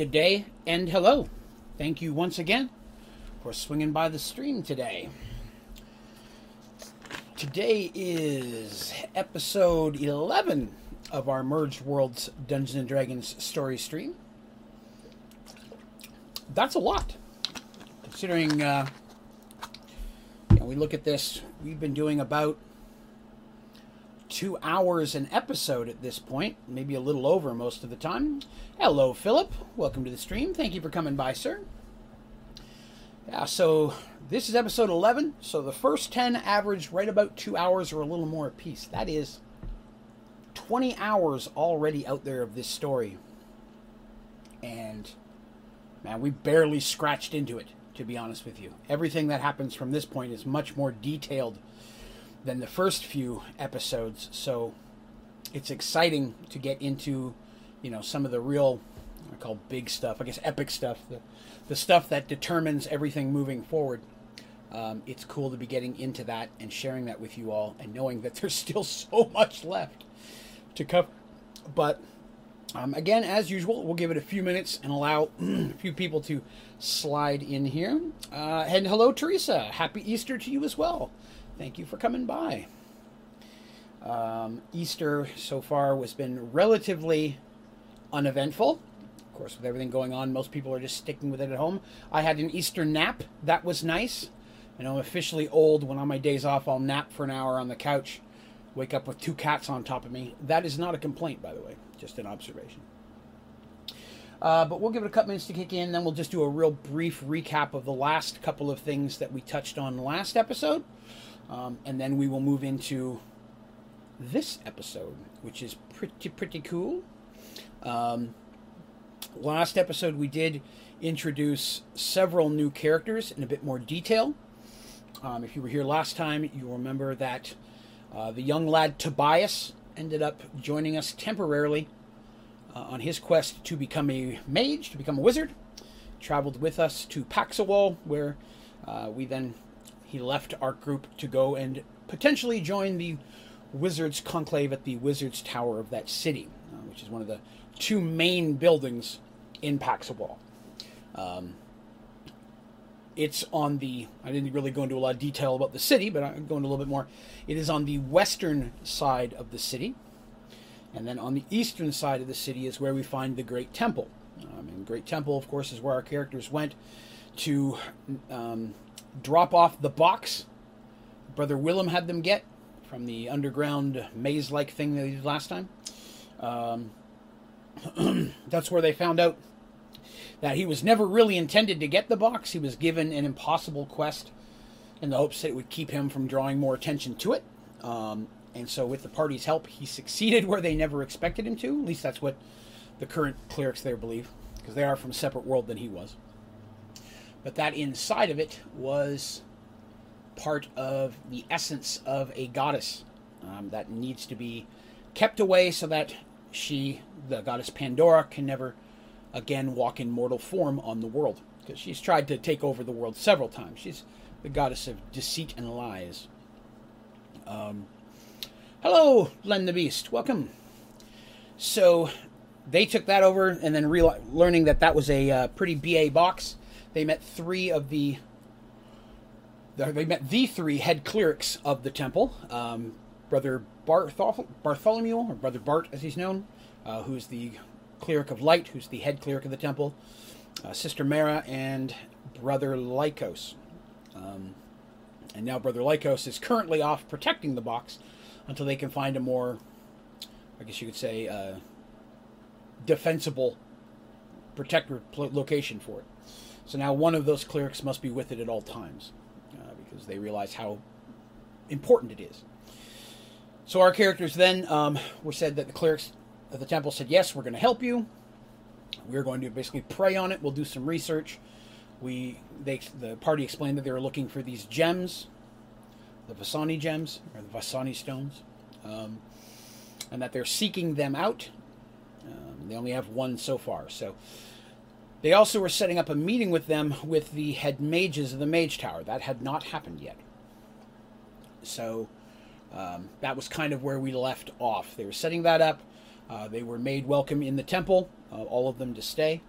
good day and hello. Thank you once again for swinging by the stream today. Today is episode 11 of our Merged Worlds Dungeons and Dragons story stream. That's a lot. Considering uh, you know, we look at this, we've been doing about two hours an episode at this point, maybe a little over most of the time. Hello, Philip. Welcome to the stream. Thank you for coming by, sir. Yeah, so this is episode 11. So the first 10 average right about two hours or a little more apiece. That is 20 hours already out there of this story. And, man, we barely scratched into it, to be honest with you. Everything that happens from this point is much more detailed than the first few episodes. So it's exciting to get into, you know, some of the real, I call big stuff, I guess epic stuff, the, the stuff that determines everything moving forward. Um, it's cool to be getting into that and sharing that with you all and knowing that there's still so much left to cover. But um, again, as usual, we'll give it a few minutes and allow a few people to slide in here. Uh, and hello, Teresa. Happy Easter to you as well. Thank you for coming by. Um, Easter so far has been relatively uneventful. Of course, with everything going on, most people are just sticking with it at home. I had an Easter nap. That was nice. And I'm officially old. When on my days off, I'll nap for an hour on the couch, wake up with two cats on top of me. That is not a complaint, by the way, just an observation. Uh, but we'll give it a couple minutes to kick in, then we'll just do a real brief recap of the last couple of things that we touched on last episode. Um, and then we will move into this episode, which is pretty, pretty cool. Um, last episode, we did introduce several new characters in a bit more detail. Um, if you were here last time, you'll remember that uh, the young lad Tobias ended up joining us temporarily uh, on his quest to become a mage, to become a wizard. Traveled with us to Paxawal, where uh, we then he left our group to go and potentially join the Wizards Conclave at the Wizards Tower of that city, uh, which is one of the two main buildings in Paxawal. Um, it's on the. I didn't really go into a lot of detail about the city, but I'm going a little bit more. It is on the western side of the city, and then on the eastern side of the city is where we find the Great Temple. Um, and Great Temple, of course, is where our characters went to um, drop off the box Brother Willem had them get from the underground maze like thing they did last time. Um, that's where they found out that he was never really intended to get the box. He was given an impossible quest in the hopes that it would keep him from drawing more attention to it. Um, and so, with the party's help, he succeeded where they never expected him to. At least that's what the current clerics there believe, because they are from a separate world than he was. But that inside of it was part of the essence of a goddess um, that needs to be kept away so that she, the goddess Pandora, can never again walk in mortal form on the world. Because she's tried to take over the world several times. She's the goddess of deceit and lies. Um, hello, Len the Beast. Welcome. So they took that over, and then real- learning that that was a uh, pretty BA box, they met three of the. They met the three head clerics of the temple. Um, Brother Barthol- Bartholomew, or Brother Bart as he's known, uh, who's the cleric of light, who's the head cleric of the temple, uh, Sister Mara, and Brother Lycos. Um, and now Brother Lycos is currently off protecting the box until they can find a more, I guess you could say, uh, defensible protector location for it. So now one of those clerics must be with it at all times uh, because they realize how important it is. So our characters then um, were said that the clerics of the temple said, "Yes, we're going to help you. We're going to basically pray on it. We'll do some research." We they the party explained that they were looking for these gems, the Vasani gems or the Vasani stones, um, and that they're seeking them out. Um, they only have one so far, so they also were setting up a meeting with them with the head mages of the Mage Tower. That had not happened yet. So um, that was kind of where we left off. They were setting that up. Uh, they were made welcome in the temple, uh, all of them to stay.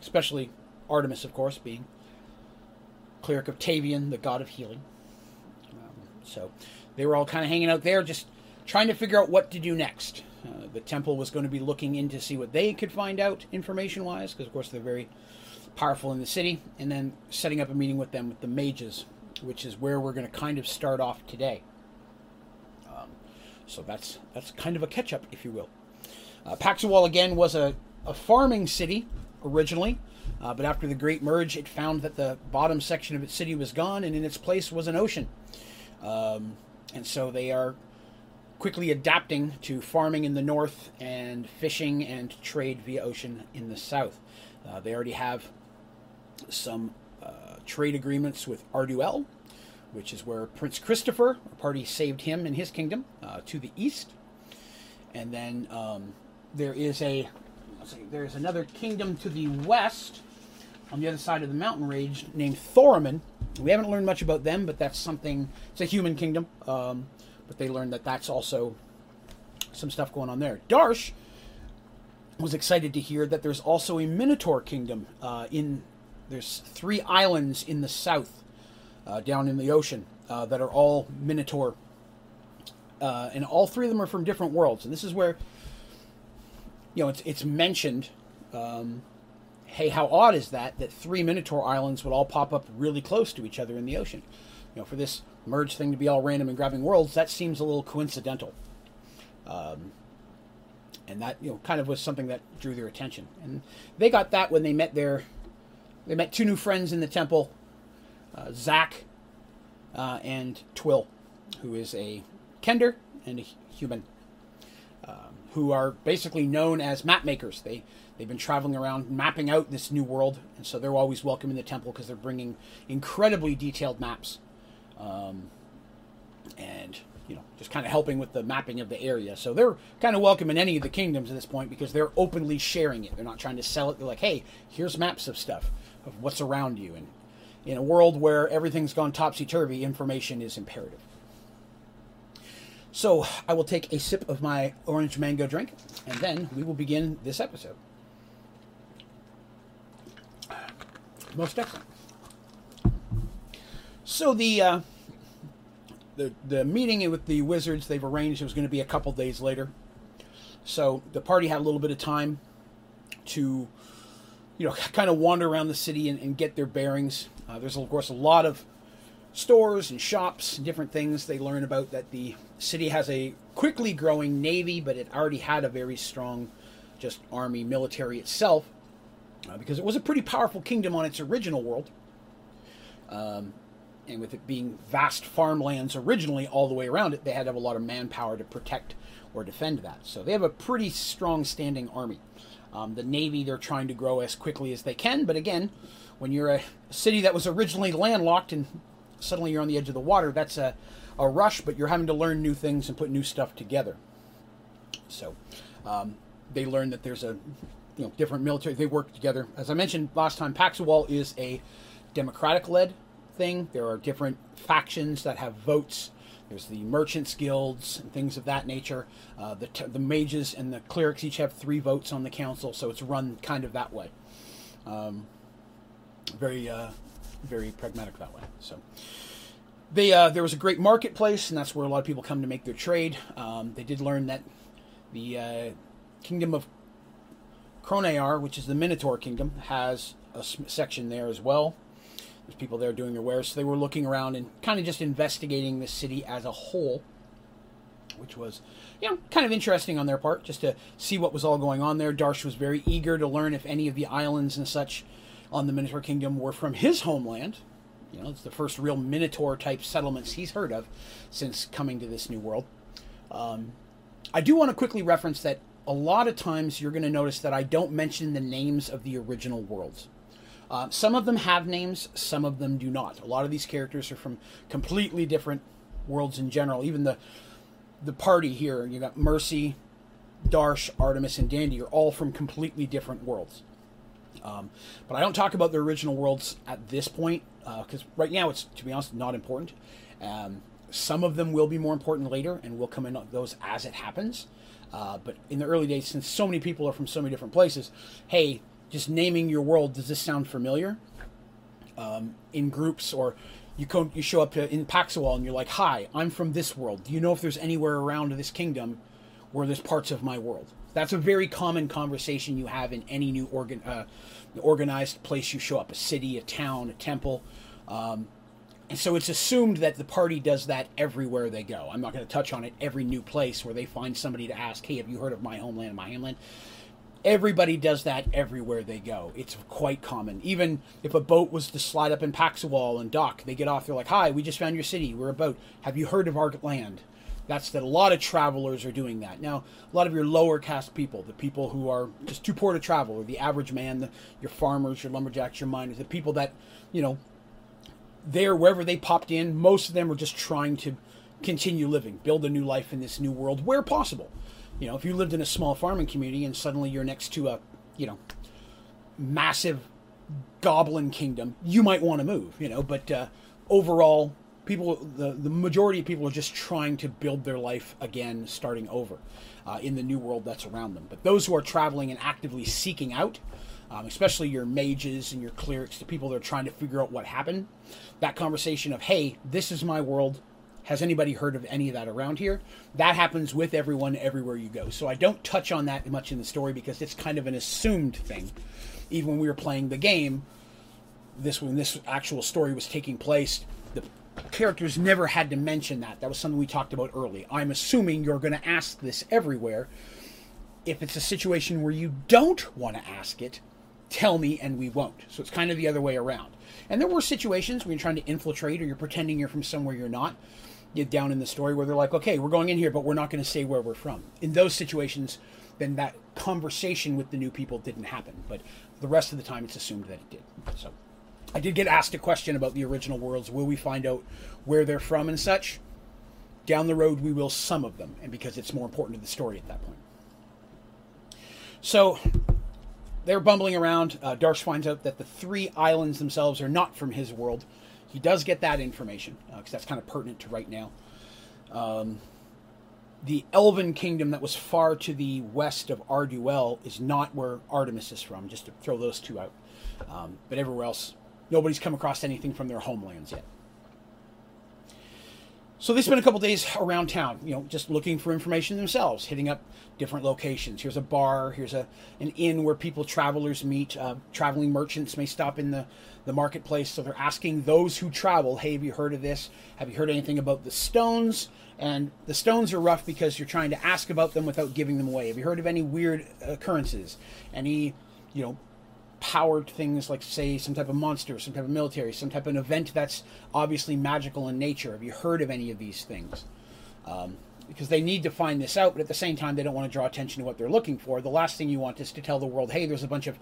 especially Artemis, of course, being cleric of Tavian, the god of healing. Um, so they were all kind of hanging out there, just trying to figure out what to do next. Uh, the temple was going to be looking in to see what they could find out information wise, because of course they're very powerful in the city, and then setting up a meeting with them with the mages, which is where we're going to kind of start off today. Um, so that's that's kind of a catch up, if you will. Uh, Paxawal again was a, a farming city originally, uh, but after the Great Merge, it found that the bottom section of its city was gone, and in its place was an ocean. Um, and so they are quickly adapting to farming in the north and fishing and trade via ocean in the south. Uh, they already have some uh, trade agreements with Arduel, which is where Prince Christopher, a party saved him and his kingdom uh, to the east. And then um, there is a see, there's another kingdom to the west on the other side of the mountain range named Thoramin. We haven't learned much about them, but that's something. It's a human kingdom, um, but they learned that that's also some stuff going on there. Darsh was excited to hear that there's also a Minotaur kingdom uh, in. There's three islands in the south, uh, down in the ocean, uh, that are all Minotaur, uh, and all three of them are from different worlds. And this is where, you know, it's it's mentioned. Um, hey, how odd is that that three Minotaur islands would all pop up really close to each other in the ocean? You know, for this merge thing to be all random and grabbing worlds, that seems a little coincidental. Um, and that you know kind of was something that drew their attention. And they got that when they met their they met two new friends in the temple, uh, Zach uh, and Twill, who is a Kender and a human, um, who are basically known as map makers. They they've been traveling around mapping out this new world, and so they're always welcome in the temple because they're bringing incredibly detailed maps. Um, and you know, just kind of helping with the mapping of the area. So they're kind of welcome in any of the kingdoms at this point because they're openly sharing it. They're not trying to sell it. They're like, hey, here's maps of stuff, of what's around you. And in a world where everything's gone topsy turvy, information is imperative. So I will take a sip of my orange mango drink, and then we will begin this episode. Most excellent. So the uh, the the meeting with the wizards they've arranged it was going to be a couple days later. So the party had a little bit of time to, you know, kind of wander around the city and, and get their bearings. Uh, there's of course a lot of stores and shops and different things they learn about that the city has a quickly growing navy, but it already had a very strong just army military itself uh, because it was a pretty powerful kingdom on its original world. Um, and with it being vast farmlands originally all the way around it, they had to have a lot of manpower to protect or defend that. So they have a pretty strong standing army. Um, the navy they're trying to grow as quickly as they can, but again, when you're a city that was originally landlocked and suddenly you're on the edge of the water, that's a, a rush, but you're having to learn new things and put new stuff together. So um, they learn that there's a you know different military. They work together. As I mentioned last time, Paxawal is a democratic-led thing. There are different factions that have votes. There's the merchants guilds and things of that nature. Uh, the the mages and the clerics each have three votes on the council, so it's run kind of that way. Um, very uh, very pragmatic that way. So. They, uh, there was a great marketplace, and that's where a lot of people come to make their trade. Um, they did learn that the uh, kingdom of Kronear, which is the Minotaur kingdom, has a section there as well. There's people there doing their wares. So they were looking around and kind of just investigating the city as a whole, which was, you know, kind of interesting on their part, just to see what was all going on there. Darsh was very eager to learn if any of the islands and such on the Minotaur kingdom were from his homeland. You know, it's the first real Minotaur type settlements he's heard of since coming to this new world. Um, I do want to quickly reference that a lot of times you're going to notice that I don't mention the names of the original worlds. Uh, some of them have names, some of them do not. A lot of these characters are from completely different worlds in general. Even the the party here, you got Mercy, Darsh, Artemis, and Dandy are all from completely different worlds. Um, but I don't talk about the original worlds at this point because uh, right now it's, to be honest, not important. Um, some of them will be more important later, and we'll come in on those as it happens. Uh, but in the early days, since so many people are from so many different places, hey, just naming your world. Does this sound familiar? Um, in groups, or you come, you show up to, in Paxawal and you're like, "Hi, I'm from this world. Do you know if there's anywhere around this kingdom where there's parts of my world?" That's a very common conversation you have in any new organ, uh, organized place you show up—a city, a town, a temple. Um, and so it's assumed that the party does that everywhere they go. I'm not going to touch on it every new place where they find somebody to ask, hey, have you heard of my homeland, my homeland? Everybody does that everywhere they go. It's quite common. Even if a boat was to slide up in Paxawal and dock, they get off, they're like, hi, we just found your city. We're a boat. Have you heard of our land? That's that a lot of travelers are doing that. Now, a lot of your lower caste people, the people who are just too poor to travel, or the average man, the, your farmers, your lumberjacks, your miners, the people that, you know, there, wherever they popped in, most of them are just trying to continue living, build a new life in this new world where possible. You know, if you lived in a small farming community and suddenly you're next to a, you know, massive goblin kingdom, you might want to move, you know, but uh, overall, people, the, the majority of people are just trying to build their life again, starting over uh, in the new world that's around them. But those who are traveling and actively seeking out, um, especially your mages and your clerics, the people that are trying to figure out what happened, that conversation of, hey, this is my world. Has anybody heard of any of that around here? That happens with everyone everywhere you go. So I don't touch on that much in the story because it's kind of an assumed thing. Even when we were playing the game, this when this actual story was taking place, the characters never had to mention that. That was something we talked about early. I'm assuming you're going to ask this everywhere. If it's a situation where you don't want to ask it, tell me and we won't. So it's kind of the other way around. And there were situations when you're trying to infiltrate or you're pretending you're from somewhere you're not. Down in the story where they're like, okay, we're going in here, but we're not going to say where we're from. In those situations, then that conversation with the new people didn't happen. But the rest of the time, it's assumed that it did. So I did get asked a question about the original worlds. Will we find out where they're from and such? Down the road, we will some of them, and because it's more important to the story at that point. So they're bumbling around. Uh, Darsh finds out that the three islands themselves are not from his world. He does get that information because uh, that's kind of pertinent to right now. Um, the Elven kingdom that was far to the west of Arduel is not where Artemis is from, just to throw those two out. Um, but everywhere else, nobody's come across anything from their homelands yet. So they spent a couple days around town, you know, just looking for information themselves, hitting up different locations. Here's a bar. Here's a an inn where people travelers meet. Uh, traveling merchants may stop in the the marketplace. So they're asking those who travel, "Hey, have you heard of this? Have you heard anything about the stones?" And the stones are rough because you're trying to ask about them without giving them away. Have you heard of any weird occurrences? Any, you know, powered things like say some type of monster some type of military some type of event that's obviously magical in nature. Have you heard of any of these things? Um, because they need to find this out but at the same time they don't want to draw attention to what they're looking for. The last thing you want is to tell the world hey there's a bunch of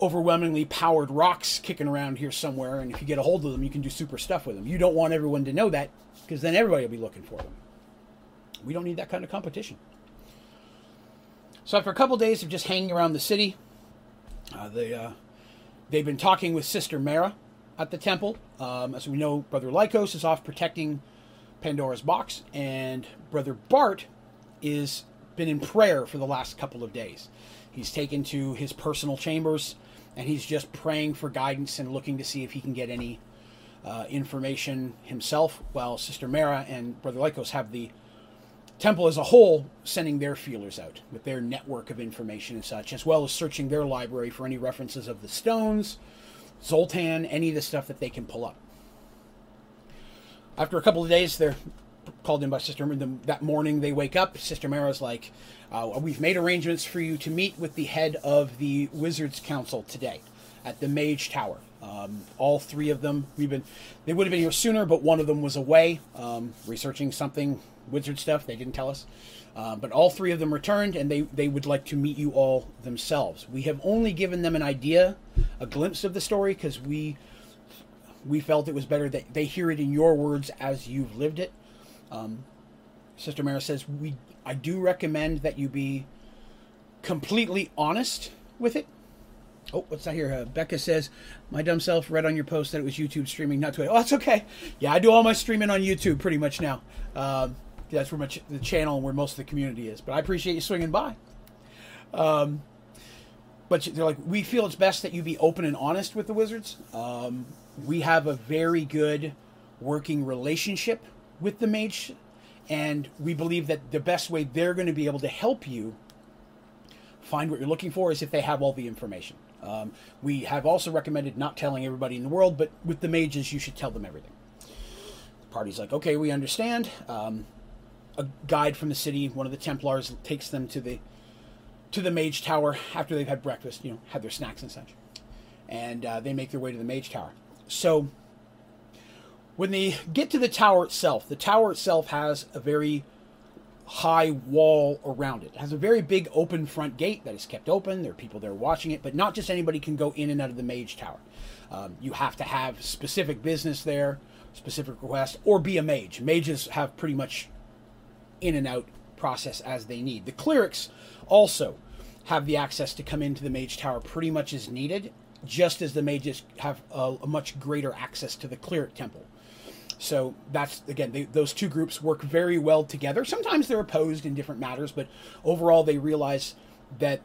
overwhelmingly powered rocks kicking around here somewhere and if you get a hold of them you can do super stuff with them. You don't want everyone to know that because then everybody will be looking for them. We don't need that kind of competition. So after a couple of days of just hanging around the city uh, they uh, they've been talking with Sister Mara at the temple. Um, as we know, Brother Lycos is off protecting Pandora's box, and Brother Bart is been in prayer for the last couple of days. He's taken to his personal chambers, and he's just praying for guidance and looking to see if he can get any uh, information himself. While Sister Mara and Brother Lycos have the Temple as a whole sending their feelers out with their network of information and such, as well as searching their library for any references of the stones, Zoltan, any of the stuff that they can pull up. After a couple of days, they're called in by Sister that morning. They wake up. Sister Mara's like, uh, "We've made arrangements for you to meet with the head of the Wizards Council today at the Mage Tower. Um, all three of them, we've been. They would have been here sooner, but one of them was away um, researching something wizard stuff. They didn't tell us. Uh, but all three of them returned, and they, they would like to meet you all themselves. We have only given them an idea, a glimpse of the story, because we we felt it was better that they hear it in your words as you've lived it. Um, Sister Mara says we I do recommend that you be completely honest with it. Oh, what's that here? Uh, Becca says, "My dumb self read on your post that it was YouTube streaming, not Twitter." Oh, that's okay. Yeah, I do all my streaming on YouTube pretty much now. Um, that's where my ch- the channel and where most of the community is. But I appreciate you swinging by. Um, but they're like, we feel it's best that you be open and honest with the wizards. Um, we have a very good working relationship with the mage, and we believe that the best way they're going to be able to help you find what you're looking for is if they have all the information. Um, we have also recommended not telling everybody in the world, but with the mages, you should tell them everything. The party's like, okay, we understand. Um, a guide from the city, one of the Templars, takes them to the to the Mage Tower after they've had breakfast, you know, had their snacks and such, and uh, they make their way to the Mage Tower. So when they get to the tower itself, the tower itself has a very high wall around it. It has a very big open front gate that is kept open. There are people there watching it, but not just anybody can go in and out of the Mage Tower. Um, you have to have specific business there, specific request, or be a mage. Mages have pretty much in and out process as they need. The clerics also have the access to come into the Mage Tower pretty much as needed, just as the mages have a, a much greater access to the cleric temple. So that's again, they, those two groups work very well together. Sometimes they're opposed in different matters, but overall they realize that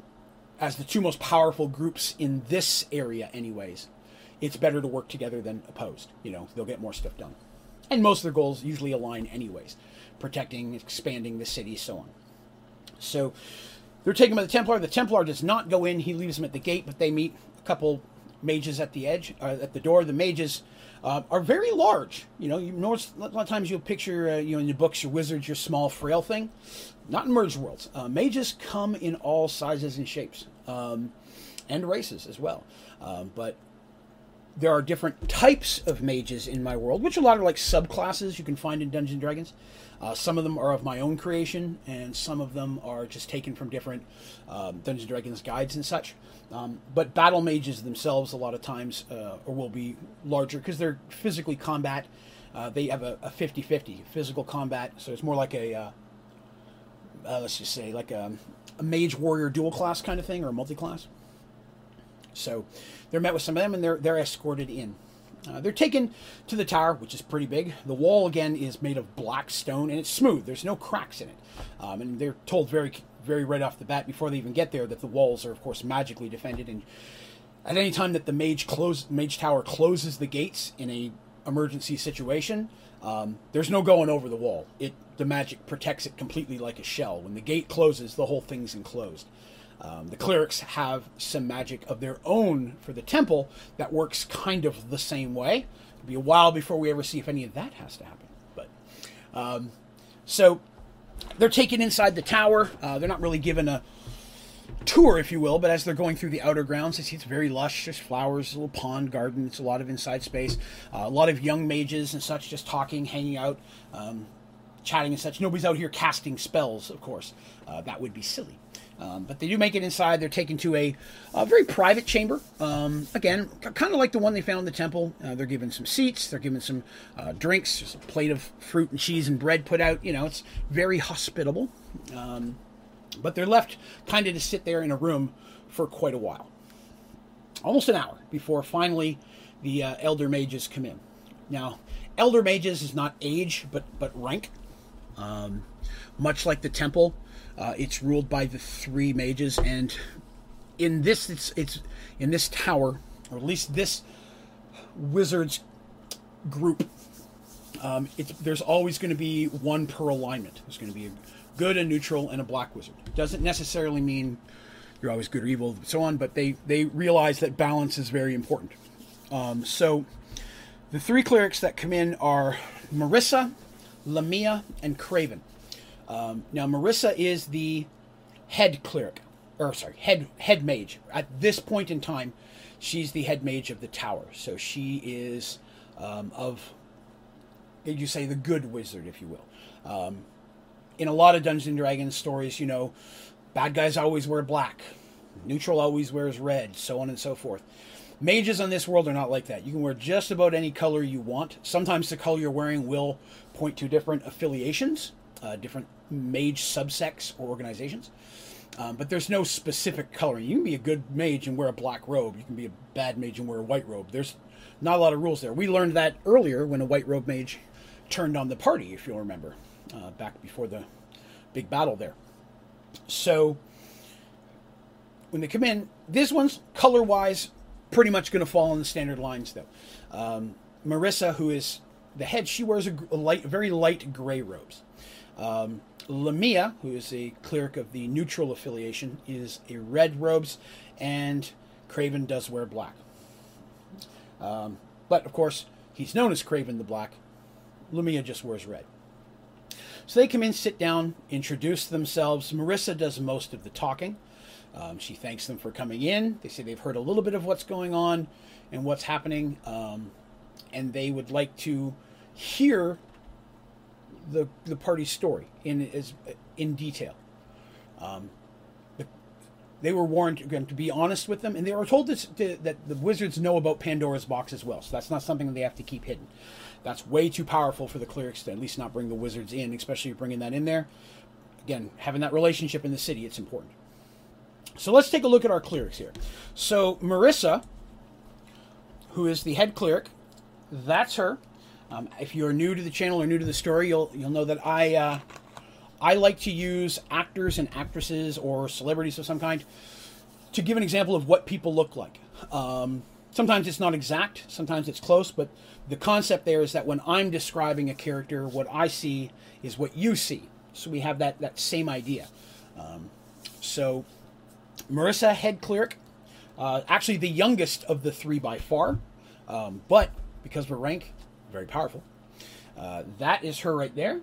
as the two most powerful groups in this area, anyways, it's better to work together than opposed. You know, they'll get more stuff done, and most of their goals usually align, anyways, protecting, expanding the city, so on. So they're taken by the Templar. The Templar does not go in; he leaves them at the gate, but they meet a couple mages at the edge, uh, at the door. The mages uh, are very large. You know, you notice a lot of times you'll picture, uh, you know, in your books, your wizards, your small, frail thing. Not in Merge Worlds. Uh, mages come in all sizes and shapes, um, and races as well. Um, but there are different types of mages in my world, which a lot are like subclasses you can find in Dungeons and Dragons. Uh, some of them are of my own creation, and some of them are just taken from different um, Dungeons and Dragons guides and such. Um, but battle mages themselves, a lot of times, uh, or will be larger because they're physically combat. Uh, they have a, 50 50 physical combat, so it's more like a, uh, uh, let's just say, like a, a, mage warrior dual class kind of thing or a multi class. So they're met with some of them and they're, they're escorted in. Uh, they're taken to the tower, which is pretty big. The wall, again, is made of black stone and it's smooth. There's no cracks in it. Um, and they're told very very right off the bat before they even get there that the walls are of course magically defended and at any time that the mage close mage tower closes the gates in a emergency situation um, there's no going over the wall it the magic protects it completely like a shell when the gate closes the whole thing's enclosed um, the clerics have some magic of their own for the temple that works kind of the same way it'll be a while before we ever see if any of that has to happen but um, so they're taken inside the tower. Uh, they're not really given a tour, if you will, but as they're going through the outer grounds, they see it's very lush. There's flowers, a little pond garden. It's a lot of inside space. Uh, a lot of young mages and such just talking, hanging out, um, chatting and such. Nobody's out here casting spells, of course. Uh, that would be silly. Um, but they do make it inside. They're taken to a, a very private chamber. Um, again, kind of like the one they found in the temple. Uh, they're given some seats. They're given some uh, drinks. There's a plate of fruit and cheese and bread put out. You know, it's very hospitable. Um, but they're left kind of to sit there in a room for quite a while. Almost an hour before finally the uh, elder mages come in. Now, elder mages is not age, but, but rank. Um, much like the temple, uh, it's ruled by the three mages, and in this, it's it's in this tower, or at least this wizards group. Um, there's always going to be one per alignment. There's going to be a good, and neutral, and a black wizard. Doesn't necessarily mean you're always good or evil, and so on. But they they realize that balance is very important. Um, so the three clerics that come in are Marissa, Lamia, and Craven. Um, now, Marissa is the head cleric, or sorry, head head mage. At this point in time, she's the head mage of the tower. So she is um, of, you say, the good wizard, if you will. Um, in a lot of Dungeons and Dragons stories, you know, bad guys always wear black, neutral always wears red, so on and so forth. Mages on this world are not like that. You can wear just about any color you want. Sometimes the color you're wearing will point to different affiliations, uh, different mage subsects or organizations. Um, but there's no specific coloring. You can be a good mage and wear a black robe. You can be a bad mage and wear a white robe. There's not a lot of rules there. We learned that earlier when a white robe mage turned on the party, if you'll remember, uh, back before the big battle there. So when they come in, this one's color wise pretty much going to fall in the standard lines though. Um, Marissa, who is the head, she wears a, light, very light gray robes. Um, Lamia, who is a cleric of the neutral affiliation, is a red robes, and Craven does wear black. Um, but of course, he's known as Craven the Black. Lamia just wears red. So they come in, sit down, introduce themselves. Marissa does most of the talking. Um, she thanks them for coming in. They say they've heard a little bit of what's going on and what's happening, um, and they would like to hear the the party's story in is in detail. Um, they were warned again to be honest with them, and they were told this, to, that the wizards know about Pandora's box as well. So that's not something they have to keep hidden. That's way too powerful for the clerics to at least not bring the wizards in, especially bringing that in there. Again, having that relationship in the city, it's important. So let's take a look at our clerics here. So Marissa, who is the head cleric, that's her. Um, if you're new to the channel or new to the story, you'll you'll know that I uh, I like to use actors and actresses or celebrities of some kind to give an example of what people look like. Um, sometimes it's not exact, sometimes it's close, but the concept there is that when I'm describing a character, what I see is what you see. So we have that that same idea. Um, so Marissa, head cleric, uh, actually the youngest of the three by far, um, but because her rank, very powerful. Uh, that is her right there.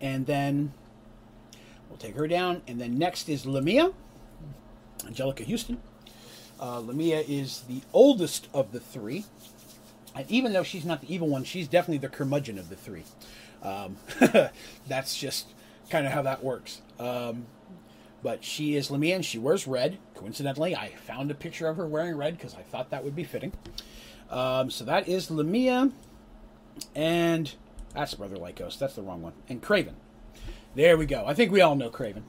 And then we'll take her down. And then next is Lamia, Anjelica Huston. Uh, Lamia is the oldest of the three. And even though she's not the evil one, she's definitely the curmudgeon of the three. Um, that's just kind of how that works. Um, but she is Lamia and she wears red. Coincidentally, I found a picture of her wearing red because I thought that would be fitting. Um, so that is Lamia. And that's Brother Lycos. That's the wrong one. And Craven. There we go. I think we all know Craven.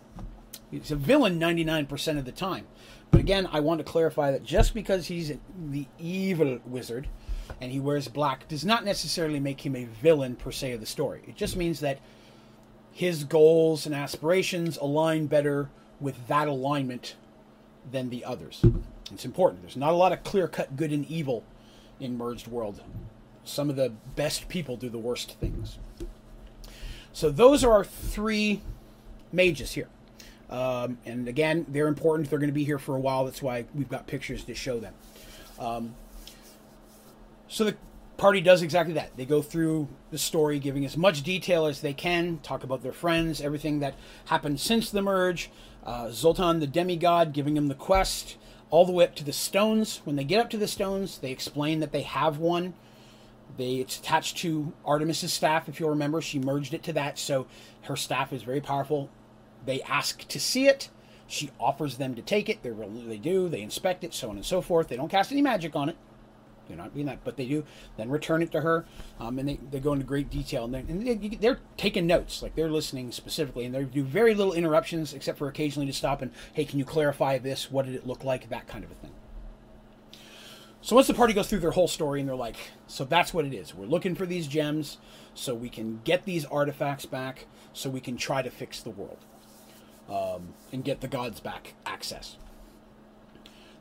He's a villain 99% of the time. But again, I want to clarify that just because he's the evil wizard and he wears black does not necessarily make him a villain per se of the story. It just means that his goals and aspirations align better with that alignment than the others. It's important. There's not a lot of clear cut good and evil in Merged World some of the best people do the worst things. So those are our three mages here. Um, and again, they're important. They're going to be here for a while. That's why we've got pictures to show them. Um, so the party does exactly that. They go through the story, giving as much detail as they can, talk about their friends, everything that happened since the merge. Uh, Zoltan, the demigod, giving them the quest, all the way up to the stones. When they get up to the stones, they explain that they have one. They it's attached to Artemis's staff, if you'll remember. She merged it to that, so her staff is very powerful. They ask to see it. She offers them to take it. They they do. They inspect it, so on and so forth. They don't cast any magic on it. They're not doing that, but they do. Then return it to her, um, and they, they go into great detail. And, they're, and they, are taking notes, like they're listening specifically, and they do very little interruptions, except for occasionally to stop and, hey, can you clarify this? What did it look like? That kind of a thing. So once the party goes through their whole story and they're like, so that's what it is. We're looking for these gems so we can get these artifacts back so we can try to fix the world um, and get the gods back access.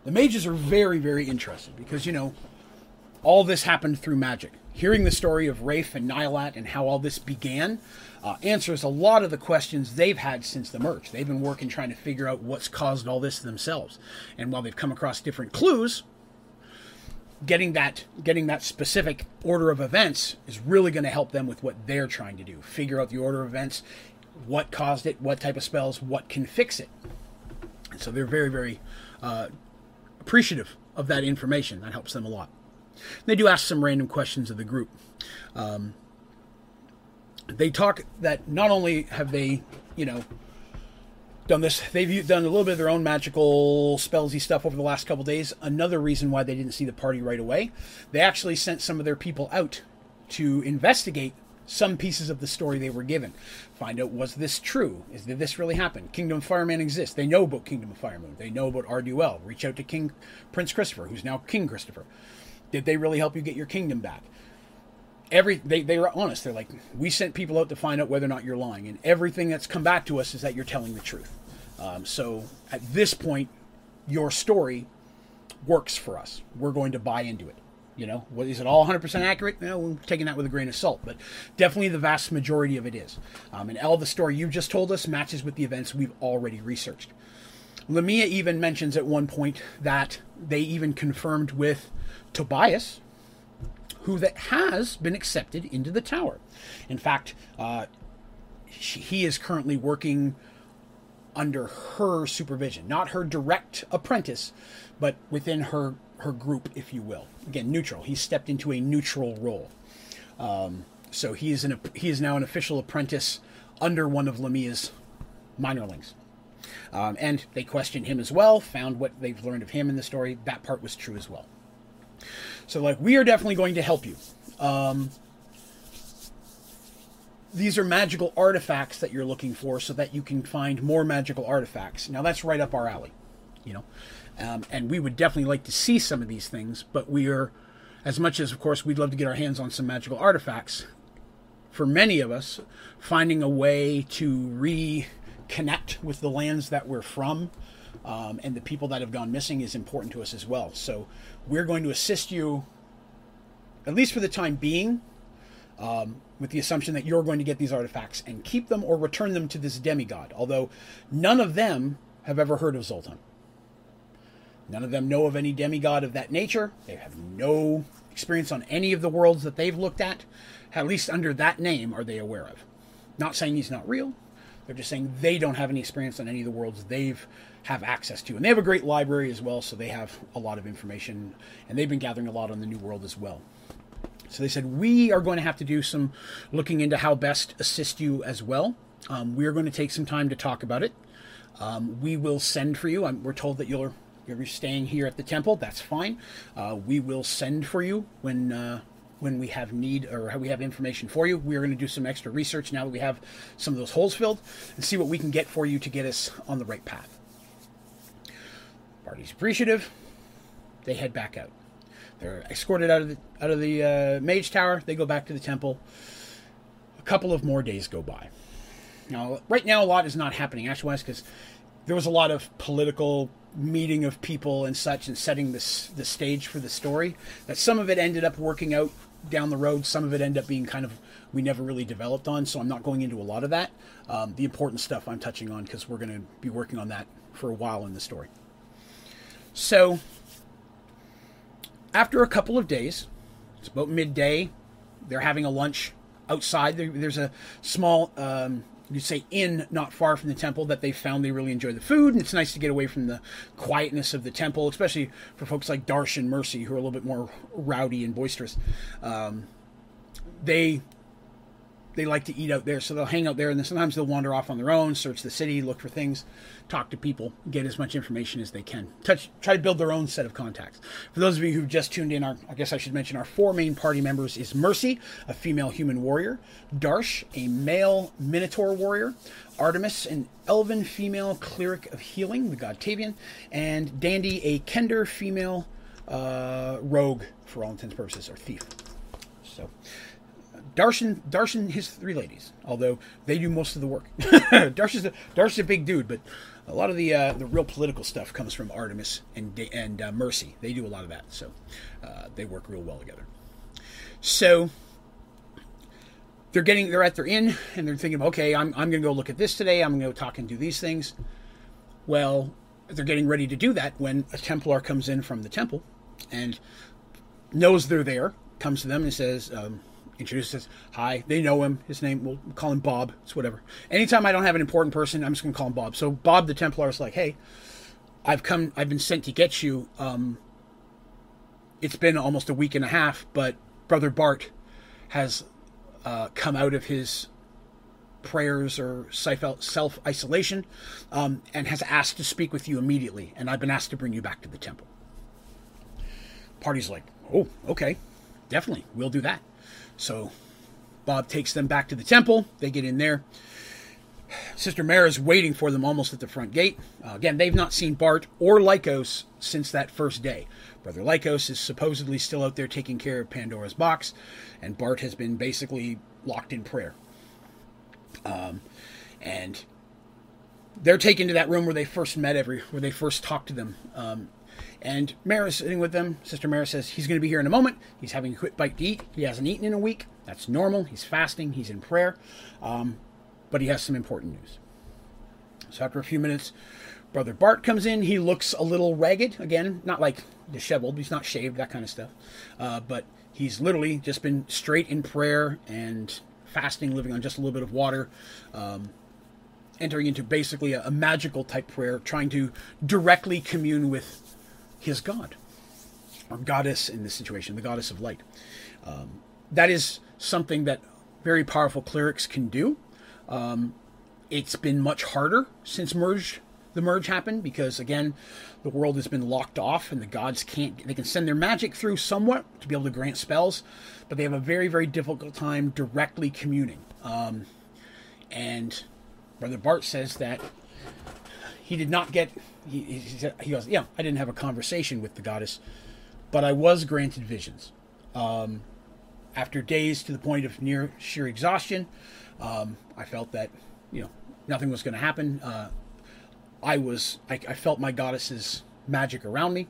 The mages are very, very interested because, you know, all this happened through magic. Hearing the story of Rafe and Nylat and how all this began uh, answers a lot of the questions they've had since the merge. They've been working trying to figure out what's caused all this themselves. And while they've come across different clues, getting that getting that specific order of events is really going to help them with what they're trying to do figure out the order of events what caused it what type of spells what can fix it and so they're very very uh, appreciative of that information that helps them a lot they do ask some random questions of the group um, they talk that not only have they you know done this. They've done a little bit of their own magical spellsy stuff over the last couple days. Another reason why they didn't see the party right away, they actually sent some of their people out to investigate some pieces of the story they were given. Find out was this true? Is did this really happen? Kingdom of Firemoon exists. They know about Kingdom of Firemoon. They know about Arduel. Reach out to King Prince Christopher, who's now King Christopher. Did they really help you get your kingdom back? every they, they were honest. They're like, we sent people out to find out whether or not you're lying, and everything that's come back to us is that you're telling the truth. Um, so at this point, your story works for us. We're going to buy into it. You know, what, is it all 100% accurate? No, we're taking that with a grain of salt, but definitely the vast majority of it is. Um, and all the story you just told us matches with the events we've already researched. Lamia even mentions at one point that they even confirmed with Tobias, who that has been accepted into the tower. In fact, uh, he is currently working under her supervision, not her direct apprentice, but within her her group, if you will. Again, neutral. He's stepped into a neutral role. Um, so he is an he is now an official apprentice under one of Lamia's minorlings. Um, and they questioned him as well, found what they've learned of him in the story. That part was true as well. So, like, we are definitely going to help you. Um, these are magical artifacts that you're looking for so that you can find more magical artifacts. Now, that's right up our alley, you know. Um, and we would definitely like to see some of these things, but we are, as much as, of course, we'd love to get our hands on some magical artifacts, for many of us, finding a way to reconnect with the lands that we're from um, and the people that have gone missing is important to us as well. So we're going to assist you, at least for the time being, um, with the assumption that you're going to get these artifacts and keep them or return them to this demigod. Although none of them have ever heard of Zoltan. None of them know of any demigod of that nature. They have no experience on any of the worlds that they've looked at. At least under that name are they aware of. Not saying he's not real. They're just saying they don't have any experience on any of the worlds they've have access to. And they have a great library as well, so they have a lot of information. And they've been gathering a lot on the New World as well. So they said, We are going to have to do some looking into how best assist you as well. Um, we are going to take some time to talk about it. Um, we will send for you. I'm, we're told that you're you're staying here at the temple. That's fine. Uh, we will send for you when uh, when we have need or we have information for you. We are going to do some extra research now that we have some of those holes filled and see what we can get for you to get us on the right path. Party's appreciative. They head back out. They're escorted out of the out of the uh, mage tower. They go back to the temple. A couple of more days go by. Now, right now, a lot is not happening actually, because there was a lot of political meeting of people and such, and setting this the stage for the story. That some of it ended up working out down the road. Some of it ended up being kind of we never really developed on. So I'm not going into a lot of that. Um, the important stuff I'm touching on because we're going to be working on that for a while in the story. So, after a couple of days, it's about midday, they're having a lunch outside. There, there's a small, um, you'd say, inn not far from the temple that they found they really enjoy the food, and it's nice to get away from the quietness of the temple, especially for folks like Darsh and Mercy, who are a little bit more rowdy and boisterous. Um, they they like to eat out there, so they'll hang out there, and then sometimes they'll wander off on their own, search the city, look for things, talk to people, get as much information as they can. Touch, try to build their own set of contacts. For those of you who've just tuned in, our, I guess I should mention our four main party members is Mercy, a female human warrior, Darsh, a male minotaur warrior, Artemis, an elven female cleric of healing, the god Tavian, and Dandy, a Kender female uh, rogue, for all intents and purposes, or thief. So. Darshan, Darshan, his three ladies, although they do most of the work. Darshan's a, Darshan's a big dude, but a lot of the uh, the real political stuff comes from Artemis and and uh, Mercy. They do a lot of that, so uh, they work real well together. So they're getting they're at their inn and they're thinking, okay, I'm I'm going to go look at this today. I'm going to go talk and do these things. Well, they're getting ready to do that when a Templar comes in from the temple and knows they're there, comes to them and says. Um, introduces hi they know him his name we'll call him bob it's whatever. Anytime i don't have an important person i'm just going to call him bob. So bob the templar is like hey i've come i've been sent to get you um it's been almost a week and a half but brother bart has uh, come out of his prayers or self isolation um, and has asked to speak with you immediately and i've been asked to bring you back to the temple. Party's like oh okay definitely we'll do that so Bob takes them back to the temple. They get in there. Sister Mara is waiting for them almost at the front gate. Uh, again, they've not seen Bart or Lycos since that first day. Brother Lycos is supposedly still out there taking care of Pandora's box, and Bart has been basically locked in prayer. Um, and they're taken to that room where they first met every, where they first talked to them. Um, and Mara's sitting with them. Sister Mara says he's going to be here in a moment. He's having a quick bite to eat. He hasn't eaten in a week. That's normal. He's fasting. He's in prayer. Um, but he has some important news. So after a few minutes, Brother Bart comes in. He looks a little ragged. Again, not like disheveled. He's not shaved, that kind of stuff. Uh, but he's literally just been straight in prayer and fasting, living on just a little bit of water. Um, entering into basically a, a magical type prayer, trying to directly commune with his God, or goddess in this situation, the goddess of light. Um, that is something that very powerful clerics can do. Um, it's been much harder since merge the merge happened because again the world has been locked off and the gods can't they can send their magic through somewhat to be able to grant spells but they have a very very difficult time directly communing um, and brother bart says that he did not get he, he, said, he goes yeah i didn't have a conversation with the goddess but i was granted visions um, after days to the point of near sheer exhaustion um, i felt that you know nothing was going to happen. Uh, I was I, I, felt my goddess's magic around me.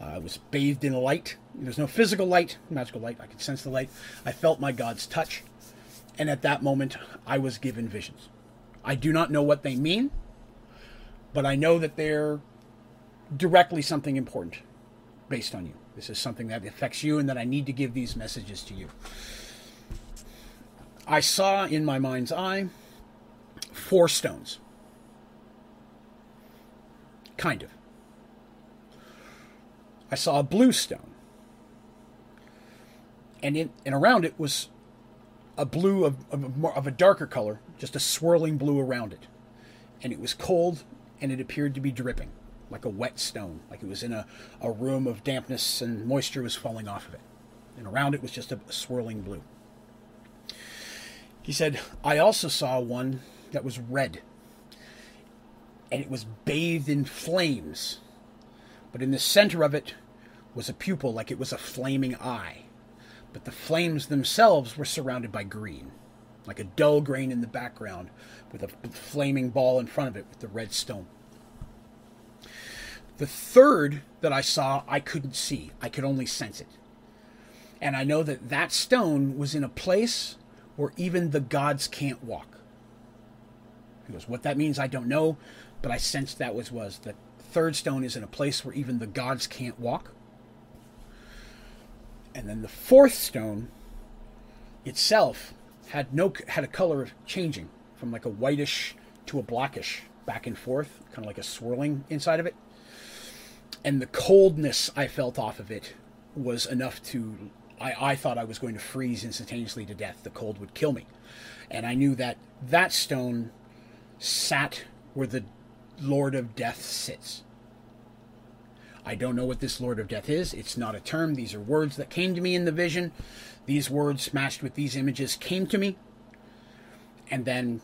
Uh, I was bathed in light. There's no physical light, magical light. I could sense the light. I felt my God's touch, and at that moment, I was given visions. I do not know what they mean, but I know that they're directly something important based on you. This is something that affects you, and that I need to give these messages to you. I saw in my mind's eye four stones. Kind of. I saw a blue stone. And in and around it was a blue of, of, of a darker color, just a swirling blue around it. And it was cold and it appeared to be dripping, like a wet stone, like it was in a, a room of dampness and moisture was falling off of it. And around it was just a, swirling blue. He said, I also saw one that was red. And it was bathed in flames. But in the center of it was a pupil like it was a flaming eye. But the flames themselves were surrounded by green, like a dull grain in the background, with a flaming ball in front of it with the red stone. The third that I saw, I couldn't see. I could only sense it. And I know that that stone was in a place where even the gods can't walk. He goes, What that means, I don't know, but I sensed that was was the third stone is in a place where even the gods can't walk. And then the fourth stone itself had no had a color changing from like a whitish to a blackish back and forth, kind of like a swirling inside of it. And the coldness I felt off of it was enough to I, I thought I was going to freeze instantaneously to death. The cold would kill me. And I knew that that stone sat where the Lord of Death sits. I don't know what this Lord of Death is. It's not a term. These are words that came to me in the vision. These words matched with these images came to me. And then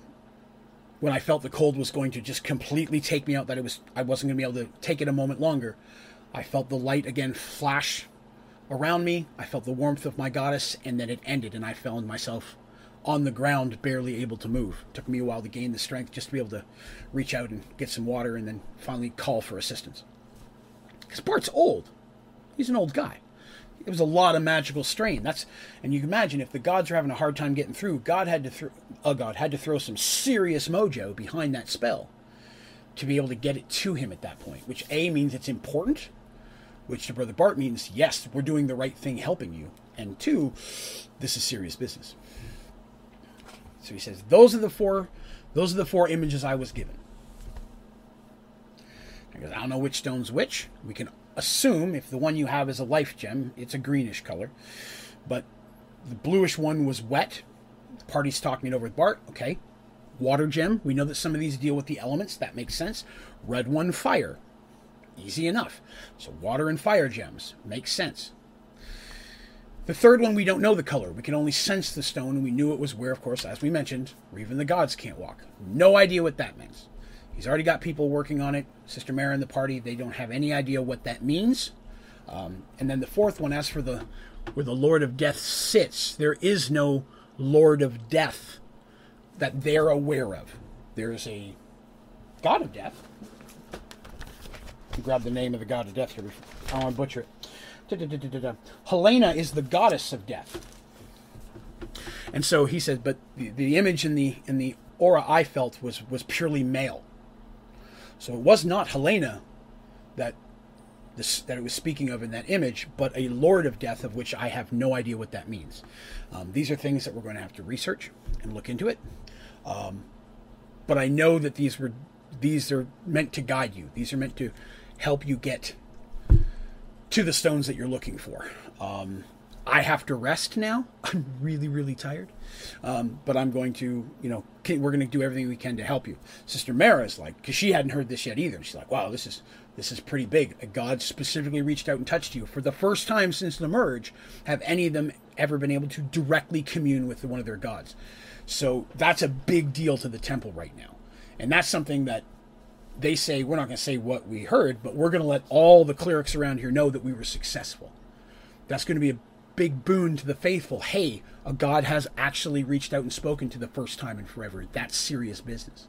when I felt the cold was going to just completely take me out, that it was I wasn't going to be able to take it a moment longer, I felt the light again flash around me. I felt the warmth of my goddess, and then it ended, and I found myself on the ground, barely able to move. It took me a while to gain the strength just to be able to reach out and get some water and then finally call for assistance. Because Bart's old. He's an old guy. It was a lot of magical strain. That's and you can imagine if the gods are having a hard time getting through, God had to throw a god had to throw some serious mojo behind that spell to be able to get it to him at that point. Which A means it's important, which to Brother Bart means yes, we're doing the right thing helping you. And two, this is serious business. So he says, those are the four, those are the four images I was given. Because I don't know which stone's which. We can assume if the one you have is a life gem, it's a greenish color. But the bluish one was wet. The party's talking it over with Bart. Okay. Water gem. We know that some of these deal with the elements. That makes sense. Red one, fire. Easy enough. So water and fire gems. Makes sense. The third one, we don't know the color. We can only sense the stone, and we knew it was where, of course, as we mentioned, where even the gods can't walk. No idea what that means. He's already got people working on it. Sister Mara and the party, they don't have any idea what that means. Um, and then the fourth one, as for the where the Lord of Death sits, there is no Lord of Death that they're aware of. There's a god of death. Grab the name of the god of death here. I don't want to butcher it. Helena is the goddess of death. And so he said, but the, the image in the in the aura I felt was was purely male. So it was not Helena that this, that it was speaking of in that image, but a Lord of Death, of which I have no idea what that means. Um, these are things that we're going to have to research and look into it. Um, but I know that these were these are meant to guide you. These are meant to help you get to the stones that you're looking for. Um, I have to rest now. I'm really, really tired. Um, but I'm going to, you know, we're going to do everything we can to help you. Sister Mara is like, because she hadn't heard this yet either. She's like, wow, this is this is pretty big. God specifically reached out and touched you for the first time since the merge. Have any of them ever been able to directly commune with one of their gods? So that's a big deal to the temple right now, and that's something that they say we're not going to say what we heard, but we're going to let all the clerics around here know that we were successful. That's going to be a big boon to the faithful. Hey, God has actually reached out and spoken to the first time in forever. That's serious business.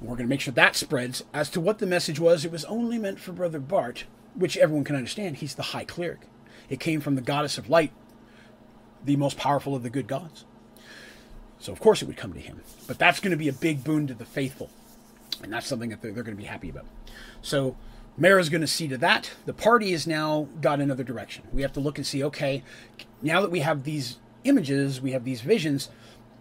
We're going to make sure that spreads. As to what the message was, it was only meant for Brother Bart, which everyone can understand. He's the high cleric. It came from the goddess of light, the most powerful of the good gods. So, of course, it would come to him. But that's going to be a big boon to the faithful. And that's something that they're, they're going to be happy about. So, Mara's going to see to that. The party has now got another direction. We have to look and see okay, now that we have these images, we have these visions,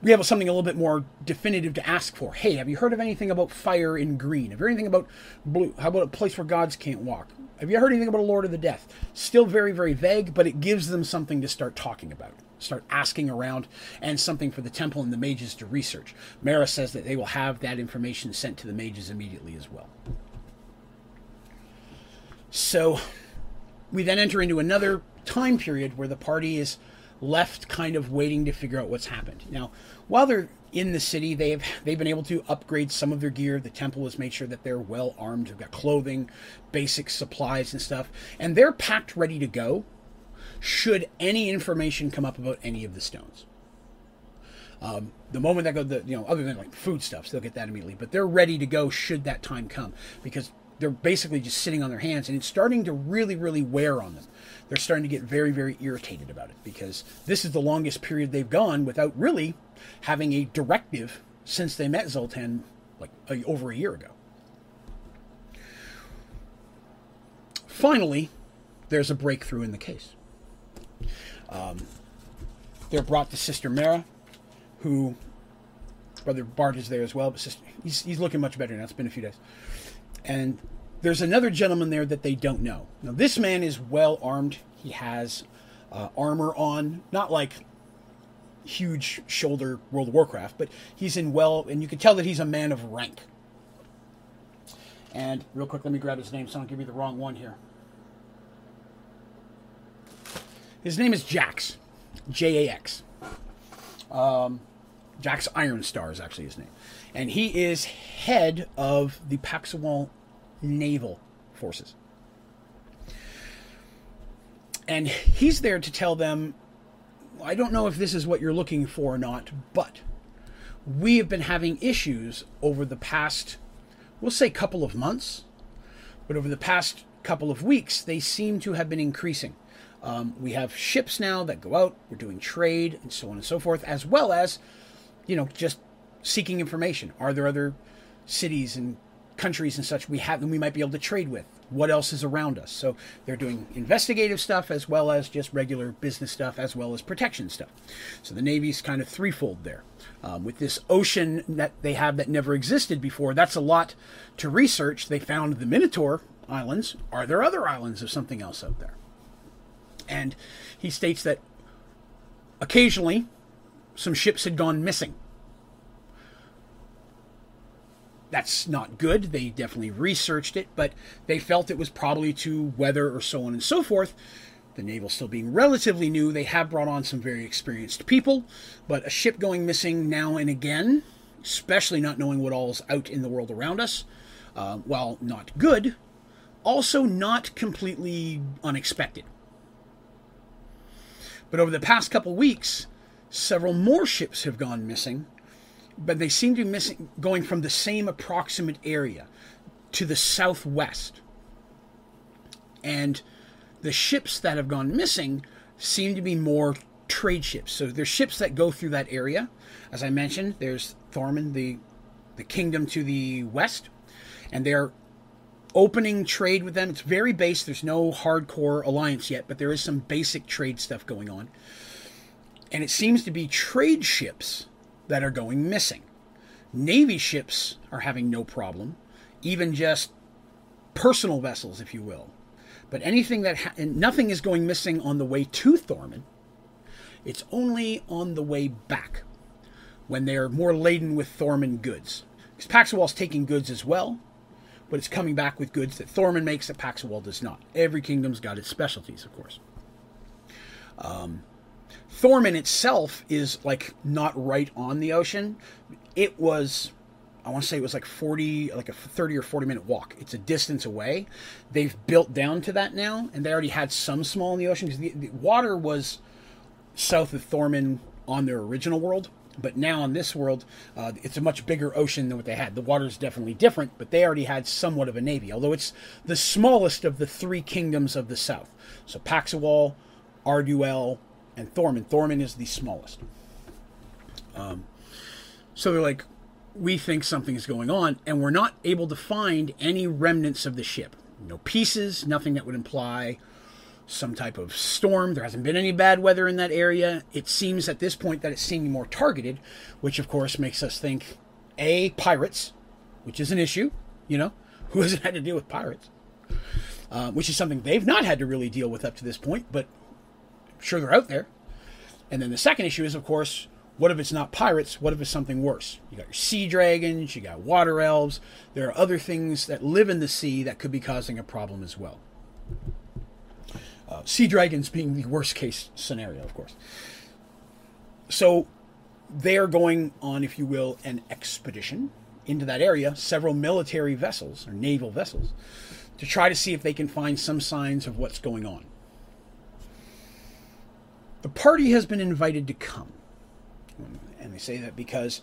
we have something a little bit more definitive to ask for. Hey, have you heard of anything about fire in green? Have you heard anything about blue? How about a place where gods can't walk? Have you heard anything about a Lord of the Death? Still very, very vague, but it gives them something to start talking about, start asking around, and something for the temple and the mages to research. Mara says that they will have that information sent to the mages immediately as well. So we then enter into another time period where the party is left kind of waiting to figure out what's happened. Now, while they're in the city, they've they've been able to upgrade some of their gear. The temple has made sure that they're well armed. They've got clothing, basic supplies and stuff, and they're packed ready to go. Should any information come up about any of the stones, um, the moment that go, the you know, other than like food stuffs, they'll get that immediately. But they're ready to go should that time come because they're basically just sitting on their hands and it's starting to really really wear on them. They're starting to get very very irritated about it because this is the longest period they've gone without really having a directive since they met zoltan like a, over a year ago. Finally there's a breakthrough in the case. Um, they're brought to sister mara who brother bart is there as well but sister, he's, he's looking much better now. It's been a few days and there's another gentleman there that they don't know. Now, this man is well armed. He has uh, armor on, not like huge shoulder World of Warcraft, but he's in well, and you can tell that he's a man of rank. And real quick, let me grab his name so I don't give you the wrong one here. His name is Jax, J A X. Um, Jax Ironstar is actually his name, and he is head of the Paxawal naval forces. And he's there to tell them, I don't know if this is what you're looking for or not, but we have been having issues over the past, we'll say, couple of months, but over the past couple of weeks, they seem to have been increasing. Um, we have ships now that go out, we're doing trade, and so on and so forth, as well as, you know, just seeking information. Are there other cities and countries and such we have that we might be able to trade with? What else is around us? So they're doing investigative stuff as well as just regular business stuff as well as protection stuff. So the navy's kind of threefold there. Um, with this ocean that they have that never existed before that's a lot to research. They found the minotaur islands. Are there other islands of something else out there? And he states that occasionally some ships had gone missing that's not good. They definitely researched it, but they felt it was probably to weather or so on and so forth. The naval still being relatively new, they have brought on some very experienced people, but a ship going missing now and again, especially not knowing what all's out in the world around us, uh, while not good, also not completely unexpected. But over the past couple weeks, several more ships have gone missing, but they seem to be missing, going from the same approximate area to the southwest. And the ships that have gone missing seem to be more trade ships. So there's ships that go through that area. As I mentioned, there's Thorman, the the kingdom to the west, and they're opening trade with them. It's very base. There's no hardcore alliance yet, but there is some basic trade stuff going on. And it seems to be trade ships that are going missing. Navy ships are having no problem, even just personal vessels, if you will. But anything that ha- nothing is going missing on the way to Thorman. It's only on the way back when they're more laden with Thorman goods. Because Paxawal's taking goods as well, but it's coming back with goods that Thorman makes that Paxawal does not. Every kingdom's got its specialties, of course. Um, Thorman itself is like not right on the ocean. It was, I want to say it was like 40, like a 30 or 40 minute walk. It's a distance away. They've built down to that now, and they already had some small in the ocean because the, the water was south of Thorman on their original world. But now on this world, uh, it's a much bigger ocean than what they had. The water is definitely different, but they already had somewhat of a navy, although it's the smallest of the three kingdoms of the south. So Paxawal, Arduel, and Thorman. Thorman is the smallest. Um, so they're like, we think something is going on, and we're not able to find any remnants of the ship. No pieces, nothing that would imply some type of storm. There hasn't been any bad weather in that area. It seems at this point that it's seeming more targeted, which of course makes us think A, pirates, which is an issue, you know, who hasn't had to deal with pirates? Uh, which is something they've not had to really deal with up to this point, but sure they're out there. And then the second issue is, of course, what if it's not pirates? What if it's something worse? You got your sea dragons, you got water elves. There are other things that live in the sea that could be causing a problem as well. Uh, sea dragons being the worst case scenario, of course. So they are going on, if you will, an expedition into that area, several military vessels or naval vessels, to try to see if they can find some signs of what's going on. The party has been invited to come. And they say that because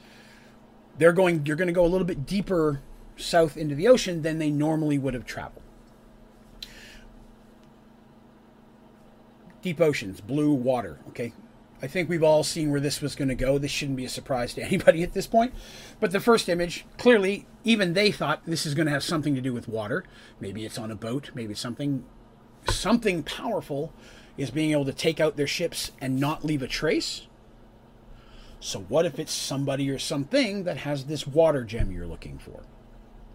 they're going you're going to go a little bit deeper south into the ocean than they normally would have traveled. deep oceans, blue water. Okay, I think we've all seen where this was going to go. This shouldn't be a surprise to anybody at this point. But the first image, clearly, even they thought this is going to have something to do with water. Maybe it's on a boat. Maybe something, something powerful is being able to take out their ships and not leave a trace. So what if it's somebody or something that has this water gem you're looking for?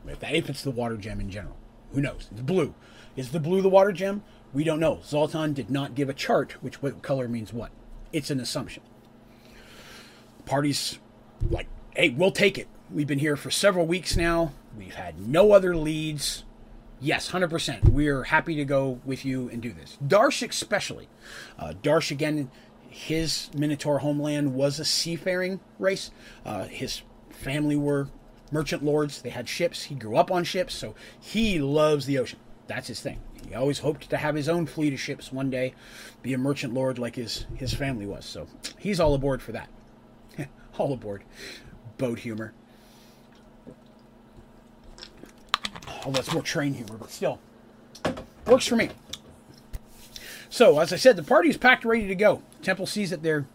If, that, if it's the water gem in general, who knows? It's blue. Is the blue the water gem? We don't know. Zoltan did not give a chart which what color means what. It's an assumption. Parties like, hey, we'll take it. We've been here for several weeks now. We've had no other leads. Yes, 100%. We're happy to go with you and do this. Darsh, especially. Uh, Darsh, again, his Minotaur homeland was a seafaring race. Uh, his family were merchant lords. They had ships. He grew up on ships, so he loves the ocean. That's his thing. He always hoped to have his own fleet of ships one day, be a merchant lord like his, his family was. So he's all aboard for that. all aboard. Boat humor. Oh, that's more train humor, but still. Works for me. So, as I said, the party is packed ready to go. Temple sees that there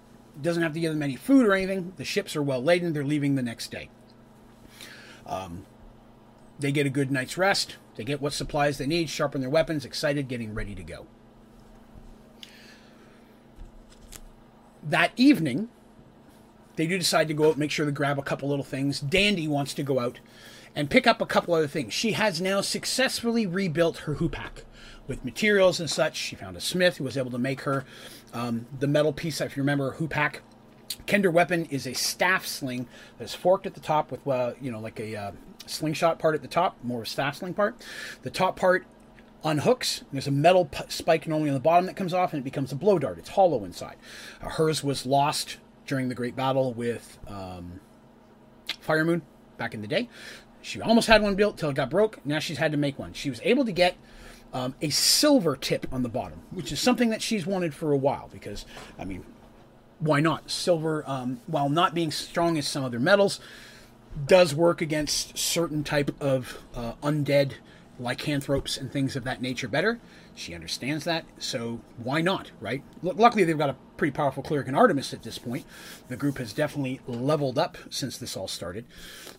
doesn't have to give them any food or anything. The ships are well laden. They're leaving the next day. Um, they get a good night's rest. They get what supplies they need, sharpen their weapons, excited, getting ready to go. That evening, they do decide to go out, make sure to grab a couple little things. Dandy wants to go out and pick up a couple other things. She has now successfully rebuilt her hoopak with materials and such. She found a smith who was able to make her um, the metal piece. If you remember, hoopak. Kender weapon is a staff sling that's forked at the top with, uh, you know, like a uh, slingshot part at the top, more of a staff sling part. The top part unhooks. There's a metal p- spike normally on the bottom that comes off, and it becomes a blow dart. It's hollow inside. Uh, hers was lost during the Great Battle with um, Firemoon back in the day. She almost had one built till it got broke. Now she's had to make one. She was able to get um, a silver tip on the bottom, which is something that she's wanted for a while because, I mean, why not? Silver, um, while not being strong as some other metals, does work against certain type of uh, undead lycanthropes and things of that nature better. She understands that, so why not, right? L- luckily, they've got a pretty powerful cleric in Artemis at this point. The group has definitely leveled up since this all started.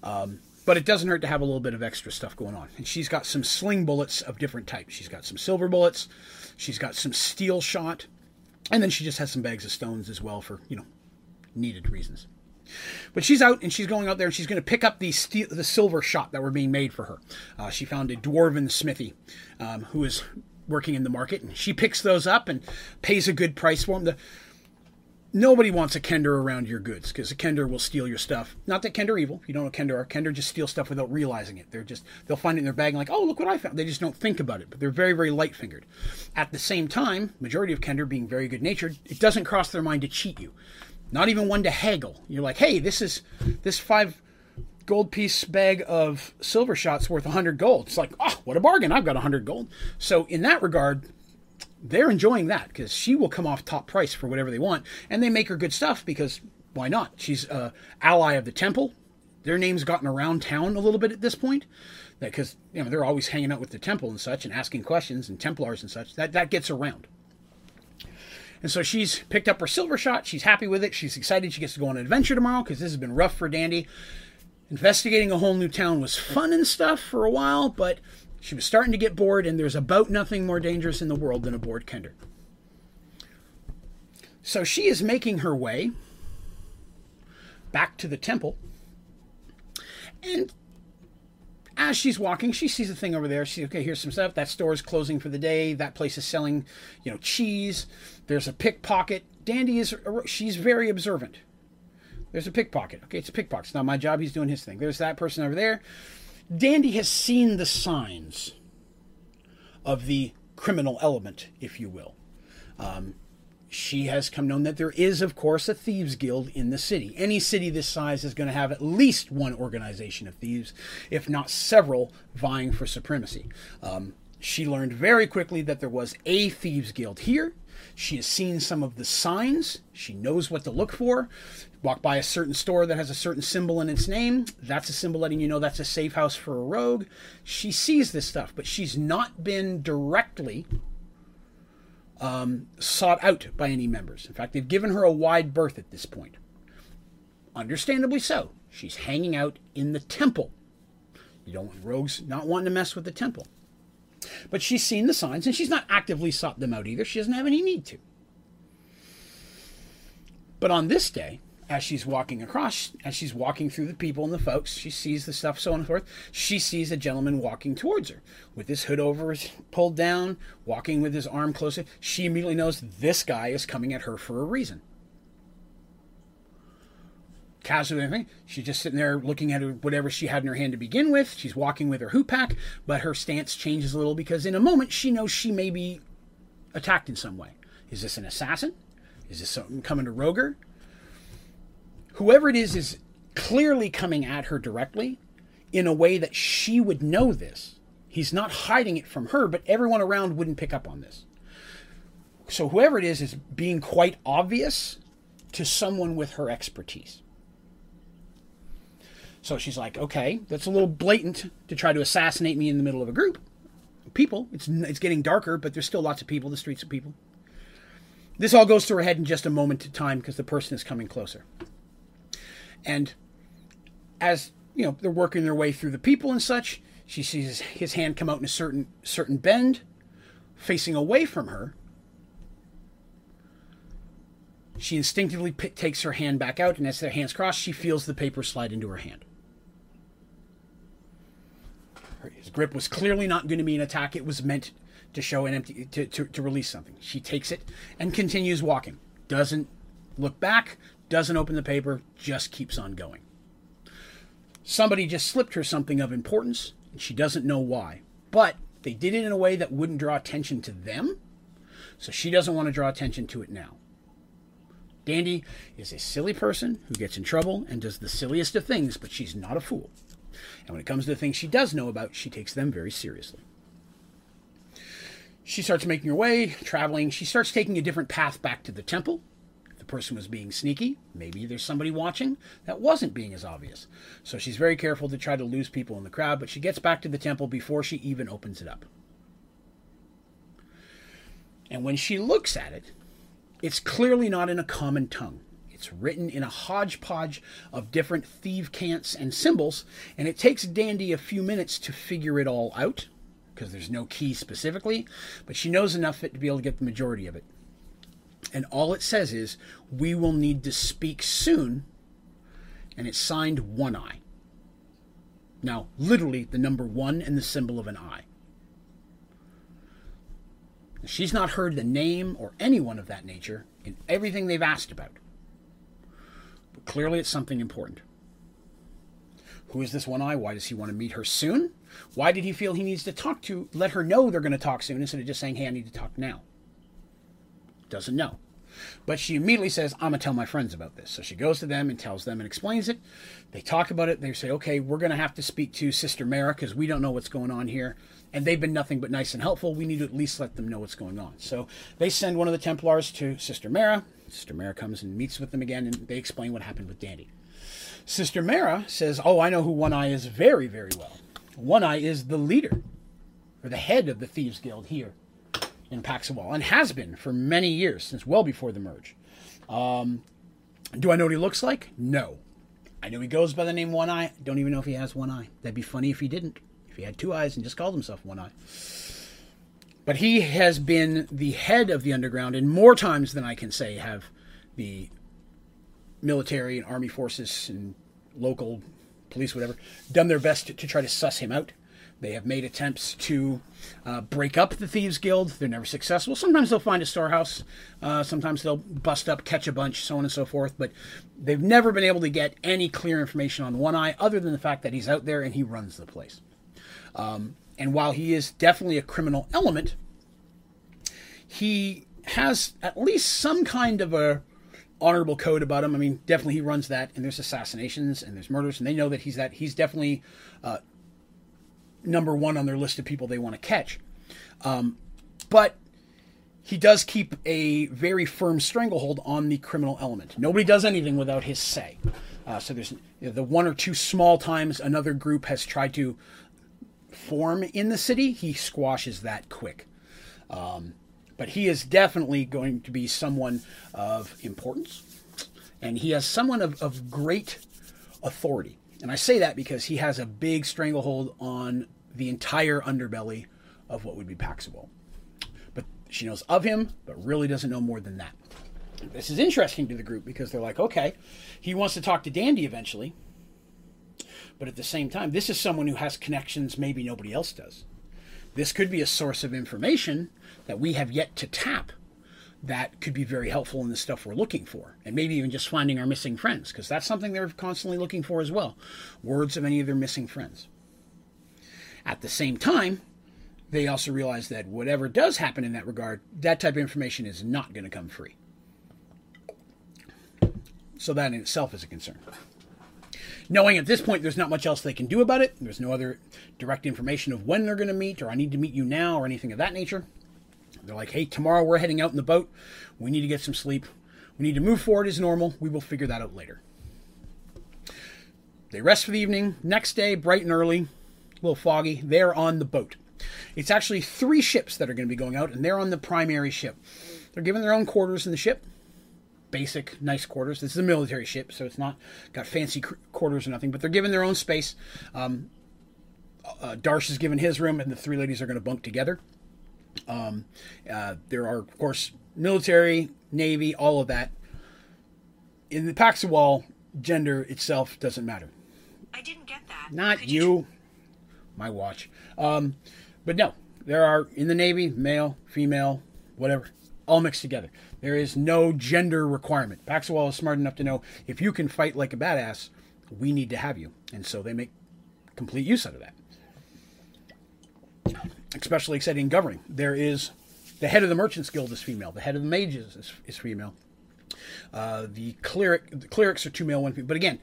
Um, but it doesn't hurt to have a little bit of extra stuff going on. And she's got some sling bullets of different types. She's got some silver bullets, she's got some steel shot, and then she just has some bags of stones as well for, you know, needed reasons. But she's out and she's going out there and she's going to pick up the steel, the silver shot that were being made for her. Uh, she found a dwarven smithy um, who is working in the market, and she picks those up and pays a good price for them. The, nobody wants a Kender around your goods because a Kender will steal your stuff. Not that Kender evil. You don't know Kender are. Kender just steal stuff without realizing it. They're just they'll find it in their bag and like, oh look what I found. They just don't think about it. But they're very very light fingered. At the same time, majority of Kender being very good natured, it doesn't cross their mind to cheat you. Not even one to haggle. You're like, hey, this is this five gold piece bag of silver shots worth 100 gold. It's like, oh, what a bargain. I've got 100 gold. So, in that regard, they're enjoying that because she will come off top price for whatever they want. And they make her good stuff because why not? She's a ally of the temple. Their name's gotten around town a little bit at this point because you know they're always hanging out with the temple and such and asking questions and templars and such that that gets around and so she's picked up her silver shot she's happy with it she's excited she gets to go on an adventure tomorrow because this has been rough for dandy Investigating a whole new town was fun and stuff for a while, but she was starting to get bored, and there's about nothing more dangerous in the world than a bored Kender. So she is making her way back to the temple, and as she's walking, she sees a thing over there. She's okay. Here's some stuff. That store is closing for the day. That place is selling, you know, cheese. There's a pickpocket. Dandy is she's very observant. There's a pickpocket. Okay, it's a pickpocket. It's not my job. He's doing his thing. There's that person over there. Dandy has seen the signs of the criminal element, if you will. Um, she has come known that there is, of course, a thieves guild in the city. Any city this size is going to have at least one organization of thieves, if not several, vying for supremacy. Um, she learned very quickly that there was a thieves guild here. She has seen some of the signs. She knows what to look for. Walk by a certain store that has a certain symbol in its name. That's a symbol letting you know that's a safe house for a rogue. She sees this stuff, but she's not been directly um, sought out by any members. In fact, they've given her a wide berth at this point. Understandably so. She's hanging out in the temple. You don't want rogues not wanting to mess with the temple. But she's seen the signs and she's not actively sought them out either. She doesn't have any need to. But on this day, as she's walking across, as she's walking through the people and the folks, she sees the stuff, so on and forth. She sees a gentleman walking towards her with his hood over his pulled down, walking with his arm closer. She immediately knows this guy is coming at her for a reason. Casually. She's just sitting there looking at whatever she had in her hand to begin with. She's walking with her hoopak, but her stance changes a little because in a moment she knows she may be attacked in some way. Is this an assassin? Is this something coming to Roger? Whoever it is is clearly coming at her directly in a way that she would know this. He's not hiding it from her, but everyone around wouldn't pick up on this. So whoever it is is being quite obvious to someone with her expertise. So she's like, okay, that's a little blatant to try to assassinate me in the middle of a group. People, it's, it's getting darker, but there's still lots of people, the streets of people. This all goes through her head in just a moment of time because the person is coming closer. And as you know, they're working their way through the people and such. She sees his hand come out in a certain certain bend, facing away from her. She instinctively p- takes her hand back out, and as their hands cross, she feels the paper slide into her hand. His grip was clearly not going to be an attack. It was meant to show an empty to, to, to release something. She takes it and continues walking. Doesn't look back, doesn't open the paper, just keeps on going. Somebody just slipped her something of importance, and she doesn't know why. But they did it in a way that wouldn't draw attention to them, so she doesn't want to draw attention to it now. Dandy is a silly person who gets in trouble and does the silliest of things, but she's not a fool. And when it comes to the things she does know about, she takes them very seriously. She starts making her way, traveling. She starts taking a different path back to the temple person was being sneaky. Maybe there's somebody watching that wasn't being as obvious. So she's very careful to try to lose people in the crowd, but she gets back to the temple before she even opens it up. And when she looks at it, it's clearly not in a common tongue. It's written in a hodgepodge of different thief cants and symbols, and it takes Dandy a few minutes to figure it all out because there's no key specifically, but she knows enough of it to be able to get the majority of it. And all it says is, We will need to speak soon, and it's signed One Eye. Now, literally, the number one and the symbol of an eye. She's not heard the name or anyone of that nature in everything they've asked about. But clearly, it's something important. Who is this one eye? Why does he want to meet her soon? Why did he feel he needs to talk to, let her know they're going to talk soon instead of just saying, hey, I need to talk now? Doesn't know. But she immediately says, I'm going to tell my friends about this. So she goes to them and tells them and explains it. They talk about it. They say, okay, we're going to have to speak to Sister Mara because we don't know what's going on here. And they've been nothing but nice and helpful. We need to at least let them know what's going on. So they send one of the Templars to Sister Mara. Sister Mara comes and meets with them again, and they explain what happened with Dandy. Sister Mara says, Oh, I know who One Eye is very, very well. One Eye is the leader, or the head of the Thieves Guild here in Paxawal, and has been for many years, since well before the merge. Um, do I know what he looks like? No. I know he goes by the name One Eye. Don't even know if he has one eye. That'd be funny if he didn't. If he had two eyes and just called himself One Eye. But he has been the head of the underground, and more times than I can say have the military and army forces and local police, whatever, done their best to, to try to suss him out. They have made attempts to uh, break up the Thieves Guild. They're never successful. Sometimes they'll find a storehouse. Uh, sometimes they'll bust up, catch a bunch, so on and so forth. But they've never been able to get any clear information on One Eye other than the fact that he's out there and he runs the place. Um, and while he is definitely a criminal element, he has at least some kind of a honorable code about him. I mean, definitely he runs that, and there's assassinations and there's murders, and they know that he's that. He's definitely uh, number one on their list of people they want to catch. Um, but he does keep a very firm stranglehold on the criminal element. Nobody does anything without his say. Uh, so there's you know, the one or two small times another group has tried to form in the city, he squashes that quick. Um, but he is definitely going to be someone of importance, and he has someone of, of great authority. And I say that because he has a big stranglehold on the entire underbelly of what would be Paxawal. But she knows of him, but really doesn't know more than that. This is interesting to the group because they're like, okay, he wants to talk to Dandy eventually, but at the same time, this is someone who has connections maybe nobody else does. This could be a source of information that we have yet to tap that could be very helpful in the stuff we're looking for. And maybe even just finding our missing friends, because that's something they're constantly looking for as well words of any of their missing friends. At the same time, they also realize that whatever does happen in that regard, that type of information is not going to come free. So that in itself is a concern. Knowing at this point there's not much else they can do about it, there's no other direct information of when they're going to meet, or I need to meet you now, or anything of that nature. They're like, hey, tomorrow we're heading out in the boat. We need to get some sleep. We need to move forward as normal. We will figure that out later. They rest for the evening. Next day, bright and early, a little foggy, they're on the boat. It's actually three ships that are going to be going out, and they're on the primary ship. They're given their own quarters in the ship. Basic, nice quarters. This is a military ship, so it's not got fancy quarters or nothing, but they're given their own space. Um, uh, Darsh is given his room, and the three ladies are going to bunk together. Um, uh, there are, of course, military, navy, all of that. In the Paxawal, gender itself doesn't matter. I didn't get that. Not Could you. you. My watch. Um, but no, there are in the Navy, male, female, whatever, all mixed together. There is no gender requirement. Paxawal is smart enough to know if you can fight like a badass, we need to have you. And so they make complete use out of that especially exciting in governing. There is the head of the Merchants Guild is female. The head of the Mages is, is female. Uh, the cleric, the clerics are two male, one female. But again,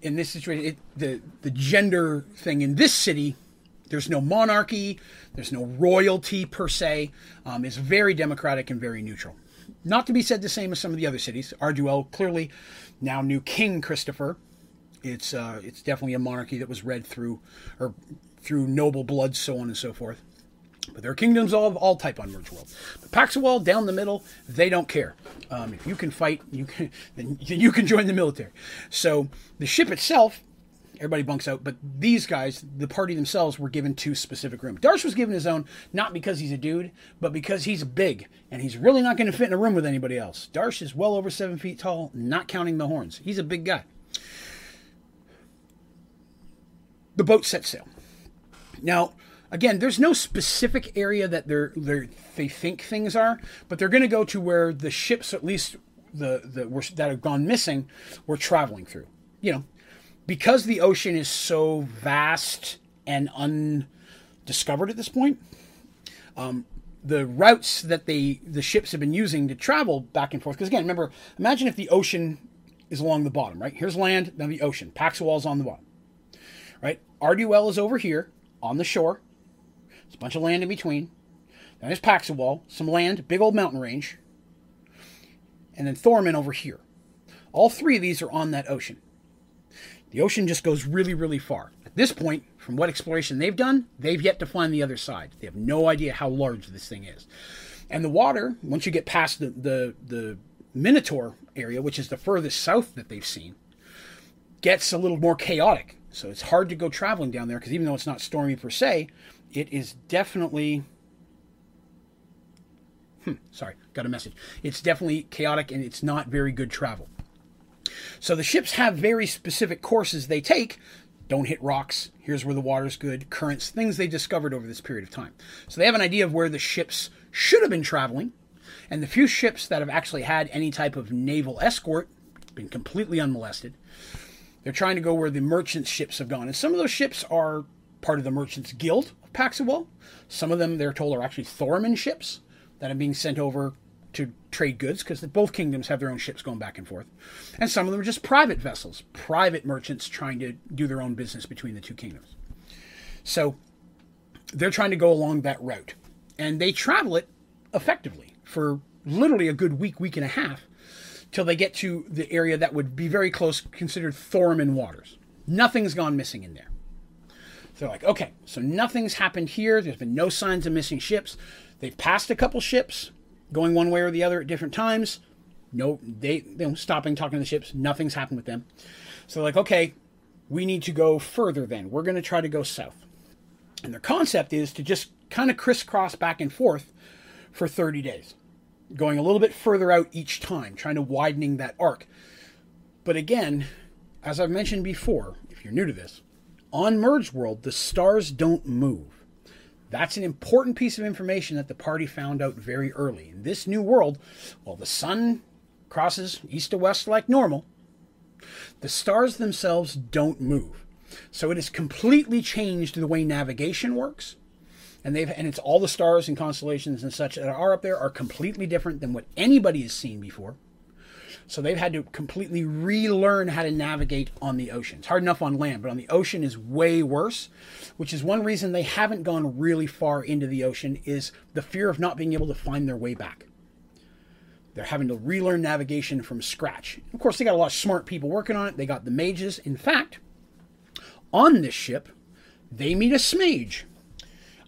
in this situation, it, the the gender thing in this city, there's no monarchy, there's no royalty per se. Um, it's very democratic and very neutral. Not to be said the same as some of the other cities. Arduel clearly now new King Christopher. It's uh, it's definitely a monarchy that was read through or through noble blood, so on and so forth. But there are kingdoms all all type on Merge World. But Paxawal down the middle, they don't care. Um, if you can fight, you can then you can join the military. So the ship itself everybody bunks out. But these guys, the party themselves, were given two specific rooms. Darsh was given his own, not because he's a dude, but because he's big and he's really not going to fit in a room with anybody else. Darsh is well over seven feet tall, not counting the horns. He's a big guy. The boat set sail. Now, again, there's no specific area that they're, they're they think things are, but they're going to go to where the ships, at least the, the that have gone missing, were traveling through. You know, because the ocean is so vast and undiscovered at this point, um, the routes that they the ships have been using to travel back and forth. Because again, remember, imagine if the ocean is along the bottom, right? Here's land, then the ocean. Paxawal's on the bottom, right? Arduel is over here on the shore. There's a bunch of land in between. Then there's Paxawal, some land, big old mountain range, and then Thorman over here. All three of these are on that ocean. The ocean just goes really, really far. At this point, from what exploration they've done, they've yet to find the other side. They have no idea how large this thing is. And the water, once you get past the, the, the Minotaur area, which is the furthest south that they've seen, gets a little more chaotic. So it's hard to go traveling down there because even though it's not stormy per se, it is definitely. Hmm, sorry, got a message. It's definitely chaotic and it's not very good travel. So the ships have very specific courses they take. Don't hit rocks. Here's where the water's good. Currents, things they discovered over this period of time. So they have an idea of where the ships should have been traveling. And the few ships that have actually had any type of naval escort been completely unmolested. They're trying to go where the merchant ships have gone. And some of those ships are part of the Merchants Guild of Paxawal. Some of them, they're told, are actually Thorman ships that are being sent over to trade goods because both kingdoms have their own ships going back and forth. And some of them are just private vessels, private merchants trying to do their own business between the two kingdoms. So they're trying to go along that route. And they travel it effectively for literally a good week, week and a half till they get to the area that would be very close, considered Thorman waters. Nothing's gone missing in there. They're like, okay, so nothing's happened here. There's been no signs of missing ships. They've passed a couple ships going one way or the other at different times. No, they, they know, stopping talking to the ships. Nothing's happened with them. So they're like, okay, we need to go further. Then we're going to try to go south. And their concept is to just kind of crisscross back and forth for 30 days, going a little bit further out each time, trying to widening that arc. But again, as I've mentioned before, if you're new to this, on Merge World, the stars don't move. That's an important piece of information that the party found out very early. In this new world, while the sun crosses east to west like normal, the stars themselves don't move. So it has completely changed the way navigation works. And they've and it's all the stars and constellations and such that are up there are completely different than what anybody has seen before. So they've had to completely relearn how to navigate on the ocean. It's hard enough on land, but on the ocean is way worse, which is one reason they haven't gone really far into the ocean is the fear of not being able to find their way back. They're having to relearn navigation from scratch. Of course, they got a lot of smart people working on it. They got the mages. In fact, on this ship, they meet a smage.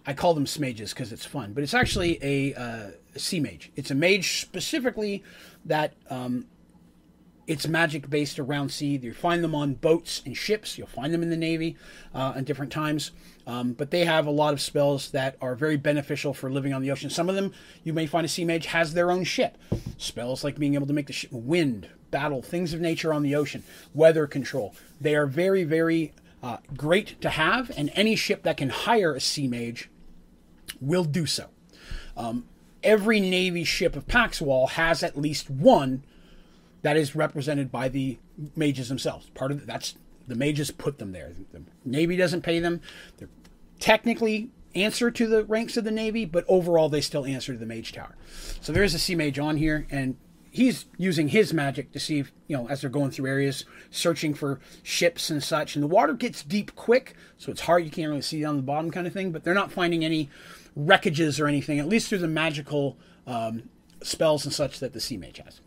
I call them smages because it's fun, but it's actually a, uh, a sea mage. It's a mage specifically that um, it's magic based around sea. You find them on boats and ships. You'll find them in the Navy uh, at different times. Um, but they have a lot of spells that are very beneficial for living on the ocean. Some of them you may find a sea mage has their own ship. Spells like being able to make the ship wind, battle, things of nature on the ocean, weather control. They are very, very uh, great to have, and any ship that can hire a sea mage will do so. Um, every Navy ship of Paxwall has at least one that is represented by the mages themselves. Part of the, that's the mages put them there. The Navy doesn't pay them. They're technically answer to the ranks of the Navy, but overall they still answer to the Mage Tower. So there is a sea mage on here, and he's using his magic to see if, you know, as they're going through areas, searching for ships and such. And the water gets deep quick, so it's hard. You can't really see down the bottom kind of thing, but they're not finding any wreckages or anything, at least through the magical um, spells and such that the Sea Mage has.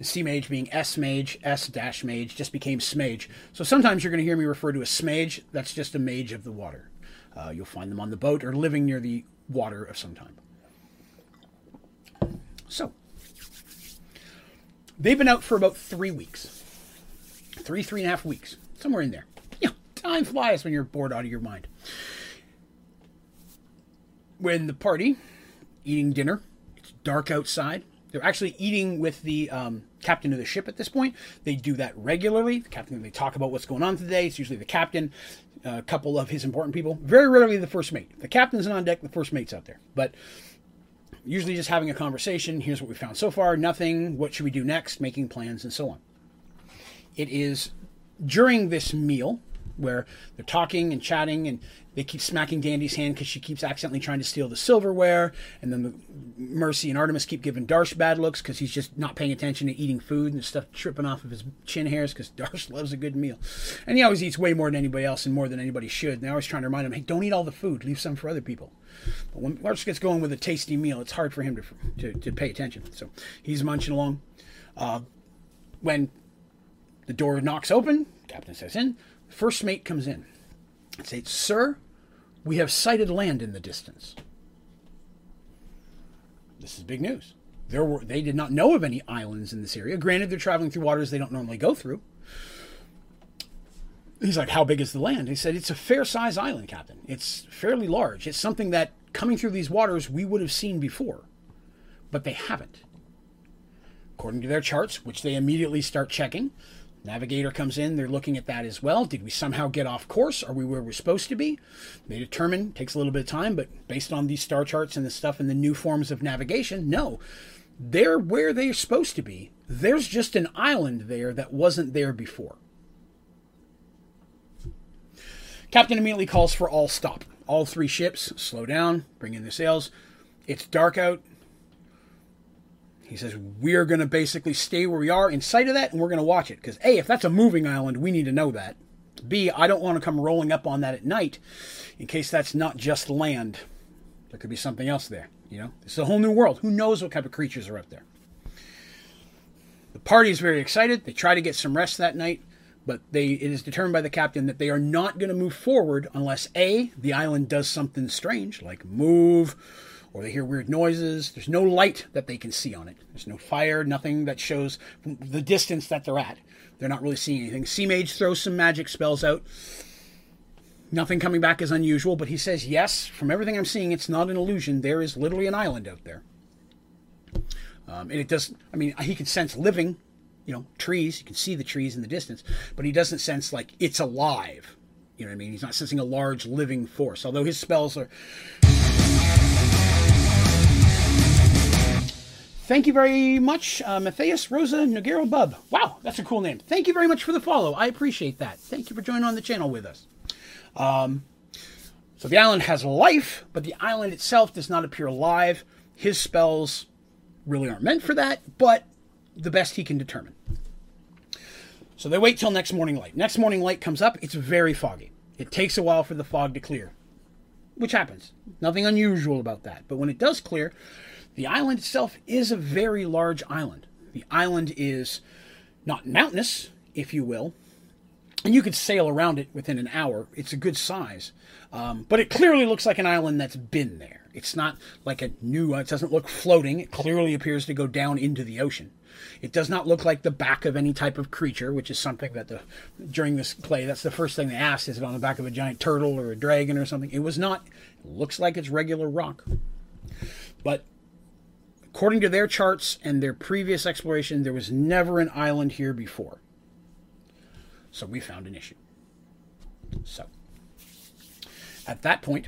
The Sea Mage being S Mage, S dash Mage, just became Smage. So sometimes you're going to hear me refer to a Smage. That's just a mage of the water. Uh, you'll find them on the boat or living near the water of some time. So, they've been out for about three weeks. Three, three and a half weeks. Somewhere in there. Yeah, time flies when you're bored out of your mind. When the party, eating dinner, it's dark outside. They're actually eating with the um, captain of the ship at this point. They do that regularly. The captain, they talk about what's going on today. It's usually the captain, uh, a couple of his important people. Very rarely the first mate. The captain's on deck, the first mate's out there. But usually just having a conversation. Here's what we found so far. Nothing. What should we do next? Making plans and so on. It is during this meal where they're talking and chatting and they keep smacking Dandy's hand because she keeps accidentally trying to steal the silverware. And then the, Mercy and Artemis keep giving Darsh bad looks because he's just not paying attention to eating food and stuff tripping off of his chin hairs because Darsh loves a good meal. And he always eats way more than anybody else and more than anybody should. And they're always trying to remind him, hey, don't eat all the food, leave some for other people. But when Darsh gets going with a tasty meal, it's hard for him to, to, to pay attention. So he's munching along. Uh, when the door knocks open, Captain says in, first mate comes in and says, Sir, we have sighted land in the distance. This is big news. There were they did not know of any islands in this area. Granted, they're traveling through waters they don't normally go through. He's like, How big is the land? He said, It's a fair size island, Captain. It's fairly large. It's something that coming through these waters we would have seen before. But they haven't. According to their charts, which they immediately start checking, Navigator comes in, they're looking at that as well. Did we somehow get off course? Are we where we're supposed to be? They determine, takes a little bit of time, but based on these star charts and the stuff and the new forms of navigation, no. They're where they're supposed to be. There's just an island there that wasn't there before. Captain immediately calls for all stop. All three ships slow down, bring in the sails. It's dark out. He says, We're going to basically stay where we are in sight of that and we're going to watch it. Because, A, if that's a moving island, we need to know that. B, I don't want to come rolling up on that at night in case that's not just land. There could be something else there. You know, it's a whole new world. Who knows what type of creatures are up there? The party is very excited. They try to get some rest that night, but they it is determined by the captain that they are not going to move forward unless A, the island does something strange, like move or they hear weird noises. There's no light that they can see on it. There's no fire, nothing that shows the distance that they're at. They're not really seeing anything. Sea Mage throws some magic spells out. Nothing coming back is unusual, but he says, yes, from everything I'm seeing, it's not an illusion. There is literally an island out there. Um, and it doesn't, I mean, he can sense living, you know, trees. You can see the trees in the distance, but he doesn't sense like it's alive. You know what I mean? He's not sensing a large living force, although his spells are Thank you very much, uh, Matthias Rosa Nogero Bub. Wow, that's a cool name. Thank you very much for the follow. I appreciate that. Thank you for joining on the channel with us. Um, so the island has life, but the island itself does not appear alive. His spells really aren't meant for that, but the best he can determine. So they wait till next morning light. Next morning light comes up. It's very foggy. It takes a while for the fog to clear, which happens. Nothing unusual about that. But when it does clear, the island itself is a very large island. The island is not mountainous, if you will, and you could sail around it within an hour. It's a good size, um, but it clearly looks like an island that's been there. It's not like a new. It doesn't look floating. It clearly appears to go down into the ocean. It does not look like the back of any type of creature, which is something that the during this play that's the first thing they asked is it on the back of a giant turtle or a dragon or something. It was not. It looks like it's regular rock, but According to their charts and their previous exploration, there was never an island here before. So we found an issue. So at that point,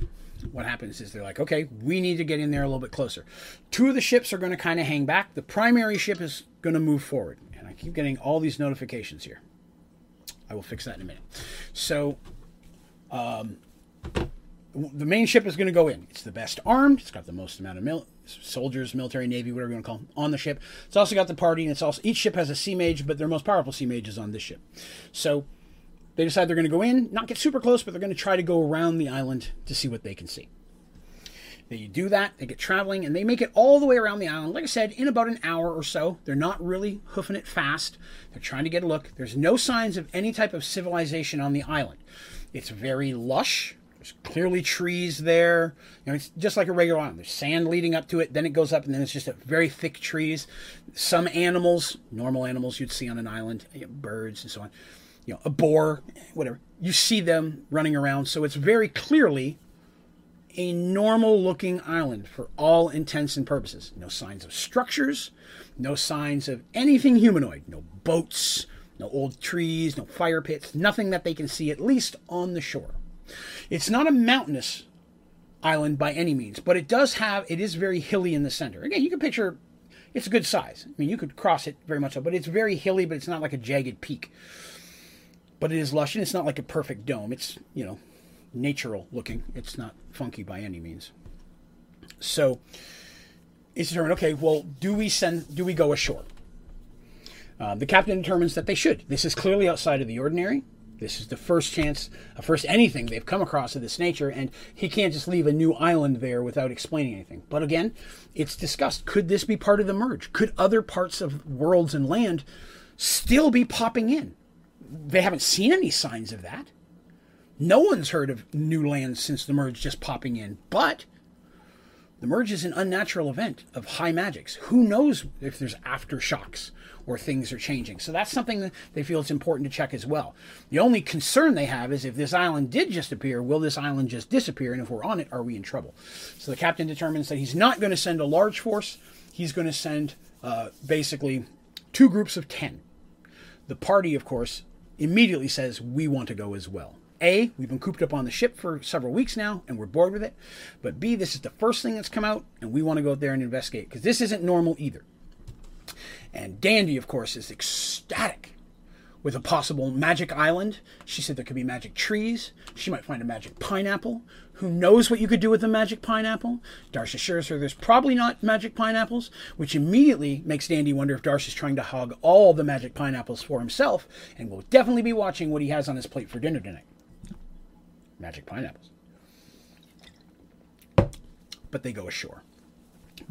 what happens is they're like, okay, we need to get in there a little bit closer. Two of the ships are going to kind of hang back. The primary ship is going to move forward. And I keep getting all these notifications here. I will fix that in a minute. So, um, the main ship is going to go in. It's the best armed. It's got the most amount of mil- soldiers, military, navy, whatever you want to call them, on the ship. It's also got the party, and it's also each ship has a sea mage, but their most powerful sea mage is on this ship. So they decide they're going to go in, not get super close, but they're going to try to go around the island to see what they can see. They do that, they get traveling, and they make it all the way around the island, like I said, in about an hour or so. They're not really hoofing it fast. They're trying to get a look. There's no signs of any type of civilization on the island. It's very lush. There's clearly trees there. You know, it's just like a regular island. There's sand leading up to it, then it goes up, and then it's just very thick trees. Some animals, normal animals you'd see on an island, you know, birds and so on. You know, a boar, whatever. You see them running around, so it's very clearly a normal looking island for all intents and purposes. No signs of structures, no signs of anything humanoid, no boats, no old trees, no fire pits, nothing that they can see, at least on the shore. It's not a mountainous island by any means, but it does have, it is very hilly in the center. Again, you can picture it's a good size. I mean, you could cross it very much so, but it's very hilly, but it's not like a jagged peak. But it is lush, and it's not like a perfect dome. It's, you know, natural looking. It's not funky by any means. So it's determined. Okay, well, do we send? Do we go ashore? Uh, the captain determines that they should. This is clearly outside of the ordinary. This is the first chance, uh, first anything they've come across of this nature, and he can't just leave a new island there without explaining anything. But again, it's discussed. Could this be part of the merge? Could other parts of worlds and land still be popping in? They haven't seen any signs of that. No one's heard of new lands since the merge just popping in, but the merge is an unnatural event of high magics. Who knows if there's aftershocks or things are changing? So that's something that they feel it's important to check as well. The only concern they have is if this island did just appear, will this island just disappear? And if we're on it, are we in trouble? So the captain determines that he's not going to send a large force. He's going to send uh, basically two groups of 10. The party, of course, immediately says, We want to go as well. A, we've been cooped up on the ship for several weeks now and we're bored with it. But B, this is the first thing that's come out and we want to go out there and investigate because this isn't normal either. And Dandy, of course, is ecstatic with a possible magic island. She said there could be magic trees. She might find a magic pineapple. Who knows what you could do with a magic pineapple? Darsh assures her there's probably not magic pineapples, which immediately makes Dandy wonder if Darsh is trying to hog all the magic pineapples for himself and will definitely be watching what he has on his plate for dinner tonight magic pineapples. But they go ashore.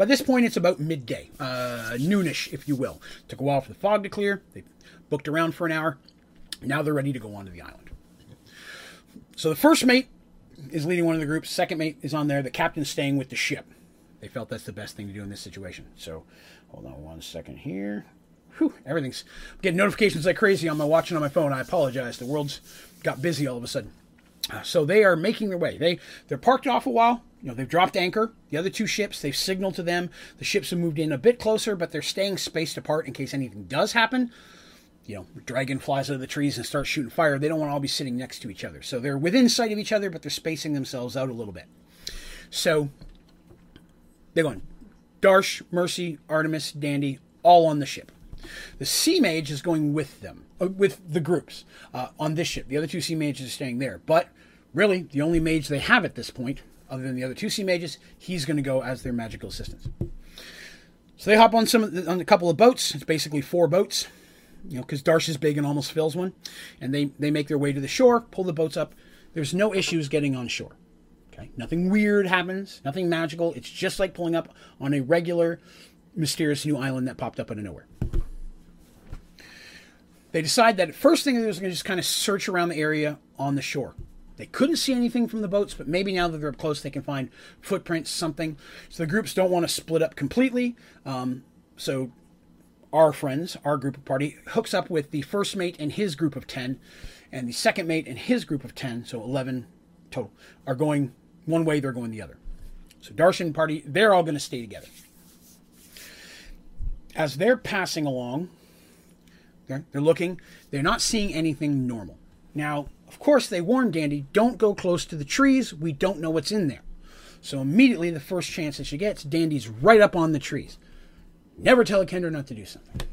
By this point, it's about midday, uh, noonish, if you will. Took a while for the fog to clear. They booked around for an hour. Now they're ready to go onto the island. So the first mate is leading one of the groups. Second mate is on there. The captain's staying with the ship. They felt that's the best thing to do in this situation. So hold on one second here. Whew, everything's I'm getting notifications like crazy on my watch and on my phone. I apologize. The world's got busy all of a sudden. So they are making their way. They they're parked off a while. You know, they've dropped anchor. The other two ships, they've signaled to them. The ships have moved in a bit closer, but they're staying spaced apart in case anything does happen. You know, dragon flies out of the trees and starts shooting fire. They don't want to all be sitting next to each other. So they're within sight of each other, but they're spacing themselves out a little bit. So they're going Darsh, Mercy, Artemis, Dandy, all on the ship. The Sea Mage is going with them, with the groups uh, on this ship. The other two Sea Mages are staying there. But really, the only mage they have at this point, other than the other two Sea Mages, he's going to go as their magical assistant. So they hop on some on a couple of boats. It's basically four boats, you know, because Darsh is big and almost fills one. And they they make their way to the shore, pull the boats up. There's no issues getting on shore. Okay, nothing weird happens, nothing magical. It's just like pulling up on a regular, mysterious new island that popped up out of nowhere. They decide that first thing they're going to just kind of search around the area on the shore. They couldn't see anything from the boats, but maybe now that they're up close, they can find footprints, something. So the groups don't want to split up completely. Um, so our friends, our group of party, hooks up with the first mate and his group of 10, and the second mate and his group of 10, so 11 total, are going one way, they're going the other. So Darshan party, they're all going to stay together. As they're passing along, they're, they're looking. They're not seeing anything normal. Now, of course, they warn Dandy, don't go close to the trees. We don't know what's in there. So immediately, the first chance that she gets, Dandy's right up on the trees. Never tell a kender not to do something.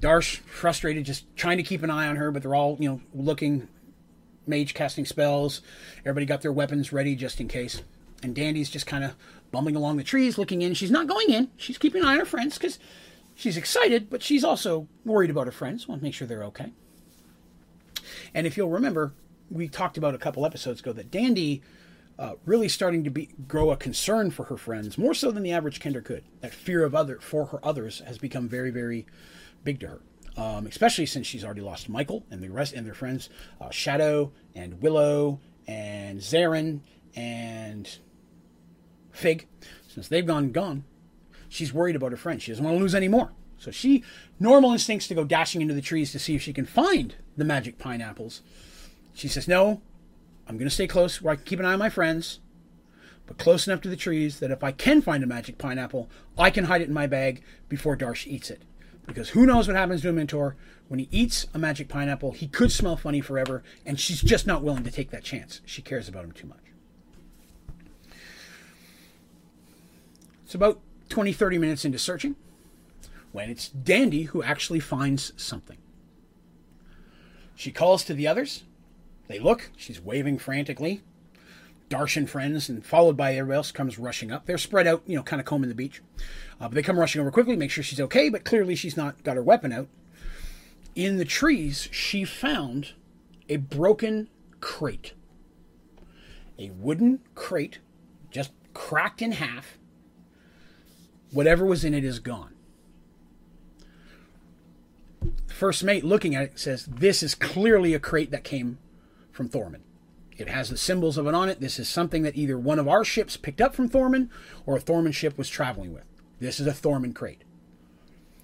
Darsh, frustrated, just trying to keep an eye on her, but they're all, you know, looking, mage casting spells. Everybody got their weapons ready just in case. And Dandy's just kind of bumbling along the trees, looking in. She's not going in. She's keeping an eye on her friends because she's excited, but she's also worried about her friends. Want to make sure they're okay. And if you'll remember, we talked about a couple episodes ago that Dandy uh, really starting to be grow a concern for her friends more so than the average kender could. That fear of other for her others has become very very big to her. Um, especially since she's already lost Michael and the rest and their friends, uh, Shadow and Willow and Zarin and Fig. Since they've gone gone, she's worried about her friend. She doesn't want to lose any more. So she normal instincts to go dashing into the trees to see if she can find the magic pineapples. She says, "No, I'm going to stay close where I can keep an eye on my friends, but close enough to the trees that if I can find a magic pineapple, I can hide it in my bag before Darsh eats it. Because who knows what happens to a Minotaur when he eats a magic pineapple? He could smell funny forever, and she's just not willing to take that chance. She cares about him too much. It's about 20, 30 minutes into searching when it's Dandy who actually finds something. She calls to the others they look. She's waving frantically. Darshan friends, and followed by everybody else, comes rushing up. They're spread out, you know, kind of combing the beach. Uh, but they come rushing over quickly, make sure she's okay, but clearly she's not got her weapon out. In the trees, she found a broken crate. A wooden crate, just cracked in half. Whatever was in it is gone. First mate looking at it says, This is clearly a crate that came from Thorman. It has the symbols of it on it. This is something that either one of our ships picked up from Thorman or a Thorman ship was traveling with. This is a Thorman crate.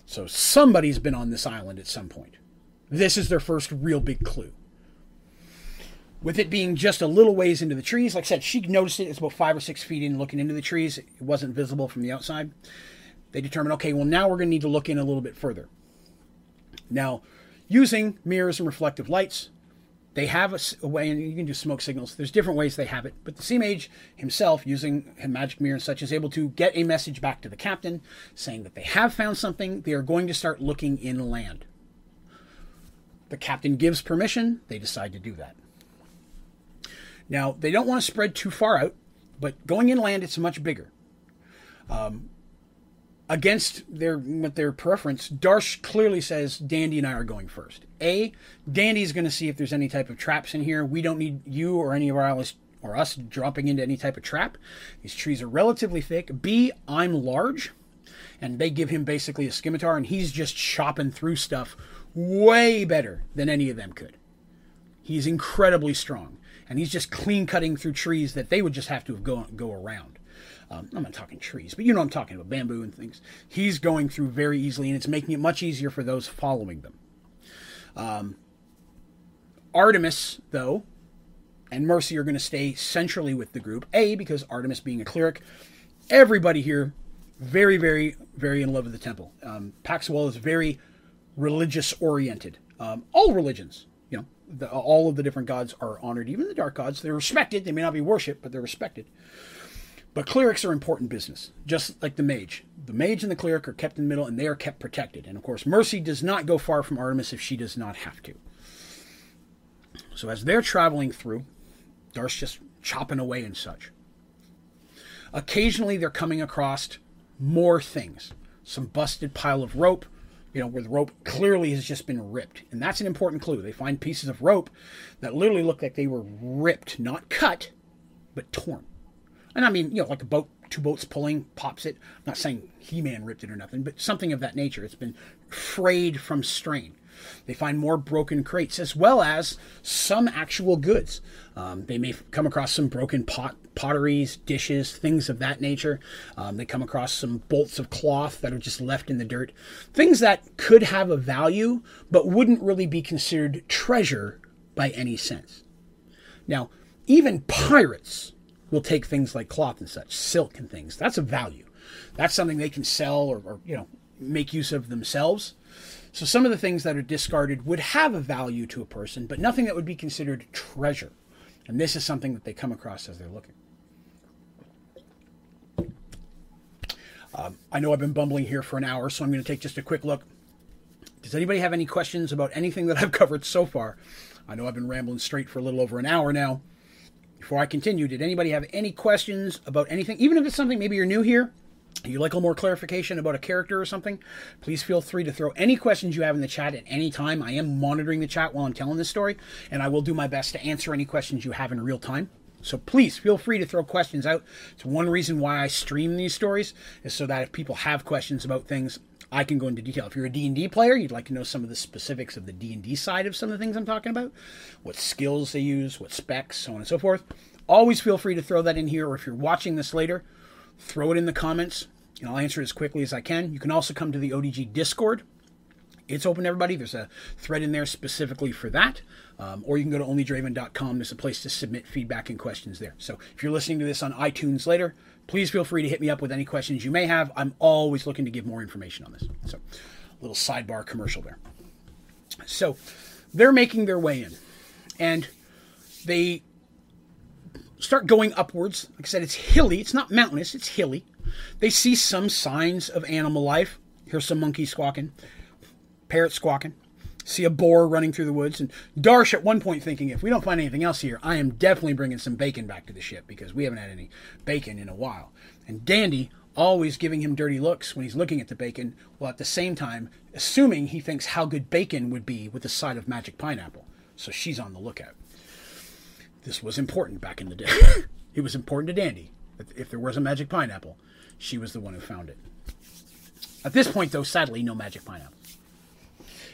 So somebody's been on this island at some point. This is their first real big clue. With it being just a little ways into the trees, like I said, she noticed it. It's about five or six feet in looking into the trees. It wasn't visible from the outside. They determined, okay, well, now we're going to need to look in a little bit further. Now, using mirrors and reflective lights, they have a, a, way, and you can do smoke signals. There's different ways they have it, but the Sea Mage himself, using a magic mirror and such, is able to get a message back to the captain saying that they have found something. They are going to start looking inland. The captain gives permission. They decide to do that. Now they don't want to spread too far out, but going inland, it's much bigger. Um, against their with their preference, Darsh clearly says Dandy and I are going first. A, Dandy's going to see if there's any type of traps in here. We don't need you or any of our allies or us dropping into any type of trap. These trees are relatively thick. B, I'm large, and they give him basically a scimitar, and he's just chopping through stuff way better than any of them could. He's incredibly strong, and he's just clean cutting through trees that they would just have to go go around. Um, I'm not talking trees, but you know I'm talking about bamboo and things. He's going through very easily, and it's making it much easier for those following them. Um, Artemis, though, and Mercy are going to stay centrally with the group. A, because Artemis being a cleric, everybody here very, very, very in love with the temple. Um, Paxawal is very religious oriented. Um, all religions, the, all of the different gods are honored. Even the dark gods, they're respected. They may not be worshipped, but they're respected. But clerics are important business, just like the mage. The mage and the cleric are kept in the middle and they are kept protected. And of course, Mercy does not go far from Artemis if she does not have to. So as they're traveling through, Darsh's just chopping away and such. Occasionally they're coming across more things. Some busted pile of rope, you know, where the rope clearly has just been ripped. And that's an important clue. They find pieces of rope that literally look like they were ripped, not cut, but torn. And I mean, you know, like a boat, two boats pulling, pops it. I'm not saying He Man ripped it or nothing, but something of that nature. It's been frayed from strain. They find more broken crates as well as some actual goods. Um, they may come across some broken pot, potteries, dishes, things of that nature. Um, they come across some bolts of cloth that are just left in the dirt. Things that could have a value, but wouldn't really be considered treasure by any sense. Now, even pirates will take things like cloth and such, silk and things. That's a value. That's something they can sell or, or you know make use of themselves. So some of the things that are discarded would have a value to a person, but nothing that would be considered treasure. And this is something that they come across as they're looking. Um, I know I've been bumbling here for an hour, so I'm going to take just a quick look. Does anybody have any questions about anything that I've covered so far? I know I've been rambling straight for a little over an hour now. Before I continue, did anybody have any questions about anything? Even if it's something maybe you're new here, you like a little more clarification about a character or something, please feel free to throw any questions you have in the chat at any time. I am monitoring the chat while I'm telling this story, and I will do my best to answer any questions you have in real time. So please feel free to throw questions out. It's one reason why I stream these stories is so that if people have questions about things, I can go into detail. If you're a D&D player, you'd like to know some of the specifics of the D&D side of some of the things I'm talking about, what skills they use, what specs, so on and so forth. Always feel free to throw that in here, or if you're watching this later, throw it in the comments, and I'll answer it as quickly as I can. You can also come to the ODG Discord. It's open to everybody. There's a thread in there specifically for that. Um, or you can go to onlydraven.com. There's a place to submit feedback and questions there. So if you're listening to this on iTunes later, please feel free to hit me up with any questions you may have. I'm always looking to give more information on this. So, a little sidebar commercial there. So, they're making their way in, and they start going upwards. Like I said, it's hilly. It's not mountainous. It's hilly. They see some signs of animal life. Here's some monkeys squawking, parrots squawking see a boar running through the woods. And Darsh at one point thinking, if we don't find anything else here, I am definitely bringing some bacon back to the ship because we haven't had any bacon in a while. And Dandy always giving him dirty looks when he's looking at the bacon, while at the same time assuming he thinks how good bacon would be with a side of magic pineapple. So she's on the lookout. This was important back in the day. it was important to Dandy. If there was a magic pineapple, she was the one who found it. At this point, though, sadly, no magic pineapple.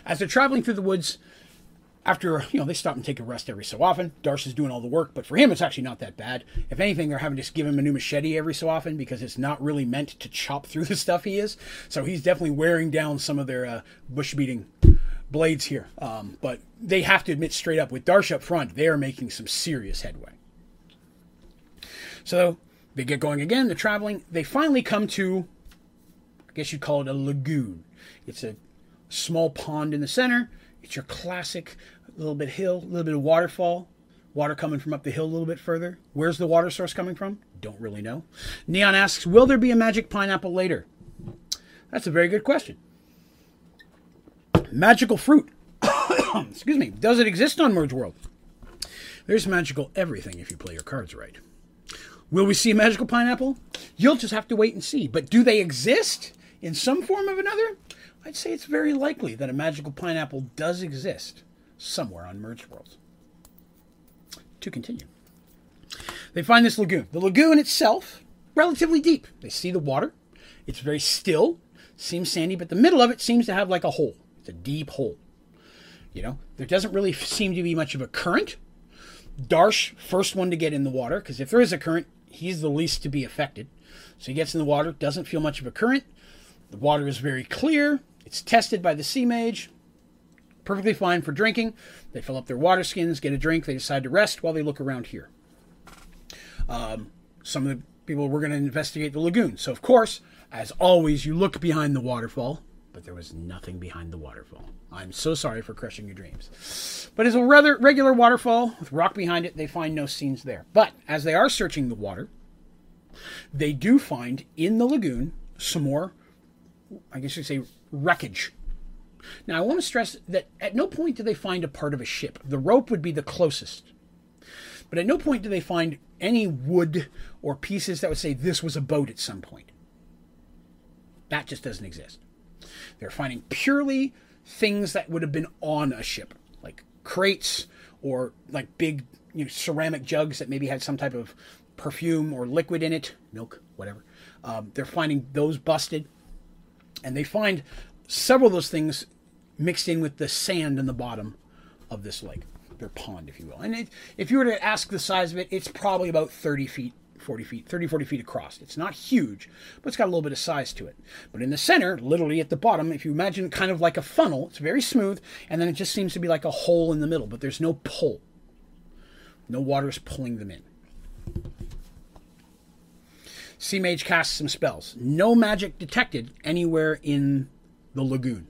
As they're traveling through the woods, after you know they stop and take a rest every so often. Darsh's doing all the work, but for him it's actually not that bad. If anything, they're having to just give him a new machete every so often because it's not really meant to chop through the stuff he is. So he's definitely wearing down some of their uh, bush beating blades here. Um, but they have to admit straight up with Darsh up front, they are making some serious headway. So they get going again. They're traveling. They finally come to, I guess you'd call it a lagoon. It's a small pond in the center. It's your classic little bit hill, a little bit of waterfall, water coming from up the hill a little bit further. Where's the water source coming from? Don't really know. Neon asks, Will there be a magic pineapple later? That's a very good question. Magical fruit. Excuse me. Does it exist on Merge World? There's magical everything if you play your cards right. Will we see a magical pineapple? You'll just have to wait and see. But do they exist in some form or another? I'd say it's very likely that a magical pineapple does exist somewhere on Merge World. To continue. They find this lagoon. The lagoon itself, relatively deep. They see the water. It's very still, seems sandy, but the middle of it seems to have like a hole. It's a deep hole. You know, there doesn't really seem to be much of a current. Darsh, first one to get in the water, because if there is a current, he's the least to be affected. So he gets in the water, doesn't feel much of a current. The water is very clear. It's tested by the sea mage. Perfectly fine for drinking. They fill up their water skins, get a drink. They decide to rest while they look around here. Um, some of the people were going to investigate the lagoon. So, of course, as always, you look behind the waterfall, but there was nothing behind the waterfall. I'm so sorry for crushing your dreams. But as a rather regular waterfall with rock behind it, they find no scenes there. But as they are searching the water, they do find in the lagoon some more, I guess you'd say, wreckage. Now, I want to stress that at no point do they find a part of a ship. The rope would be the closest. But at no point do they find any wood or pieces that would say this was a boat at some point. That just doesn't exist. They're finding purely things that would have been on a ship, like crates or like big you know, ceramic jugs that maybe had some type of perfume or liquid in it, milk, whatever. Um, they're finding those busted and they find several of those things mixed in with the sand in the bottom of this lake, their pond, if you will. And it, if you were to ask the size of it, it's probably about 30 feet 40 feet, 30, 40 feet across. It's not huge, but it's got a little bit of size to it. But in the center, literally at the bottom, if you imagine kind of like a funnel, it's very smooth, and then it just seems to be like a hole in the middle, but there's no pull. No water is pulling them in. Sea Mage casts some spells. No magic detected anywhere in the lagoon.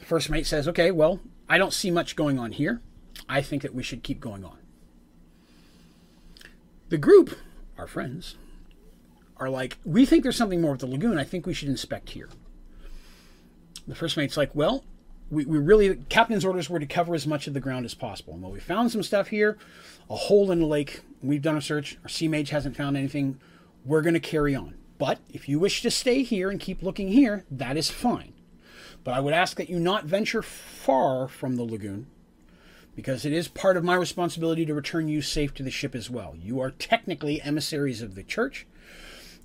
First mate says, Okay, well, I don't see much going on here. I think that we should keep going on. The group, our friends, are like, We think there's something more with the lagoon. I think we should inspect here. The first mate's like, Well, we, we really, captain's orders were to cover as much of the ground as possible. And while we found some stuff here, a hole in the lake. We've done a search. Our sea mage hasn't found anything. We're going to carry on. But if you wish to stay here and keep looking here, that is fine. But I would ask that you not venture far from the lagoon because it is part of my responsibility to return you safe to the ship as well. You are technically emissaries of the church,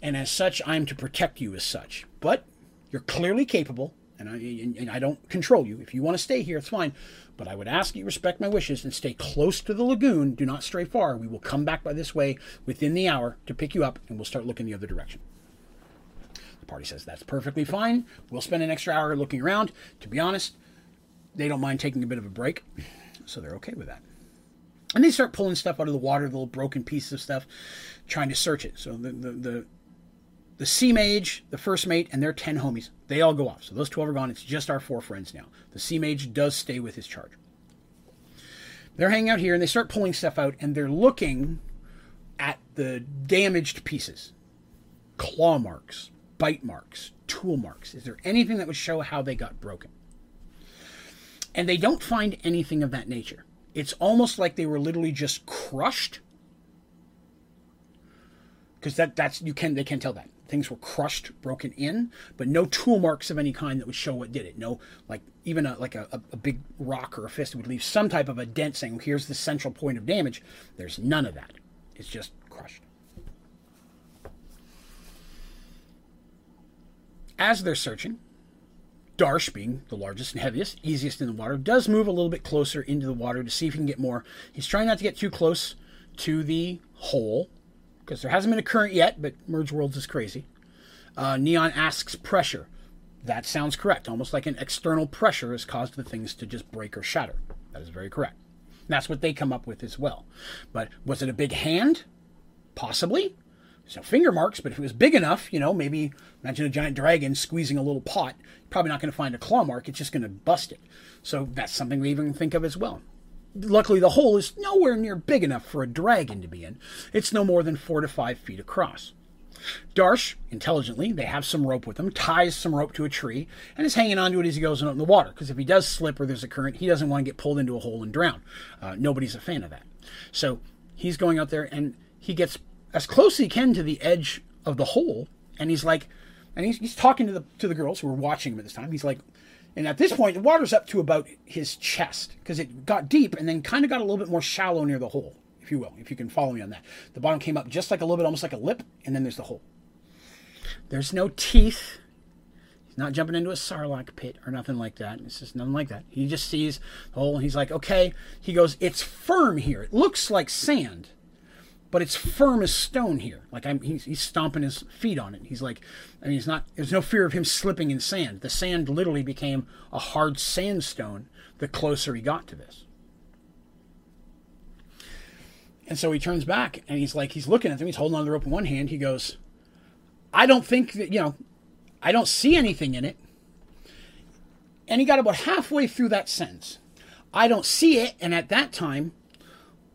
and as such, I'm to protect you as such. But you're clearly capable, and I, and I don't control you. If you want to stay here, it's fine. But I would ask you respect my wishes and stay close to the lagoon. Do not stray far. We will come back by this way within the hour to pick you up, and we'll start looking the other direction. The party says that's perfectly fine. We'll spend an extra hour looking around. To be honest, they don't mind taking a bit of a break, so they're okay with that. And they start pulling stuff out of the water, the little broken pieces of stuff, trying to search it. So the the, the the sea mage, the first mate, and their 10 homies, they all go off. So those 12 are gone. It's just our four friends now. The sea mage does stay with his charge. They're hanging out here and they start pulling stuff out and they're looking at the damaged pieces claw marks, bite marks, tool marks. Is there anything that would show how they got broken? And they don't find anything of that nature. It's almost like they were literally just crushed because that that's you can they can tell that things were crushed, broken in, but no tool marks of any kind that would show what did it. No, like even a like a, a big rock or a fist would leave some type of a dent saying, here's the central point of damage. There's none of that. It's just crushed. As they're searching, Darsh, being the largest and heaviest, easiest in the water, does move a little bit closer into the water to see if he can get more. He's trying not to get too close to the hole because there hasn't been a current yet, but Merge Worlds is crazy. Uh, Neon asks pressure. That sounds correct. Almost like an external pressure has caused the things to just break or shatter. That is very correct. That's what they come up with as well. But was it a big hand? Possibly. So finger marks, but if it was big enough, you know, maybe imagine a giant dragon squeezing a little pot. probably not going to find a claw mark. It's just going to bust it. So that's something we even think of as well luckily the hole is nowhere near big enough for a dragon to be in. It's no more than four to five feet across. Darsh, intelligently, they have some rope with him, ties some rope to a tree, and is hanging onto it as he goes out in the water. Because if he does slip or there's a current, he doesn't want to get pulled into a hole and drown. Uh, nobody's a fan of that. So he's going out there and he gets as close as he can to the edge of the hole, and he's like, and he's, he's talking to the to the girls who are watching him at this time. He's like, and at this point, the water's up to about his chest because it got deep and then kind of got a little bit more shallow near the hole, if you will, if you can follow me on that. The bottom came up just like a little bit, almost like a lip, and then there's the hole. There's no teeth. He's not jumping into a sarlacc pit or nothing like that. It's just nothing like that. He just sees the hole and he's like, okay. He goes, it's firm here. It looks like sand but it's firm as stone here. Like I'm, he's, he's stomping his feet on it. He's like, I mean, he's not. There's no fear of him slipping in sand. The sand literally became a hard sandstone the closer he got to this. And so he turns back and he's like, he's looking at them. He's holding on the rope in one hand. He goes, I don't think that you know, I don't see anything in it. And he got about halfway through that sentence. I don't see it. And at that time,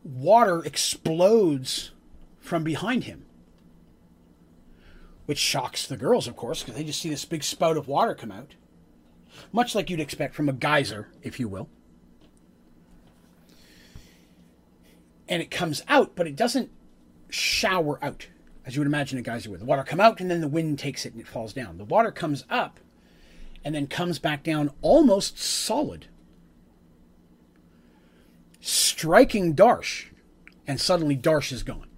water explodes from behind him. Which shocks the girls, of course, because they just see this big spout of water come out. Much like you'd expect from a geyser, if you will. And it comes out, but it doesn't shower out, as you would imagine a geyser would. The water come out and then the wind takes it and it falls down. The water comes up and then comes back down almost solid striking Darsh, and suddenly Darsh is gone.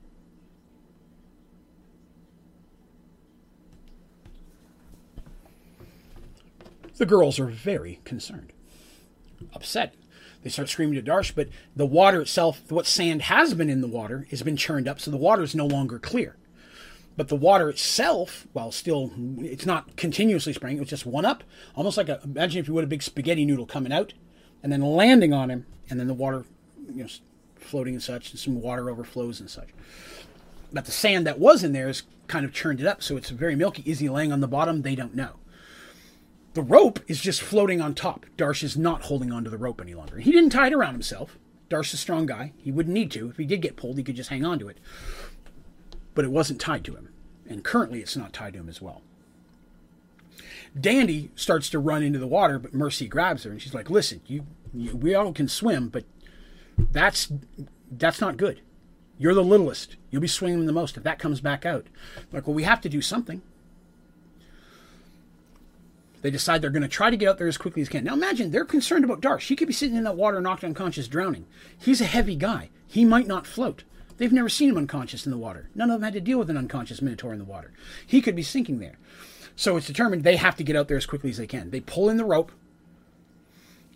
The girls are very concerned, upset. They start screaming to Darsh, but the water itself, what sand has been in the water, has been churned up, so the water is no longer clear. But the water itself, while still, it's not continuously spraying, it's just one up, almost like a, imagine if you would a big spaghetti noodle coming out and then landing on him, and then the water you know, floating and such, and some water overflows and such. But the sand that was in there is kind of churned it up, so it's very milky. Is he laying on the bottom? They don't know. The rope is just floating on top. Darsh is not holding onto the rope any longer. He didn't tie it around himself. Darsh's a strong guy. He wouldn't need to. If he did get pulled, he could just hang on to it. But it wasn't tied to him. And currently, it's not tied to him as well. Dandy starts to run into the water, but Mercy grabs her and she's like, "Listen, you, you we all can swim, but that's that's not good. You're the littlest. You'll be swinging the most if that comes back out. Like, well, we have to do something. They decide they're going to try to get out there as quickly as can. Now imagine they're concerned about Darsh. He could be sitting in that water, knocked unconscious, drowning. He's a heavy guy. He might not float. They've never seen him unconscious in the water. None of them had to deal with an unconscious Minotaur in the water. He could be sinking there. So it's determined they have to get out there as quickly as they can. They pull in the rope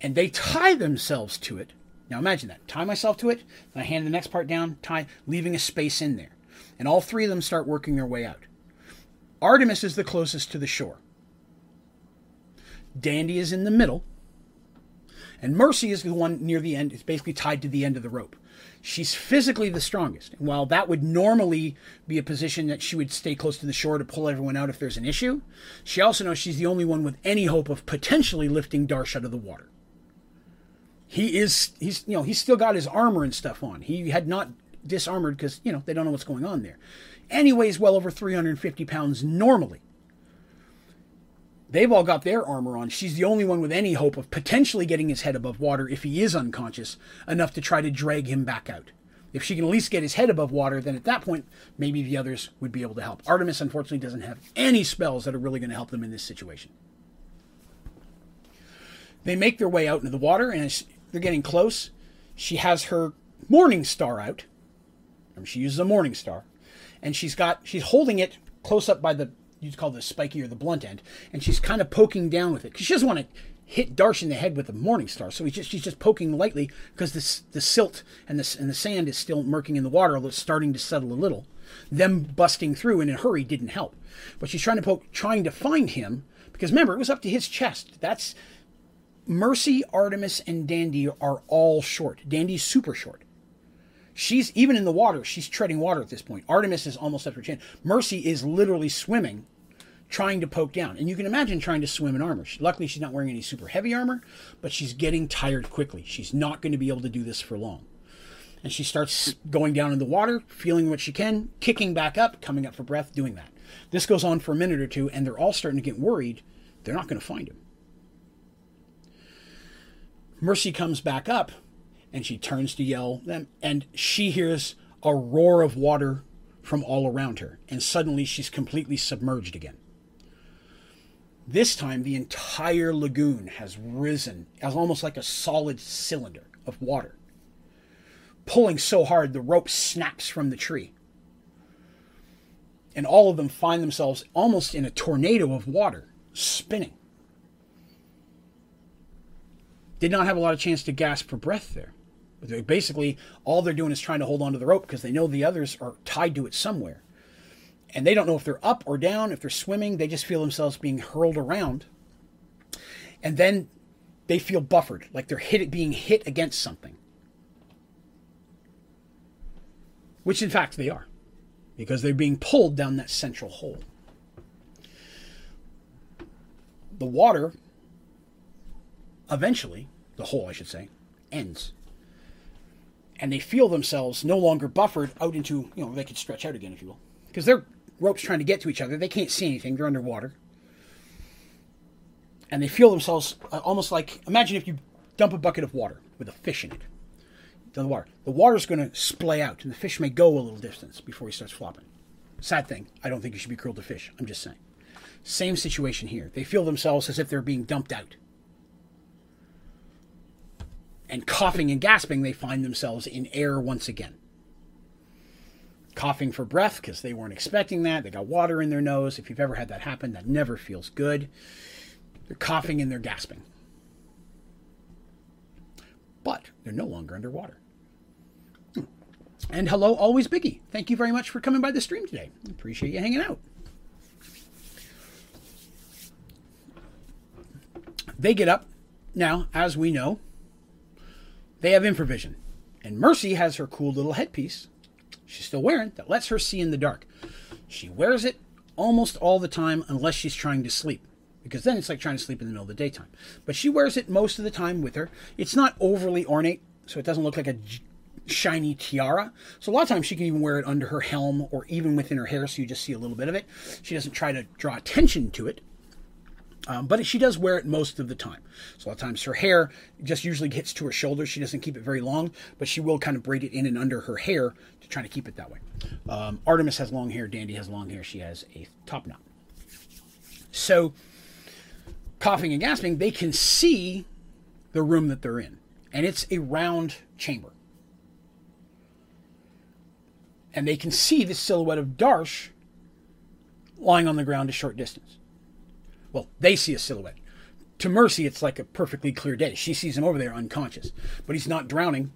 and they tie themselves to it. Now imagine that. Tie myself to it, then I hand the next part down, tie, leaving a space in there. And all three of them start working their way out. Artemis is the closest to the shore. Dandy is in the middle. And Mercy is the one near the end. It's basically tied to the end of the rope. She's physically the strongest. And while that would normally be a position that she would stay close to the shore to pull everyone out if there's an issue, she also knows she's the only one with any hope of potentially lifting Darsh out of the water. He is he's you know, he's still got his armor and stuff on. He had not disarmored because, you know, they don't know what's going on there. Weighs well over 350 pounds normally. They've all got their armor on. She's the only one with any hope of potentially getting his head above water if he is unconscious enough to try to drag him back out. If she can at least get his head above water, then at that point, maybe the others would be able to help. Artemis, unfortunately, doesn't have any spells that are really going to help them in this situation. They make their way out into the water, and they're getting close, she has her morning star out. She uses a morning star, and she's got she's holding it close up by the you'd call the spiky or the blunt end, and she's kind of poking down with it because she doesn't want to hit Darsh in the head with the Morning Star. So just, she's just poking lightly because this the silt and the and the sand is still murking in the water, although it's starting to settle a little. Them busting through in a hurry didn't help, but she's trying to poke, trying to find him because remember it was up to his chest. That's Mercy, Artemis, and Dandy are all short. Dandy's super short. She's even in the water. She's treading water at this point. Artemis is almost up her chin. Mercy is literally swimming, trying to poke down. And you can imagine trying to swim in armor. She, luckily, she's not wearing any super heavy armor, but she's getting tired quickly. She's not going to be able to do this for long. And she starts going down in the water, feeling what she can, kicking back up, coming up for breath, doing that. This goes on for a minute or two, and they're all starting to get worried. They're not going to find him. Mercy comes back up and she turns to yell them and she hears a roar of water from all around her and suddenly she's completely submerged again. This time the entire lagoon has risen as almost like a solid cylinder of water pulling so hard the rope snaps from the tree. And all of them find themselves almost in a tornado of water spinning did not have a lot of chance to gasp for breath there Basically, all they're doing is trying to hold on to the rope because they know the others are tied to it somewhere. And they don't know if they're up or down, if they're swimming. They just feel themselves being hurled around. And then they feel buffered, like they're hit, being hit against something. Which, in fact, they are, because they're being pulled down that central hole. The water, eventually, the hole, I should say, ends and they feel themselves no longer buffered out into, you know, they could stretch out again, if you will. Because they're ropes trying to get to each other. They can't see anything, they're underwater. And they feel themselves uh, almost like imagine if you dump a bucket of water with a fish in it. The water. The water's going to splay out, and the fish may go a little distance before he starts flopping. Sad thing. I don't think you should be cruel to fish. I'm just saying. Same situation here. They feel themselves as if they're being dumped out and coughing and gasping, they find themselves in air once again. Coughing for breath because they weren't expecting that. They got water in their nose. If you've ever had that happen, that never feels good. They're coughing and they're gasping. But they're no longer underwater. And hello, always Biggie. Thank you very much for coming by the stream today. Appreciate you hanging out. They get up. Now, as we know, they have infravision. And Mercy has her cool little headpiece she's still wearing that lets her see in the dark. She wears it almost all the time unless she's trying to sleep. Because then it's like trying to sleep in the middle of the daytime. But she wears it most of the time with her. It's not overly ornate, so it doesn't look like a shiny tiara. So a lot of times she can even wear it under her helm or even within her hair, so you just see a little bit of it. She doesn't try to draw attention to it. Um, but she does wear it most of the time. So a lot of times her hair just usually gets to her shoulders. She doesn't keep it very long, but she will kind of braid it in and under her hair to try to keep it that way. Um, Artemis has long hair. Dandy has long hair. She has a top knot. So coughing and gasping, they can see the room that they're in. And it's a round chamber. And they can see the silhouette of Darsh lying on the ground a short distance. Well, they see a silhouette. To Mercy, it's like a perfectly clear day. She sees him over there unconscious, but he's not drowning,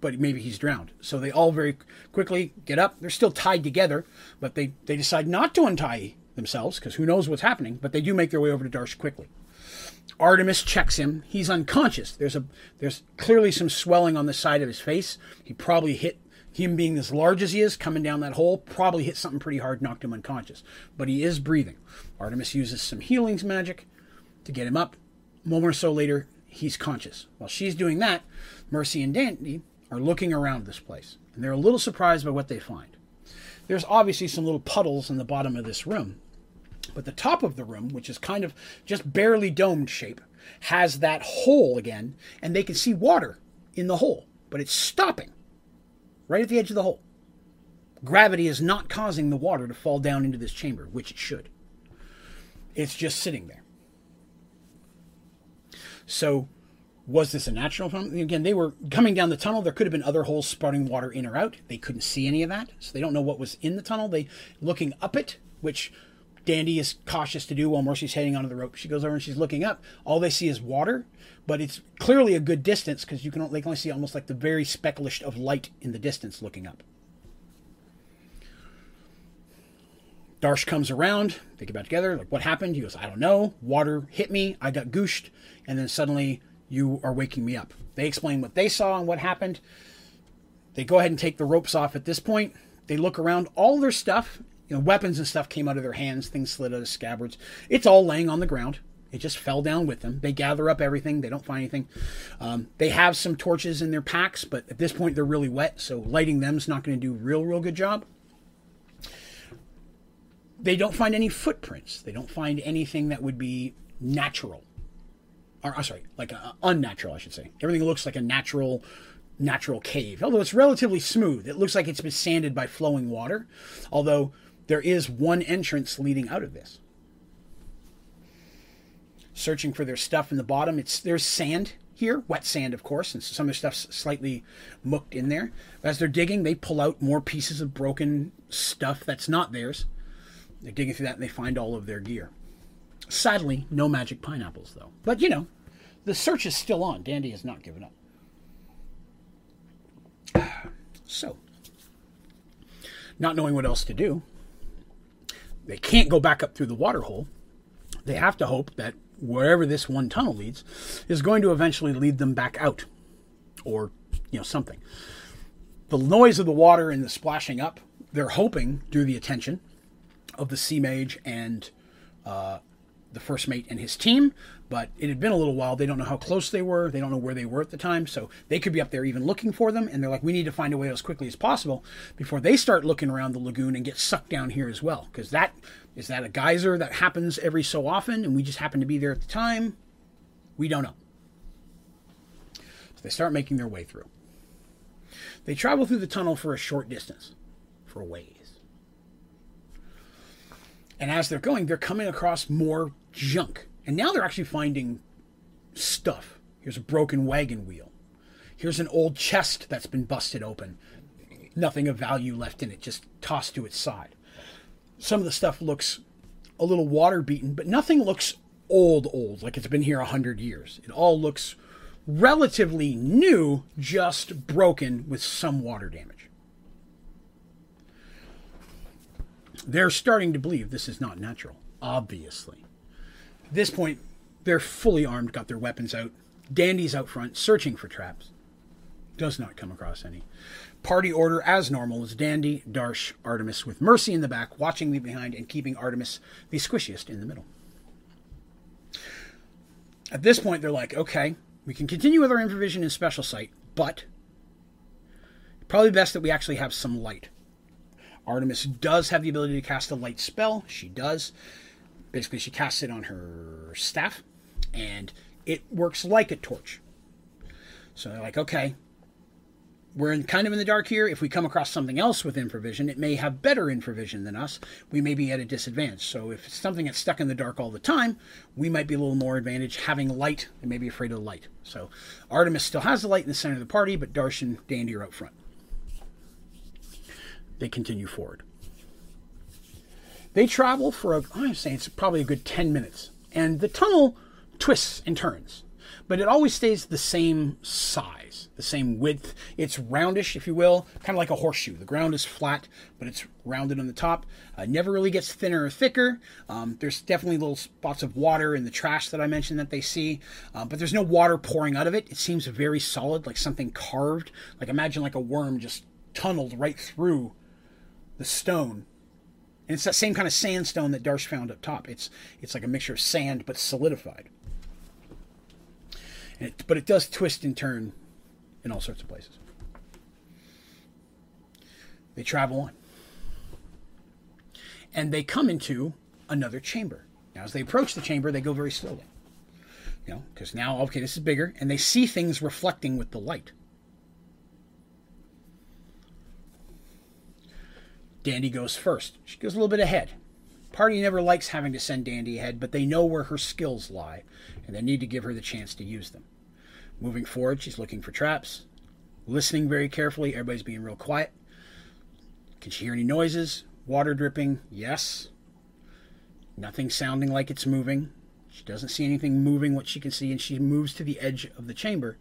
but maybe he's drowned. So they all very quickly get up. They're still tied together, but they, they decide not to untie themselves because who knows what's happening, but they do make their way over to Darsh quickly. Artemis checks him. He's unconscious. There's a there's clearly some swelling on the side of his face. He probably hit him being as large as he is, coming down that hole, probably hit something pretty hard, knocked him unconscious. But he is breathing. Artemis uses some healings magic to get him up. A moment or so later, he's conscious. While she's doing that, Mercy and Dandy are looking around this place, and they're a little surprised by what they find. There's obviously some little puddles in the bottom of this room, but the top of the room, which is kind of just barely domed shape, has that hole again, and they can see water in the hole, but it's stopping right at the edge of the hole. Gravity is not causing the water to fall down into this chamber, which it should. It's just sitting there. So, was this a natural phenomenon? Again, they were coming down the tunnel. There could have been other holes spouting water in or out. They couldn't see any of that, so they don't know what was in the tunnel. They looking up it, which Dandy is cautious to do while Mercy's heading onto the rope. She goes over and she's looking up. All they see is water, but it's clearly a good distance because you can they can only see almost like the very specklish of light in the distance looking up. Darsh comes around. They get back together. Like, what happened? He goes, I don't know. Water hit me. I got gooshed, and then suddenly you are waking me up. They explain what they saw and what happened. They go ahead and take the ropes off at this point. They look around. All their stuff you know, weapons and stuff came out of their hands, things slid out of scabbards. It's all laying on the ground. It just fell down with them. They gather up everything. They don't find anything. Um, they have some torches in their packs, but at this point they're really wet, so lighting them is not going to do real, real good job. They don't find any footprints. They don't find anything that would be natural, or sorry, like uh, unnatural, I should say. Everything looks like a natural natural cave, although it's relatively smooth. It looks like it's been sanded by flowing water, although there is one entrance leading out of this. Searching for their stuff in the bottom, it's there's sand here, wet sand, of course, and some of the stuff's slightly mucked in there. As they're digging, they pull out more pieces of broken stuff that's not theirs. They're digging through that and they find all of their gear. Sadly, no magic pineapples, though. But you know, the search is still on. Dandy has not given up. So, not knowing what else to do, they can't go back up through the water hole. They have to hope that wherever this one tunnel leads is going to eventually lead them back out or you know something. The noise of the water and the splashing up, they're hoping through the attention of the sea mage and uh, the first mate and his team, but it had been a little while. They don't know how close they were. They don't know where they were at the time. So they could be up there even looking for them. And they're like, we need to find a way out as quickly as possible before they start looking around the lagoon and get sucked down here as well. Because that is that a geyser that happens every so often and we just happen to be there at the time? We don't know. So they start making their way through. They travel through the tunnel for a short distance, for a ways. And as they're going, they're coming across more junk. And now they're actually finding stuff. Here's a broken wagon wheel. Here's an old chest that's been busted open. Nothing of value left in it, just tossed to its side. Some of the stuff looks a little water beaten, but nothing looks old, old, like it's been here a hundred years. It all looks relatively new, just broken with some water damage. They're starting to believe this is not natural, obviously. At this point, they're fully armed, got their weapons out. Dandy's out front, searching for traps. Does not come across any. Party order, as normal, is Dandy, Darsh, Artemis, with Mercy in the back, watching me behind, and keeping Artemis the squishiest in the middle. At this point, they're like, okay, we can continue with our infravision and special sight, but probably best that we actually have some light. Artemis does have the ability to cast a light spell. She does. Basically, she casts it on her staff, and it works like a torch. So they're like, okay, we're in kind of in the dark here. If we come across something else with infravision, it may have better infravision than us. We may be at a disadvantage. So if it's something that's stuck in the dark all the time, we might be a little more advantage having light and maybe afraid of the light. So Artemis still has the light in the center of the party, but Darsh and Dandy are out front. They continue forward. They travel for a, I'm saying it's probably a good 10 minutes. And the tunnel twists and turns, but it always stays the same size, the same width. It's roundish, if you will, kind of like a horseshoe. The ground is flat, but it's rounded on the top. Uh, never really gets thinner or thicker. Um, there's definitely little spots of water in the trash that I mentioned that they see, uh, but there's no water pouring out of it. It seems very solid, like something carved. Like imagine like a worm just tunneled right through the stone and it's that same kind of sandstone that Darsh found up top. It's it's like a mixture of sand but solidified. It, but it does twist and turn in all sorts of places. They travel on. And they come into another chamber. Now, as they approach the chamber, they go very slowly. You know, because now, okay, this is bigger, and they see things reflecting with the light. Dandy goes first. She goes a little bit ahead. Party never likes having to send Dandy ahead, but they know where her skills lie, and they need to give her the chance to use them. Moving forward, she's looking for traps, listening very carefully. Everybody's being real quiet. Can she hear any noises? Water dripping? Yes. Nothing sounding like it's moving. She doesn't see anything moving what she can see, and she moves to the edge of the chamber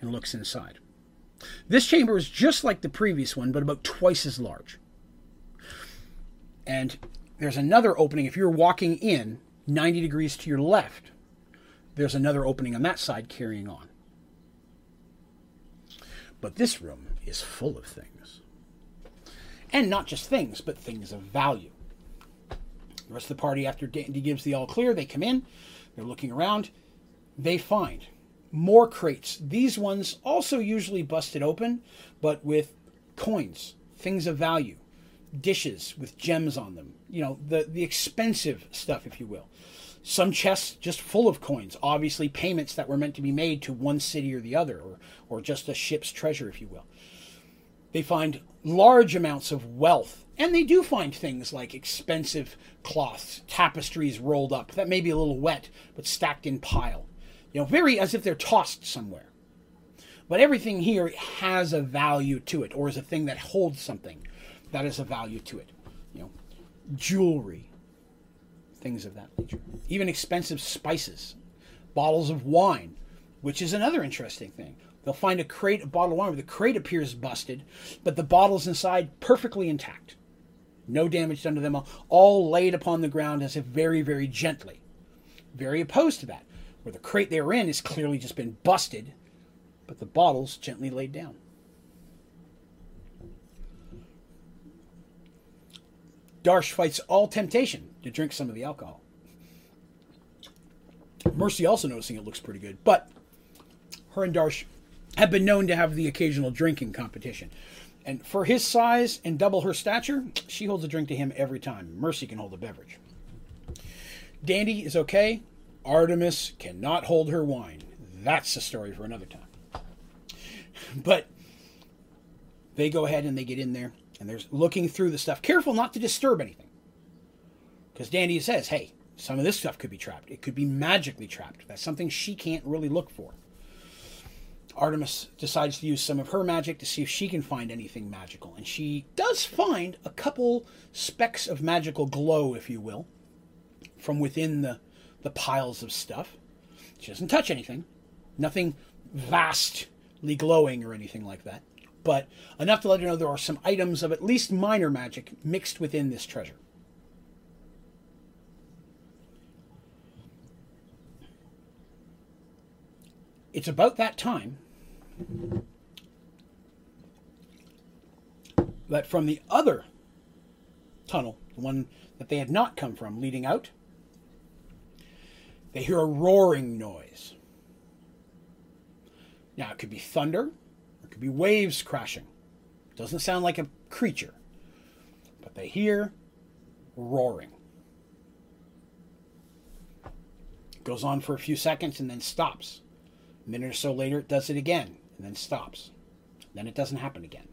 and looks inside. This chamber is just like the previous one, but about twice as large. And there's another opening. If you're walking in 90 degrees to your left, there's another opening on that side carrying on. But this room is full of things. And not just things, but things of value. The rest of the party, after Dandy gives the all clear, they come in, they're looking around, they find more crates. These ones also usually busted open, but with coins, things of value dishes with gems on them. You know, the, the expensive stuff, if you will. Some chests just full of coins, obviously payments that were meant to be made to one city or the other, or, or just a ship's treasure, if you will. They find large amounts of wealth, and they do find things like expensive cloths, tapestries rolled up that may be a little wet, but stacked in pile. You know, very as if they're tossed somewhere. But everything here has a value to it, or is a thing that holds something that is a value to it. You know, jewelry, things of that nature. Even expensive spices, bottles of wine, which is another interesting thing. They'll find a crate, a bottle of wine where the crate appears busted, but the bottles inside perfectly intact. No damage done to them, all laid upon the ground as if very, very gently. Very opposed to that, where the crate they were in has clearly just been busted, but the bottles gently laid down. Darsh fights all temptation to drink some of the alcohol. Mercy also noticing it looks pretty good, but her and Darsh have been known to have the occasional drinking competition. And for his size and double her stature, she holds a drink to him every time. Mercy can hold a beverage. Dandy is okay. Artemis cannot hold her wine. That's a story for another time. But they go ahead and they get in there and there's looking through the stuff. Careful not to disturb anything. Because Dandy says, hey, some of this stuff could be trapped. It could be magically trapped. That's something she can't really look for. Artemis decides to use some of her magic to see if she can find anything magical. And she does find a couple specks of magical glow, if you will, from within the, the piles of stuff. She doesn't touch anything. Nothing vastly glowing or anything like that but enough to let her know there are some items of at least minor magic mixed within this treasure. It's about that time that from the other tunnel, the one that they had not come from, leading out, they hear a roaring noise. Now, it could be thunder, it could be waves crashing. It Doesn't sound like a creature, but they hear roaring. It goes on for a few seconds and then stops. A minute or so later, it does it again and then stops. Then it doesn't happen again.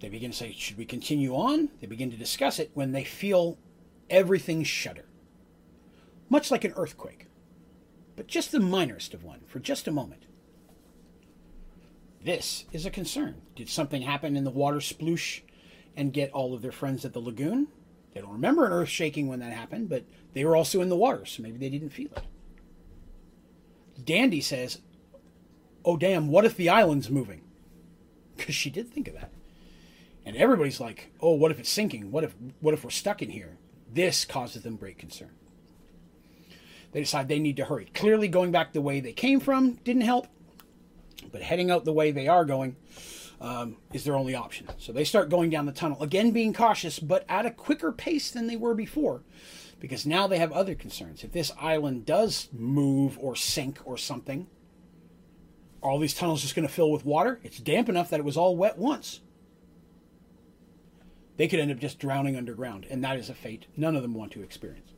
They begin to say, Should we continue on? They begin to discuss it when they feel everything shudder. Much like an earthquake, but just the minorest of one for just a moment. This is a concern. Did something happen in the water sploosh and get all of their friends at the lagoon? They don't remember an earth shaking when that happened, but they were also in the water, so maybe they didn't feel it. Dandy says, Oh, damn, what if the island's moving? Because she did think of that. And everybody's like, Oh, what if it's sinking? What if, what if we're stuck in here? This causes them great concern. They decide they need to hurry. Clearly, going back the way they came from didn't help, but heading out the way they are going um, is their only option. So they start going down the tunnel, again being cautious, but at a quicker pace than they were before, because now they have other concerns. If this island does move or sink or something, all these tunnels just going to fill with water? It's damp enough that it was all wet once. They could end up just drowning underground, and that is a fate none of them want to experience.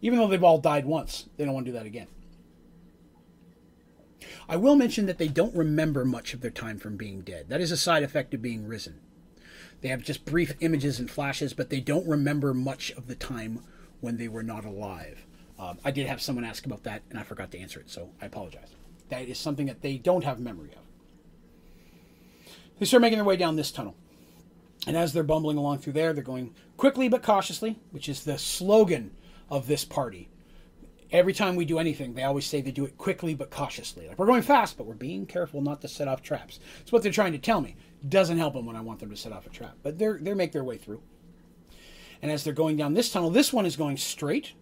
Even though they've all died once, they don't want to do that again. I will mention that they don't remember much of their time from being dead. That is a side effect of being risen. They have just brief images and flashes, but they don't remember much of the time when they were not alive. Um, I did have someone ask about that, and I forgot to answer it, so I apologize. That is something that they don't have memory of. They start making their way down this tunnel. And as they're bumbling along through there, they're going quickly but cautiously, which is the slogan of this party every time we do anything, they always say they do it quickly but cautiously. Like we're going fast, but we're being careful not to set off traps. It's what they're trying to tell me. Doesn't help them when I want them to set off a trap, but they're they make their way through. And as they're going down this tunnel, this one is going straight,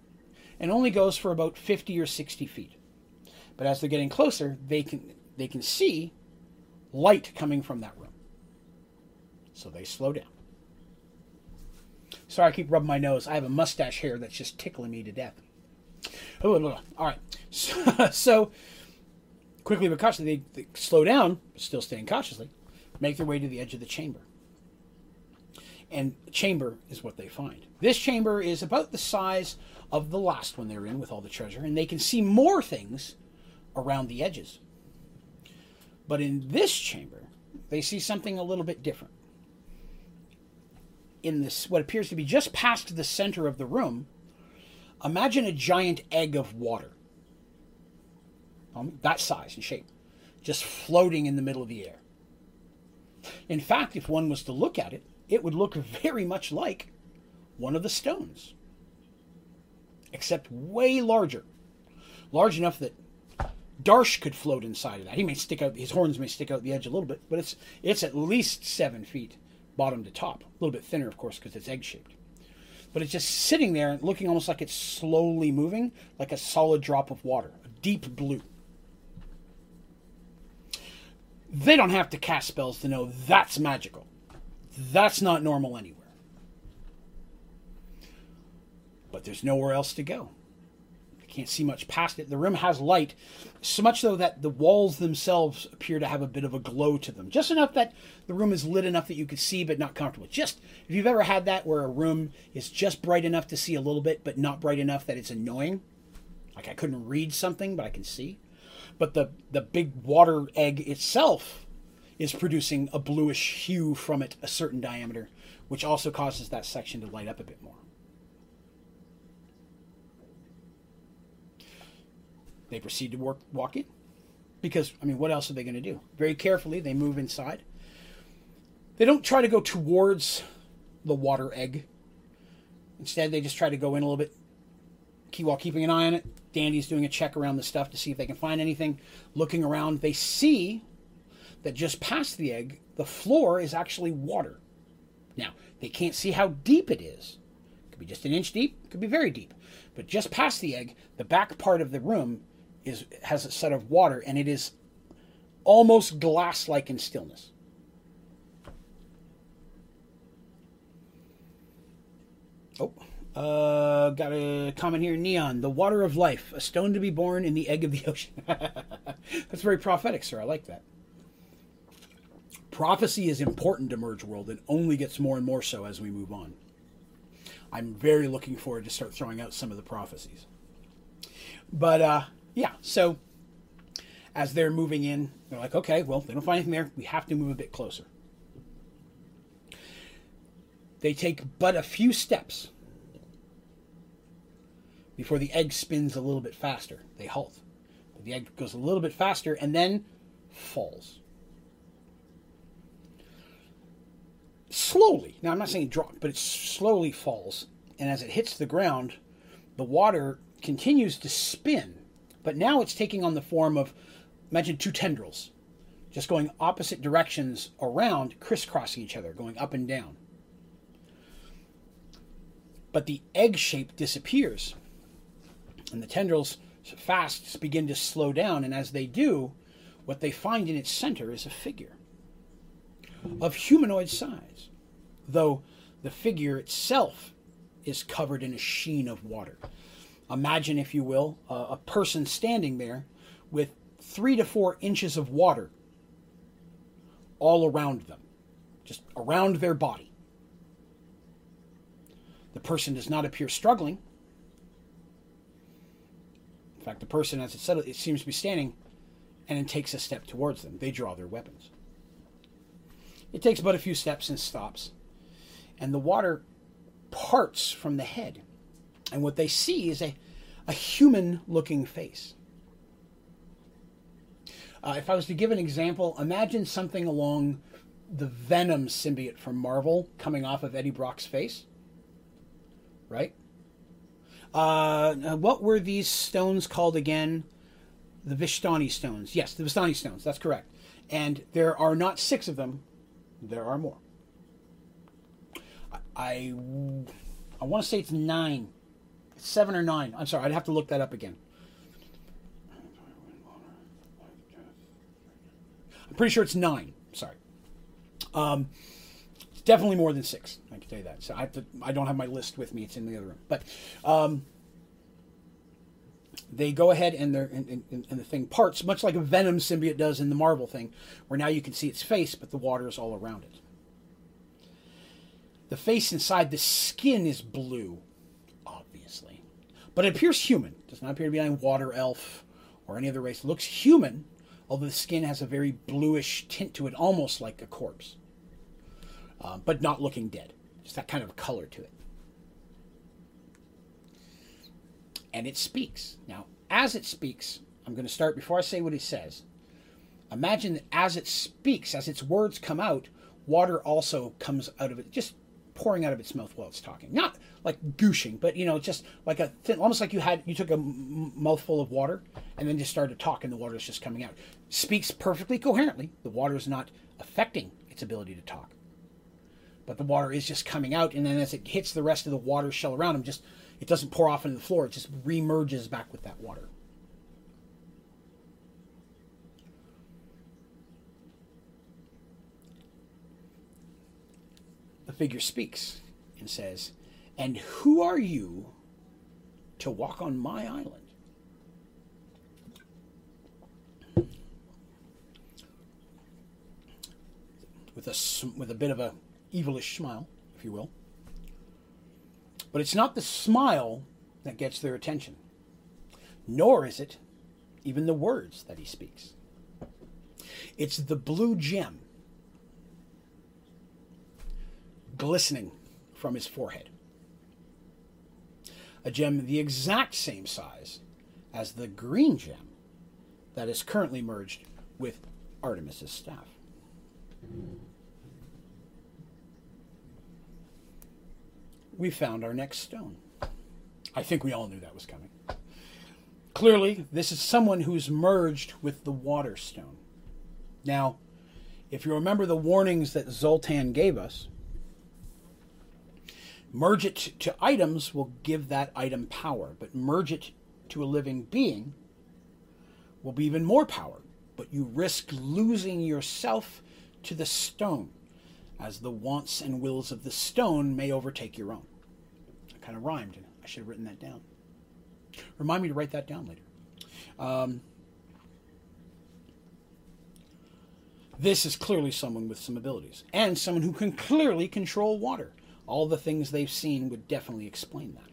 and only goes for about fifty or sixty feet. But as they're getting closer, they can they can see light coming from that room. So they slow down. Sorry, I keep rubbing my nose. I have a mustache hair that's just tickling me to death. Oh, all right. So, so quickly but cautiously, they, they slow down, still staying cautiously, make their way to the edge of the chamber. And chamber is what they find. This chamber is about the size of the last one they were in with all the treasure, and they can see more things around the edges. But in this chamber, they see something a little bit different. In this, what appears to be just past the center of the room, Imagine a giant egg of water, um, that size and shape, just floating in the middle of the air. In fact, if one was to look at it, it would look very much like one of the stones, except way larger. Large enough that Darsh could float inside of that. He may stick out; his horns may stick out the edge a little bit, but it's it's at least seven feet, bottom to top. A little bit thinner, of course, because it's egg shaped but it's just sitting there looking almost like it's slowly moving, like a solid drop of water, a deep blue. They don't have to cast spells to know that's magical. That's not normal anywhere. But there's nowhere else to go. Can't see much past it. The room has light, so much so that the walls themselves appear to have a bit of a glow to them. Just enough that the room is lit enough that you can see but not comfortable. Just if you've ever had that where a room is just bright enough to see a little bit but not bright enough that it's annoying. Like I couldn't read something but I can see. But the the big water egg itself is producing a bluish hue from it a certain diameter, which also causes that section to light up a bit more. They proceed to work, walk in. Because, I mean, what else are they going to do? Very carefully, they move inside. They don't try to go towards the water egg. Instead, they just try to go in a little bit while keeping an eye on it. Dandy's doing a check around the stuff to see if they can find anything. Looking around, they see that just past the egg, the floor is actually water. Now, they can't see how deep it is. It could be just an inch deep, it could be very deep. But just past the egg, the back part of the room is has a set of water and it is almost glass-like in stillness. Oh, uh, got a comment here. Neon, the water of life, a stone to be born in the egg of the ocean. That's very prophetic, sir. I like that. Prophecy is important to Merge World and only gets more and more so as we move on. I'm very looking forward to start throwing out some of the prophecies. But uh, Yeah. So as they're moving in, they're like, okay, well, they don't find anything there. We have to move a bit closer. They take but a few steps before the egg spins a little bit faster. They halt. The egg goes a little bit faster and then falls. Slowly. Now, I'm not saying drop, but it slowly falls. And as it hits the ground, the water continues to spin. But now it's taking on the form of, imagine two tendrils, just going opposite directions around, crisscrossing each other, going up and down. But the egg shape disappears. And the tendrils fast begin to slow down. And as they do, what they find in its center is a figure of humanoid size, though the figure itself is covered in a sheen of water. Imagine, if you will, a, person standing there with three to four inches of water all around them, just around their body. The person does not appear struggling. In fact, the person, as it settles, it seems to be standing and then takes a step towards them. They draw their weapons. It takes but a few steps and stops, and the water parts from the head. And what they see is a, a human looking face. Uh, if I was to give an example, imagine something along the Venom symbiote from Marvel coming off of Eddie Brock's face. Right? Uh, what were these stones called again? The Vistani stones. Yes, the Vistani stones. That's correct. And there are not six of them. There are more. I, I, want to say it's nine, seven or nine. I'm sorry. I'd have to look that up again. I'm pretty sure it's nine. Sorry. Um, it's definitely more than six. I can tell you that. So I have to. I don't have my list with me. It's in the other room. But um, they go ahead and and, and, and, the thing parts, much like a Venom symbiote does in the Marvel thing, where now you can see its face, but the water is all around it. The face inside the skin is blue, but it appears human. It does not appear to be any water elf or any other race. It looks human, although the skin has a very bluish tint to it, almost like a corpse, uh, but not looking dead. Just that kind of color to it. and it speaks. Now, as it speaks, I'm going to start before I say what it says. Imagine that as it speaks, as its words come out, water also comes out of it, just pouring out of its mouth while it's talking. Not like gooshing, but you know, just like a thin, almost like you had you took a m- mouthful of water and then just started to talk, and the water is just coming out. Speaks perfectly coherently. The water is not affecting its ability to talk, but the water is just coming out, and then as it hits the rest of the water shell around him, just it doesn't pour off into the floor, it just remerges back with that water. The figure speaks and says, And who are you to walk on my island? With a, with a bit of a evilish smile, if you will. But it's not the smile that gets their attention, nor is it even the words that he speaks. It's the blue gem glistening from his forehead. A gem the exact same size as the green gem that is currently merged with Artemis's staff. we found our next stone. I think we all knew that was coming. Clearly, this is someone who's merged with the water stone. Now, if you remember the warnings that Zoltan gave us, merge it to items will give that item power, but merge it to a living being will be even more power. But you risk losing yourself to the stone as the wants and wills of the stone may overtake your own. It kind of rhymed. I should have written that down. Remind me to write that down later. Um, this is clearly someone with some abilities and someone who can clearly control water. All the things they've seen would definitely explain that.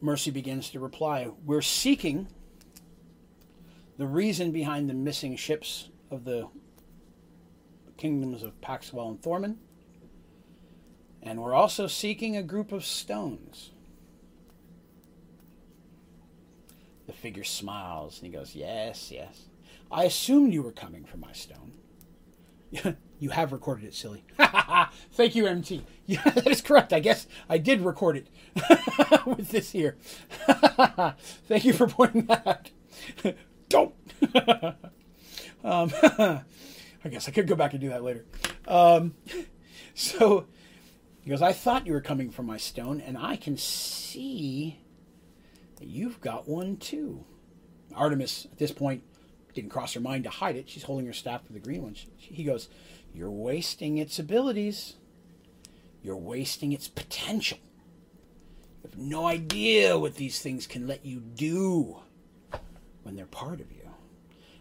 Mercy begins to reply We're seeking the reason behind the missing ships of the kingdoms of Paxawal and Thorman. And we're also seeking a group of stones. The figure smiles and he goes, Yes, yes. I assumed you were coming for my stone. you have recorded it, silly. Thank you, MT. Yeah, that is correct. I guess I did record it with this here. Thank you for pointing that out. Don't. um, I guess I could go back and do that later. Um, so he goes, I thought you were coming for my stone, and I can see that you've got one too. Artemis, at this point, didn't cross her mind to hide it. She's holding her staff with the green one. She, he goes, You're wasting its abilities. You're wasting its potential. You have no idea what these things can let you do when they're part of you.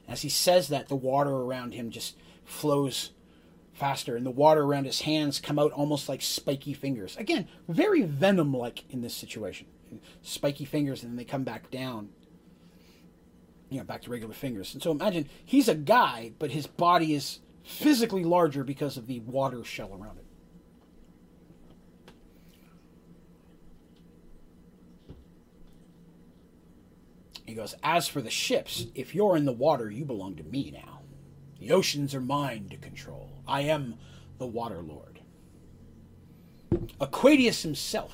As he says that, the water around him just flows faster, and the water around his hands come out almost like spiky fingers. Again, very venom like in this situation. Spiky fingers, and then they come back down. You know, back to regular fingers. And so imagine he's a guy, but his body is physically larger because of the water shell around it. He goes, As for the ships, if you're in the water, you belong to me now. The oceans are mine to control. I am the Water Lord. Aquatius himself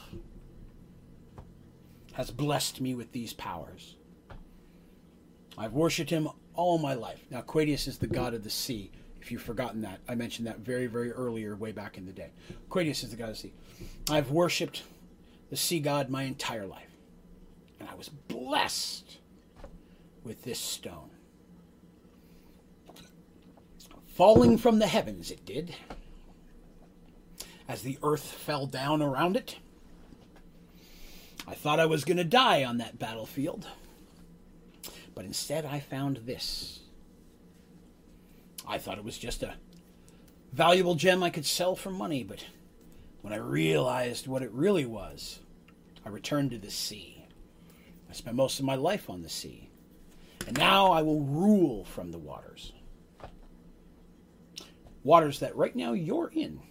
has blessed me with these powers. I've worshipped him all my life. Now, Aquatius is the god of the sea. If you've forgotten that, I mentioned that very, very earlier, way back in the day. Aquatius is the god of the sea. I've worshipped the sea god my entire life. And I was blessed with this stone. Falling from the heavens, it did. As the earth fell down around it, I thought I was going to die on that battlefield. But instead, I found this. I thought it was just a valuable gem I could sell for money, but when I realized what it really was, I returned to the sea. I spent most of my life on the sea. And now I will rule from the waters. Waters that right now you're in.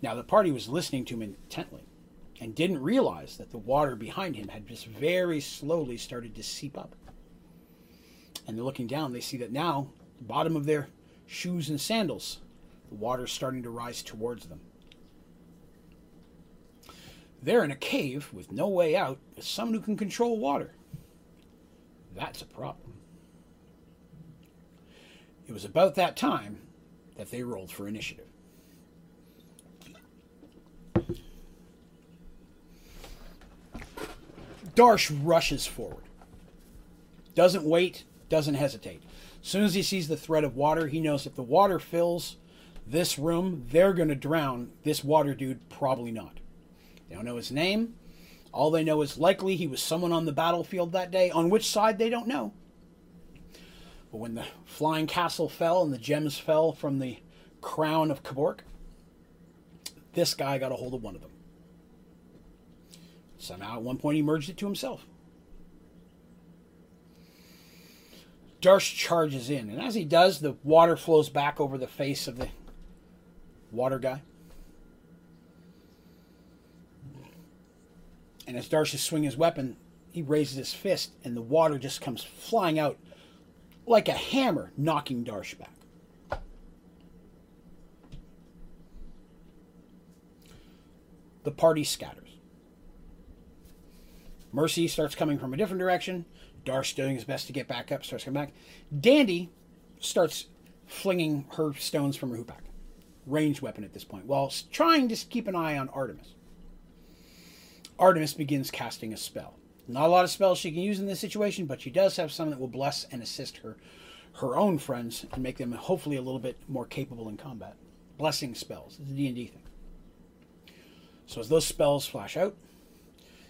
Now, the party was listening to him intently and didn't realize that the water behind him had just very slowly started to seep up. And they're looking down, they see that now, the bottom of their shoes and sandals, the water's starting to rise towards them. They're in a cave with no way out, with someone who can control water. That's a problem. It was about that time that they rolled for initiative. Darsh rushes forward. Doesn't wait, doesn't hesitate. As soon as he sees the threat of water, he knows if the water fills this room, they're going to drown. This water dude, probably not. They don't know his name. All they know is likely he was someone on the battlefield that day. On which side, they don't know. But when the flying castle fell and the gems fell from the crown of Kabork, this guy got a hold of one of them. Somehow, at one point, he merged it to himself. Darsh charges in, and as he does, the water flows back over the face of the water guy. And as Darsh is swinging his weapon, he raises his fist, and the water just comes flying out like a hammer, knocking Darsh back. The party scatters. Mercy starts coming from a different direction. Darsh doing his best to get back up, starts coming back. Dandy starts flinging her stones from her hoopak. Ranged weapon at this point, while trying to keep an eye on Artemis. Artemis begins casting a spell. Not a lot of spells she can use in this situation, but she does have some that will bless and assist her her own friends and make them hopefully a little bit more capable in combat. Blessing spells. It's a D&D thing. So as those spells flash out,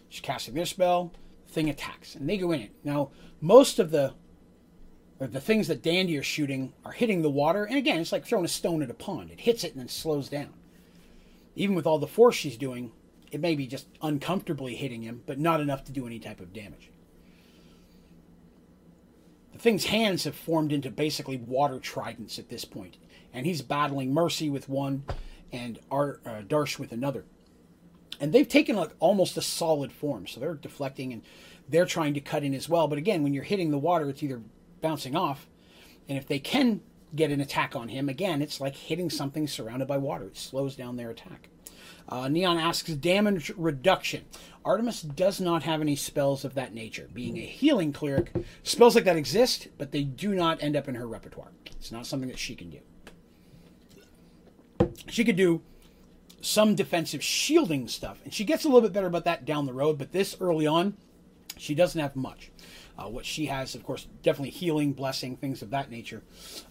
she's casting their spell, the thing attacks, and they go in it. Now, most of the the things that Dandy are shooting are hitting the water, and again, it's like throwing a stone at a pond. It hits it and then slows down. Even with all the force she's doing, it may be just uncomfortably hitting him, but not enough to do any type of damage. The thing's hands have formed into basically water tridents at this point, and he's battling Mercy with one and Ar- uh, Darsh with another. And they've taken like almost a solid form, so they're deflecting and they're trying to cut in as well. But again, when you're hitting the water, it's either bouncing off, and if they can get an attack on him, again, it's like hitting something surrounded by water. It slows down their attack. Uh, Neon asks damage reduction. Artemis does not have any spells of that nature. Being a healing cleric, spells like that exist, but they do not end up in her repertoire. It's not something that she can do. She could do some defensive shielding stuff, and she gets a little bit better about that down the road, but this early on, she doesn't have much. Uh, what she has, of course, definitely healing, blessing, things of that nature,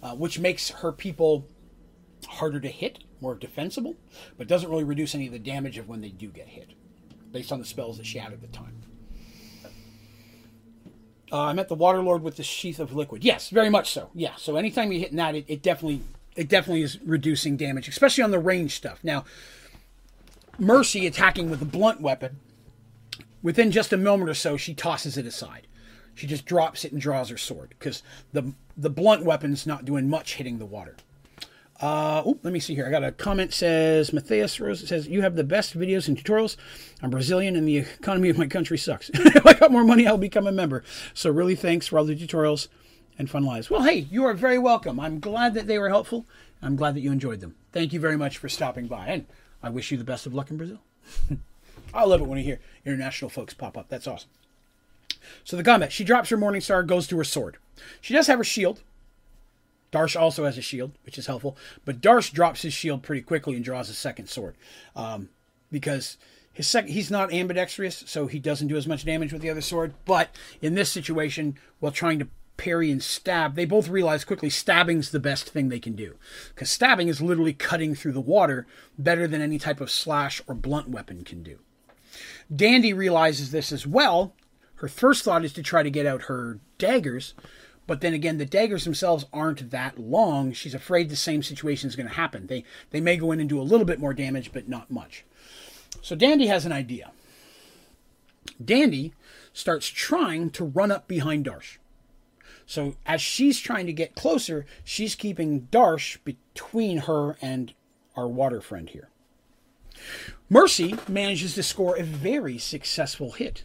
uh, which makes her people harder to hit, more defensible, but doesn't really reduce any of the damage of when they do get hit, based on the spells that she had at the time. Uh, I met the Waterlord with the sheath of liquid. Yes, very much so. Yeah, so anytime you hit that, it, it definitely it definitely is reducing damage, especially on the range stuff. Now, Mercy attacking with a blunt weapon, within just a moment or so, she tosses it aside. She just drops it and draws her sword because the the blunt weapon's not doing much hitting the water. Uh, oh, let me see here. I got a comment says Matthias Rose says you have the best videos and tutorials. I'm Brazilian and the economy of my country sucks. if I got more money, I'll become a member. So really, thanks for all the tutorials and fun lives. Well, hey, you are very welcome. I'm glad that they were helpful. I'm glad that you enjoyed them. Thank you very much for stopping by, and I wish you the best of luck in Brazil. I love it when I hear international folks pop up. That's awesome. So the combat, she drops her Morning Star, goes to her sword. She does have her shield. Darsh also has a shield, which is helpful. But Darsh drops his shield pretty quickly and draws a second sword. Um, because his sec- he's not ambidextrous, so he doesn't do as much damage with the other sword. But in this situation, while trying to parry and stab, they both realize quickly stabbing's the best thing they can do. Because stabbing is literally cutting through the water better than any type of slash or blunt weapon can do. Dandy realizes this as well. Her first thought is to try to get out her daggers, but then again, the daggers themselves aren't that long. She's afraid the same situation is going to happen. They they may go in and do a little bit more damage, but not much. So Dandy has an idea. Dandy starts trying to run up behind Darsh. So as she's trying to get closer, she's keeping Darsh between her and our water friend here. Mercy manages to score a very successful hit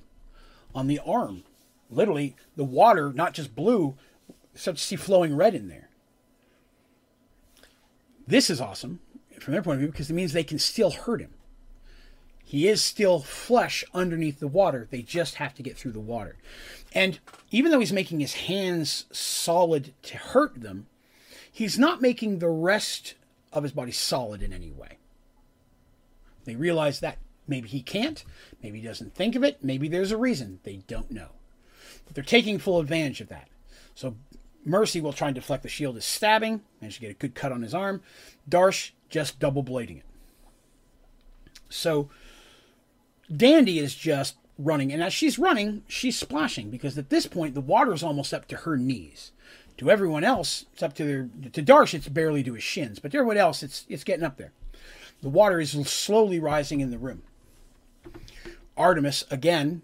on the arm. Literally, the water, not just blue, start to see flowing red in there. This is awesome from their point of view because it means they can still hurt him. He is still flesh underneath the water. They just have to get through the water. And even though he's making his hands solid to hurt them, he's not making the rest of his body solid in any way. They realize that maybe he can't, maybe he doesn't think of it, maybe there's a reason. They don't know. But they're taking full advantage of that. So Mercy will try and deflect the shield as stabbing, managed to get a good cut on his arm. Darsh just double blading it. So Dandy is just running, and as she's running, she's splashing because at this point the water is almost up to her knees. To everyone else, it's up to their to Darsh, it's barely to his shins, but to everyone else, it's it's getting up there. The water is slowly rising in the room. Artemis again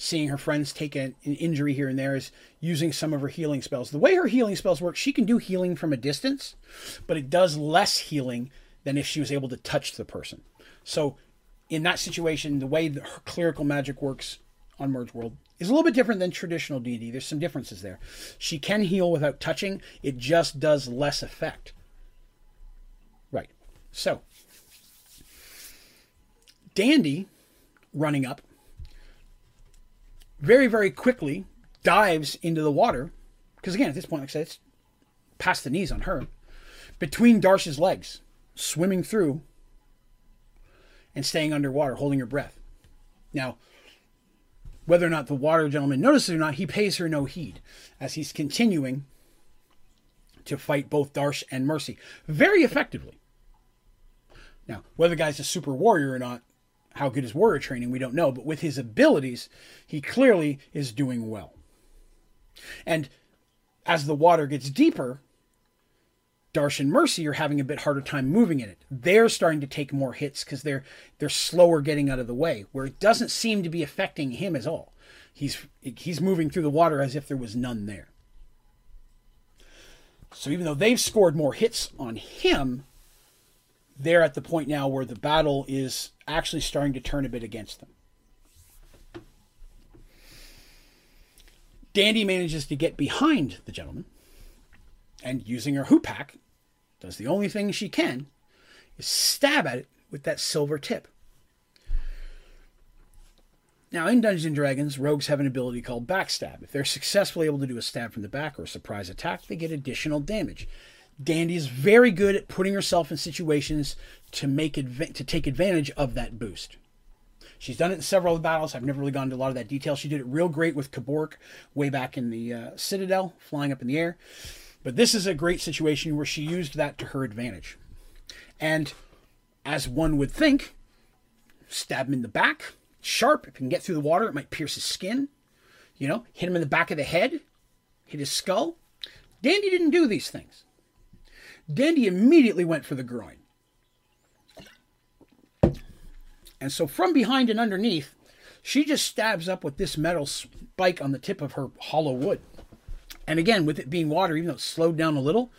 seeing her friends take an injury here and there is using some of her healing spells. The way her healing spells work, she can do healing from a distance, but it does less healing than if she was able to touch the person. So, in that situation, the way that her clerical magic works on Merge World is a little bit different than traditional D&D. There's some differences there. She can heal without touching. It just does less effect. Right. So, Dandy running up very, very quickly dives into the water. Because again, at this point, like I said, it's past the knees on her. Between Darsh's legs, swimming through and staying underwater, holding her breath. Now, whether or not the water gentleman notices or not, he pays her no heed as he's continuing to fight both Darsh and Mercy very effectively. Now, whether the guy's a super warrior or not, how good his warrior training, we don't know, but with his abilities, he clearly is doing well. And as the water gets deeper, Darsh and Mercy are having a bit harder time moving in it. They're starting to take more hits because they're they're slower getting out of the way, where it doesn't seem to be affecting him at all. He's he's moving through the water as if there was none there. So even though they've scored more hits on him, they're at the point now where the battle is actually starting to turn a bit against them. Dandy manages to get behind the gentleman and using her hoopak, does the only thing she can is stab at it with that silver tip. Now, in Dungeons and Dragons, rogues have an ability called backstab. If they're successfully able to do a stab from the back or a surprise attack, they get additional damage. Dandy is very good at putting herself in situations to make to take advantage of that boost. She's done it in several battles. I've never really gone into a lot of that detail. She did it real great with Kabork way back in the uh, Citadel, flying up in the air. But this is a great situation where she used that to her advantage. And as one would think, stab him in the back, sharp. If you can get through the water, it might pierce his skin. You know, hit him in the back of the head, hit his skull. Dandy didn't do these things. Dandy immediately went for the groin. And so from behind and underneath, she just stabs up with this metal spike on the tip of her hollow wood. And again, with it being water, even though it's slowed down a little,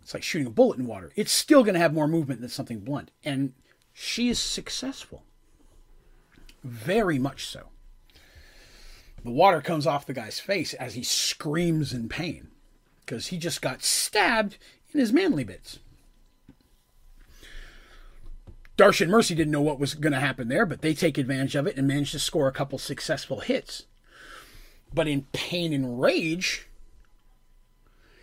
it's like shooting a bullet in water. It's still going to have more movement than something blunt. And she is successful. Very much so. The water comes off the guy's face as he screams in pain because he just got stabbed in his manly bits. Darsh and Mercy didn't know what was going to happen there, but they take advantage of it and manage to score a couple successful hits. But in pain and rage,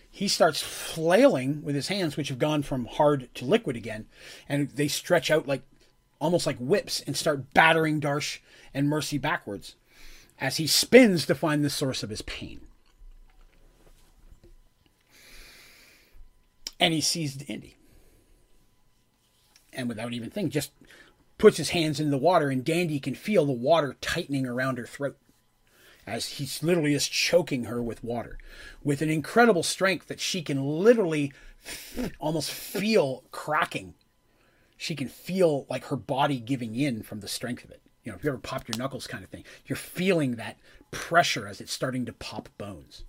he starts flailing with his hands, which have gone from hard to liquid again, and they stretch out like almost like whips and start battering Darsh and Mercy backwards as he spins to find the source of his pain. And he sees Dandy and without even thinking, just puts his hands in the water, and Dandy can feel the water tightening around her throat as he's literally is choking her with water with an incredible strength that she can literally almost feel cracking. She can feel like her body giving in from the strength of it. You know, if you ever popped your knuckles kind of thing, you're feeling that pressure as it's starting to pop bones.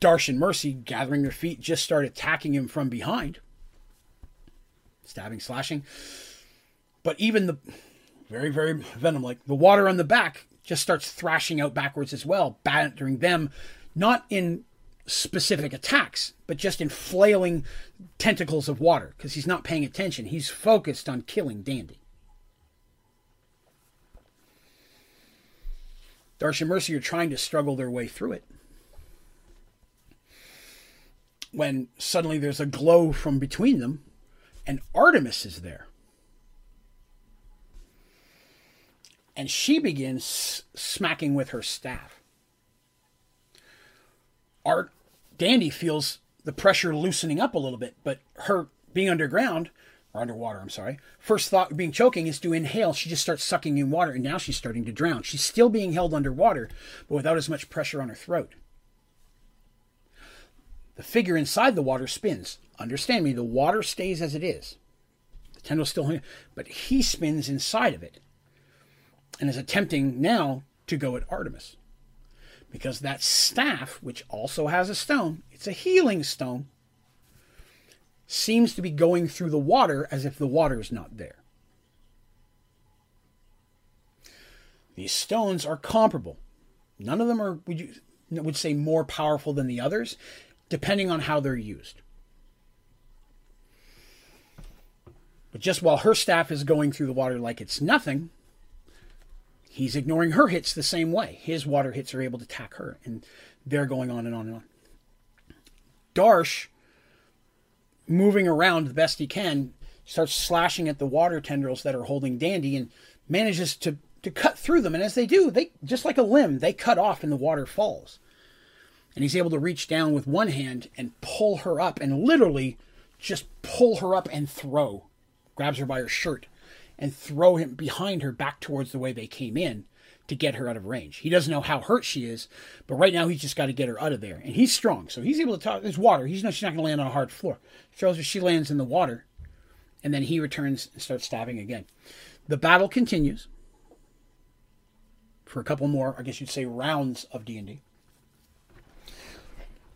Darsh and Mercy, gathering their feet, just start attacking him from behind stabbing, slashing. But even the very, very venom like the water on the back just starts thrashing out backwards as well, battering them, not in specific attacks, but just in flailing tentacles of water because he's not paying attention. He's focused on killing Dandy. Darsh and Mercy are trying to struggle their way through it. When suddenly there's a glow from between them, and Artemis is there. And she begins smacking with her staff. Art Dandy feels the pressure loosening up a little bit, but her being underground or underwater, I'm sorry. First thought being choking is to inhale. She just starts sucking in water and now she's starting to drown. She's still being held underwater, but without as much pressure on her throat. The figure inside the water spins. Understand me, the water stays as it is. The tendril's still but he spins inside of it and is attempting now to go at Artemis. Because that staff, which also has a stone, it's a healing stone, seems to be going through the water as if the water is not there. These stones are comparable. None of them are, would you would say, more powerful than the others depending on how they're used. But just while her staff is going through the water like it's nothing, he's ignoring her hits the same way. His water hits are able to attack her, and they're going on and on and on. Darsh, moving around the best he can, starts slashing at the water tendrils that are holding Dandy and manages to, to cut through them. And as they do, they just like a limb, they cut off and the water falls and he's able to reach down with one hand and pull her up and literally just pull her up and throw. Grabs her by her shirt and throw him behind her back towards the way they came in to get her out of range. He doesn't know how hurt she is, but right now he's just got to get her out of there. And he's strong, so he's able to talk. There's water. He's not. She's not going to land on a hard floor. Throws her. She lands in the water, and then he returns and starts stabbing again. The battle continues for a couple more. I guess you'd say rounds of D and D.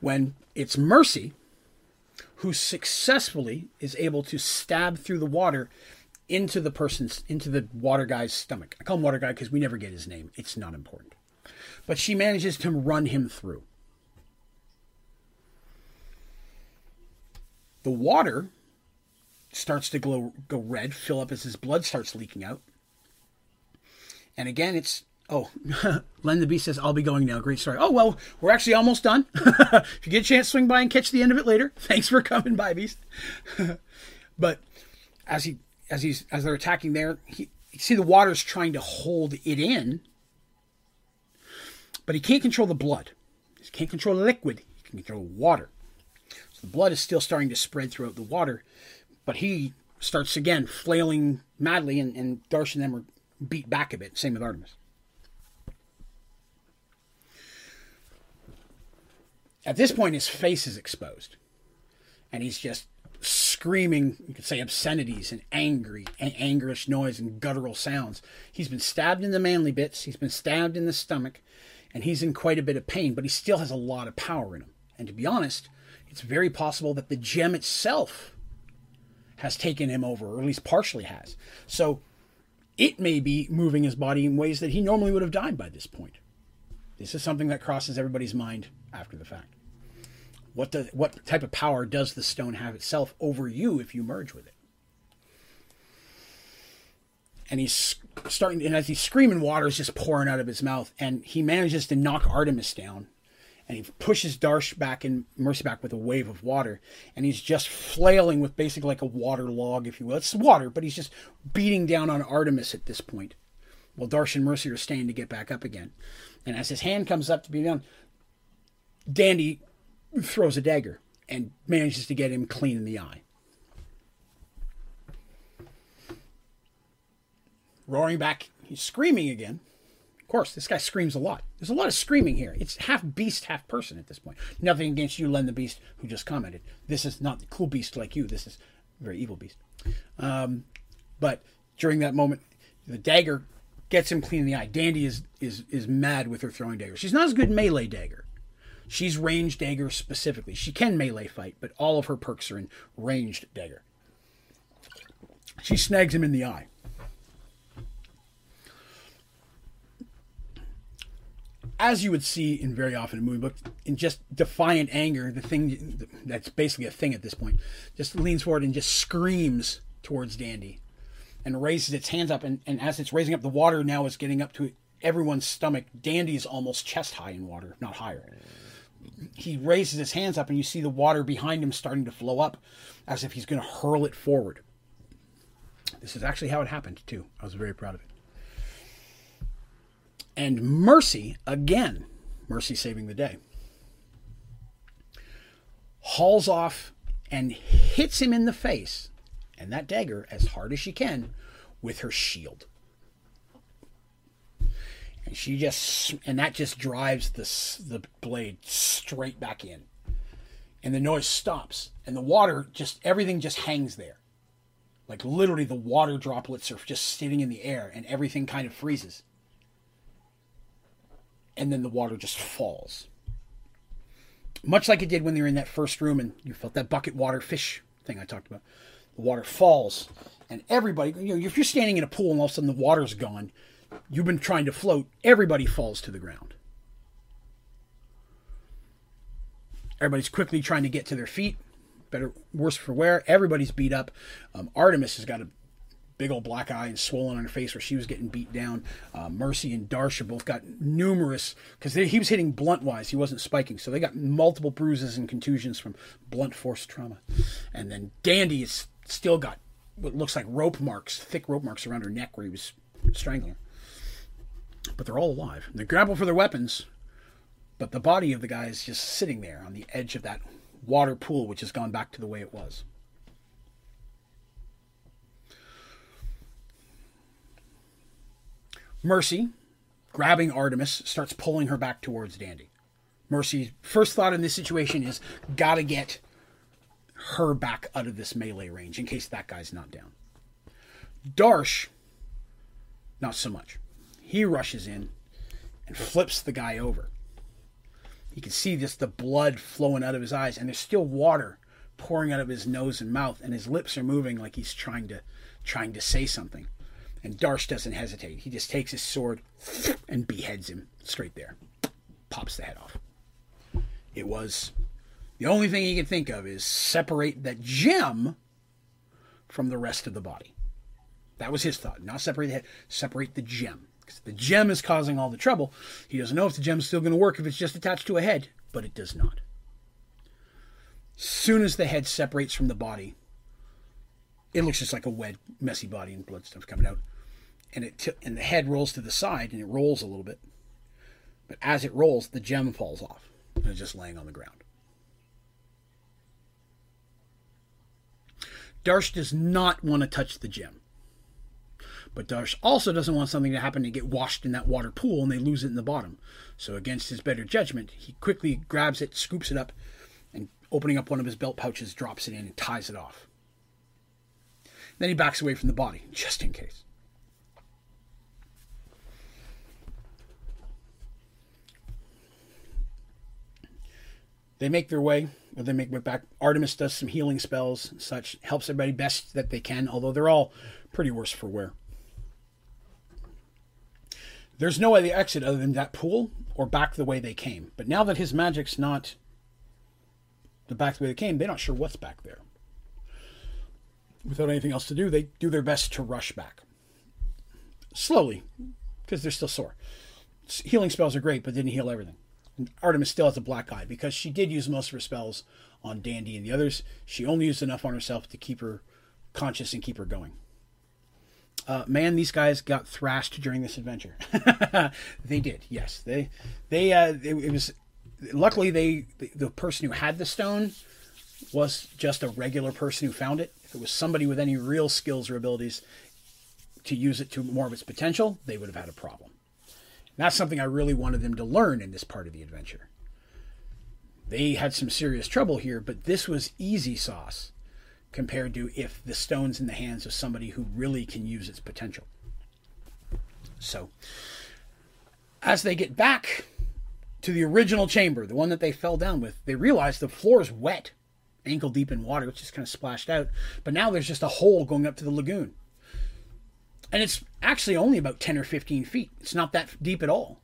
When it's Mercy who successfully is able to stab through the water into the person's into the water guy's stomach. I call him water guy because we never get his name. It's not important. But she manages to run him through. The water starts to glow go red, fill up as his blood starts leaking out. And again, it's oh, Len the Beast says, I'll be going now. Great story. Oh well, we're actually almost done. if you get a chance, swing by and catch the end of it later. Thanks for coming by, Beast. but as he as he's as they're attacking there, he, you see the water's trying to hold it in, but he can't control the blood. He can't control the liquid. He can control water. So the blood is still starting to spread throughout the water, but he starts again flailing madly, and, and Darsh and them are beat back a bit. Same with Artemis. At this point, his face is exposed, and he's just screaming, you could say obscenities and angry and angerish noise and guttural sounds. He's been stabbed in the manly bits, he's been stabbed in the stomach, and he's in quite a bit of pain, but he still has a lot of power in him. And to be honest, it's very possible that the gem itself has taken him over, or at least partially has. So it may be moving his body in ways that he normally would have died by this point. This is something that crosses everybody's mind after the fact. What the what type of power does the stone have itself over you if you merge with it? And he's starting, and as he's screaming, water is just pouring out of his mouth, and he manages to knock Artemis down, and he pushes Darsh back and Mercy back with a wave of water, and he's just flailing with basically like a water log, if you will. It's water, but he's just beating down on Artemis at this point, while Darsh and Mercy are staying to get back up again. And as his hand comes up to be down, Dandy throws a dagger and manages to get him clean in the eye. Roaring back, he's screaming again. Of course, this guy screams a lot. There's a lot of screaming here. It's half beast, half person at this point. Nothing against you, Len the Beast, who just commented. This is not the cool beast like you. This is very evil beast. Um, but during that moment, the dagger gets him clean in the eye. Dandy is is is mad with her throwing dagger. She's not as good melee dagger. She's ranged dagger specifically. She can melee fight, but all of her perks are in ranged dagger. She snags him in the eye. As you would see in very often in movie books, in just defiant anger, the thing that's basically a thing at this point just leans forward and just screams towards Dandy and raises its hands up. And, and as it's raising up, the water now is getting up to everyone's stomach. Dandy is almost chest high in water, not higher he raises his hands up and you see the water behind him starting to flow up as if he's going to hurl it forward. This is actually how it happened, too. I was very proud of it. And Mercy, again, Mercy saving the day, hauls off and hits him in the face, and that dagger, as hard as she can, with her shield and she just and that just drives the the blade straight back in. And the noise stops and the water just everything just hangs there. Like literally the water droplets are just sitting in the air and everything kind of freezes. And then the water just falls. Much like it did when they were in that first room and you felt that bucket water fish thing i talked about. The water falls and everybody you know if you're standing in a pool and all of a sudden the water's gone you've been trying to float, everybody falls to the ground. Everybody's quickly trying to get to their feet. Better, worse for wear. Everybody's beat up. Um, Artemis has got a big old black eye and swollen on her face where she was getting beat down. Uh, Mercy and Darsha both got numerous because he was hitting blunt wise. He wasn't spiking, so they got multiple bruises and contusions from blunt force trauma. And then Dandy has still got what looks like rope marks, thick rope marks around her neck where he was strangling her but they're all alive. They grapple for their weapons, but the body of the guy is just sitting there on the edge of that water pool, which has gone back to the way it was. Mercy grabbing Artemis, starts pulling her back towards Dandy. Mercy's first thought in this situation is gotta get her back out of this melee range in case that guy's not down. Darsh, not so much. He rushes in and flips the guy over. You can see just the blood flowing out of his eyes, and there's still water pouring out of his nose and mouth, and his lips are moving like he's trying to trying to say something. And Darsh doesn't hesitate. He just takes his sword and beheads him straight there. Pops the head off. It was the only thing he could think of is separate that gem from the rest of the body. That was his thought. Not separate the head, separate the gem. Because the gem is causing all the trouble. He doesn't know if the gem's still going to work if it's just attached to a head, but it does not. Soon as the head separates from the body, it looks just like a wet, messy body and blood stuff coming out. And it t- and the head rolls to the side and it rolls a little bit. But as it rolls, the gem falls off and it's just laying on the ground. Darsh does not want to touch the gem. But Darsh also doesn't want something to happen to get washed in that water pool and they lose it in the bottom. So, against his better judgment, he quickly grabs it, scoops it up, and opening up one of his belt pouches, drops it in and ties it off. Then he backs away from the body, just in case. They make their way, or they make way back. Artemis does some healing spells and such, helps everybody best that they can, although they're all pretty worse for wear. There's no other exit other than that pool or back the way they came. But now that his magic's not the back the way they came, they're not sure what's back there. Without anything else to do, they do their best to rush back. Slowly, because they're still sore. Healing spells are great, but didn't heal everything. And Artemis still has a black eye because she did use most of her spells on Dandy and the others. She only used enough on herself to keep her conscious and keep her going. Uh, man, these guys got thrashed during this adventure. they did, yes. They, they, uh, it, it was. Luckily, they the, the person who had the stone was just a regular person who found it. If it was somebody with any real skills or abilities to use it to more of its potential, they would have had a problem. And that's something I really wanted them to learn in this part of the adventure. They had some serious trouble here, but this was easy sauce compared to if the stone's in the hands of somebody who really can use its potential. So, as they get back to the original chamber, the one that they fell down with, they realize the floor is wet, ankle deep in water, which just kind of splashed out. But now there's just a hole going up to the lagoon. And it's actually only about 10 or 15 feet. It's not that deep at all.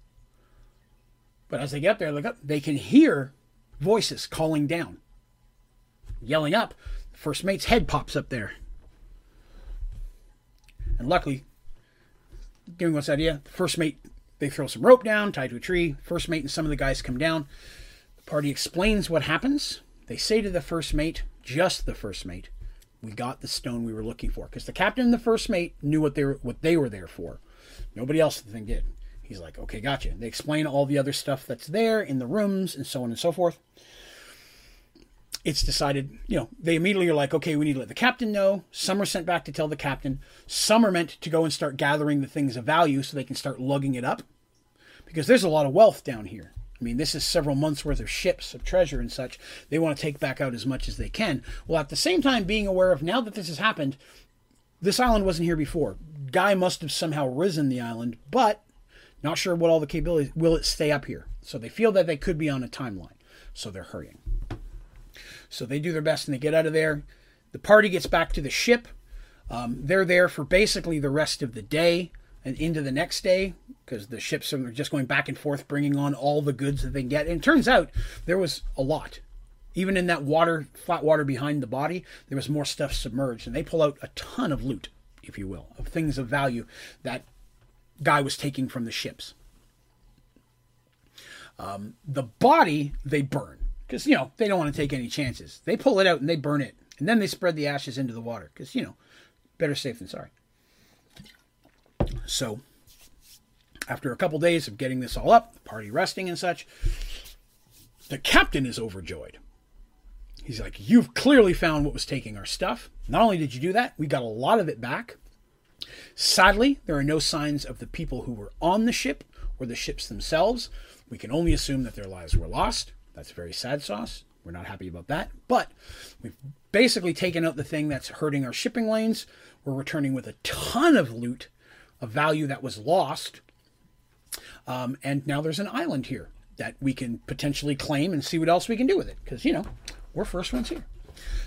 But as they get up there, look up, they can hear voices calling down, yelling up. First mate's head pops up there. And luckily, giving us idea, the first mate, they throw some rope down, tied to a tree. First mate and some of the guys come down. The party explains what happens. They say to the first mate, just the first mate, we got the stone we were looking for. Because the captain and the first mate knew what they were what they were there for. Nobody else the thing did. He's like, okay, gotcha. They explain all the other stuff that's there in the rooms and so on and so forth it's decided, you know, they immediately are like, okay, we need to let the captain know. Some are sent back to tell the captain. Some are meant to go and start gathering the things of value so they can start lugging it up. Because there's a lot of wealth down here. I mean, this is several months worth of ships, of treasure and such. They want to take back out as much as they can. Well, at the same time, being aware of now that this has happened, this island wasn't here before. Guy must have somehow risen the island, but not sure what all the capabilities will it stay up here. So they feel that they could be on a timeline. So they're hurrying. So they do their best and they get out of there. The party gets back to the ship. Um, they're there for basically the rest of the day and into the next day because the ships are just going back and forth, bringing on all the goods that they get. And it turns out there was a lot. Even in that water, flat water behind the body, there was more stuff submerged. And they pull out a ton of loot, if you will, of things of value that guy was taking from the ships. Um, the body they burn because you know they don't want to take any chances. They pull it out and they burn it, and then they spread the ashes into the water because you know better safe than sorry. So after a couple days of getting this all up, the party resting and such, the captain is overjoyed. He's like, You've clearly found what was taking our stuff. Not only did you do that, we got a lot of it back. Sadly, there are no signs of the people who were on the ship or the ships themselves. We can only assume that their lives were lost. That's very sad sauce. We're not happy about that. But we've basically taken out the thing that's hurting our shipping lanes. We're returning with a ton of loot, a value that was lost. Um, and now there's an island here that we can potentially claim and see what else we can do with it. Because, you know, we're first ones here.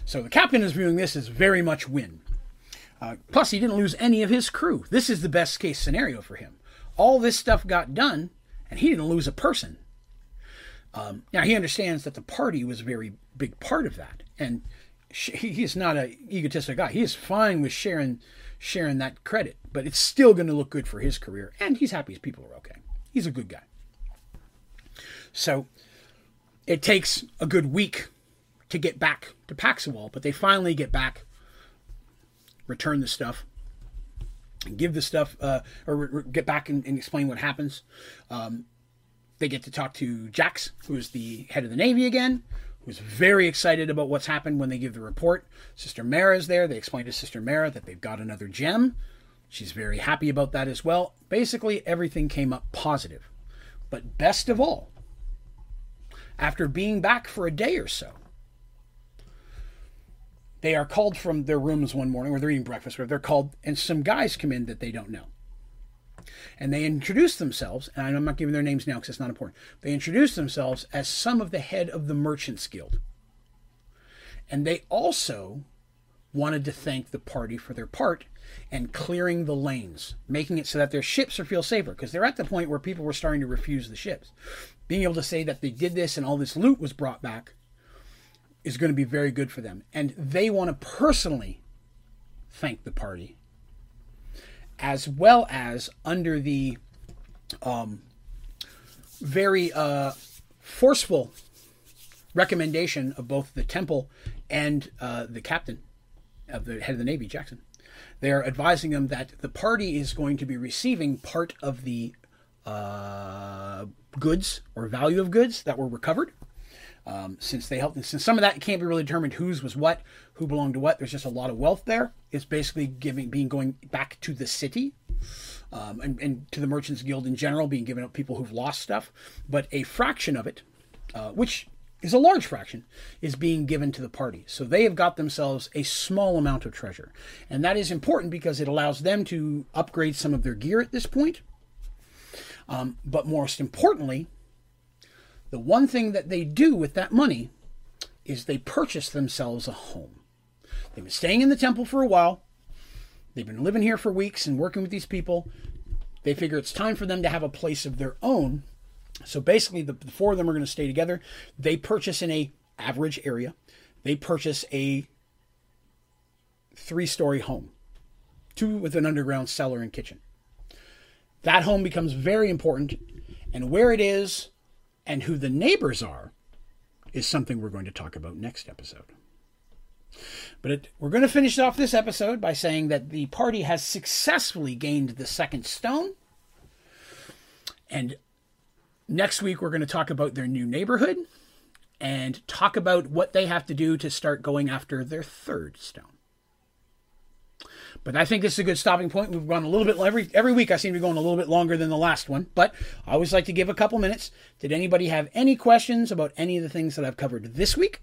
So the captain is viewing this as very much win. Uh, plus, he didn't lose any of his crew. This is the best case scenario for him. All this stuff got done, and he didn't lose a person. Um, now he understands that the party was a very big part of that, and he is not an egotistic guy. He is fine with sharing sharing that credit, but it's still going to look good for his career, and he's happy his people are okay. He's a good guy. So it takes a good week to get back to Paxawal, but they finally get back, return the stuff, and give the stuff, uh, or re- get back and, and, explain what happens. Um, they get to talk to Jax, who's the head of the Navy again, who's very excited about what's happened when they give the report. Sister Mara is there. They explain to Sister Mara that they've got another gem. She's very happy about that as well. Basically, everything came up positive. But best of all, after being back for a day or so, they are called from their rooms one morning, or they're eating breakfast, or they're called, and some guys come in that they don't know. And they introduce themselves, and I'm not giving their names now because it's not important. They introduce themselves as some of the head of the Merchants Guild. And they also wanted to thank the party for their part and clearing the lanes, making it so that their ships are feel safer because they're at the point where people were starting to refuse the ships. Being able to say that they did this and all this loot was brought back is going to be very good for them. And they want to personally thank the party as well as under the um, very uh, forceful recommendation of both the temple and uh, the captain of the head of the navy, Jackson. They're advising them that the party is going to be receiving part of the uh, goods or value of goods that were recovered. Um, since they helped, since some of that can't be really determined whose was what, who belonged to what. There's just a lot of wealth there. It's basically giving, being going back to the city, um, and, and, to the Merchants Guild in general, being given up people who've lost stuff. But a fraction of it, uh, which is a large fraction, is being given to the party. So they have got themselves a small amount of treasure. And that is important because it allows them to upgrade some of their gear at this point. Um, but most importantly, the one thing that they do with that money is they purchase themselves a home. They've been staying in the temple for a while. They've been living here for weeks and working with these people. They figure it's time for them to have a place of their own so basically, the, four of them are going to stay together. They purchase in a average area. They purchase a three-story home, two with an underground cellar and kitchen. That home becomes very important, and where it is and who the neighbors are is something we're going to talk about next episode. But it, we're going to finish off this episode by saying that the party has successfully gained the second stone. And Next week, we're going to talk about their new neighborhood and talk about what they have to do to start going after their third stone. But I think this is a good stopping point. We've gone a little bit every every week. I seem to be going a little bit longer than the last one, but I always like to give a couple minutes. Did anybody have any questions about any of the things that I've covered this week,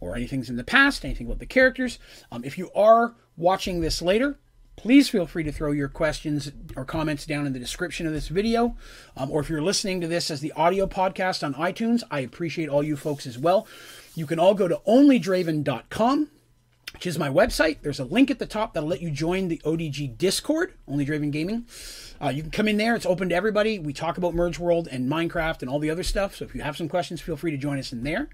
or anything in the past? Anything about the characters? Um, if you are watching this later, please feel free to throw your questions or comments down in the description of this video. Um, or if you're listening to this as the audio podcast on iTunes, I appreciate all you folks as well. You can all go to onlydraven.com, which is my website. There's a link at the top that'll let you join the ODG Discord, Only Draven Gaming. Uh, you can come in there. It's open to everybody. We talk about Merge World and Minecraft and all the other stuff. So if you have some questions, feel free to join us in there.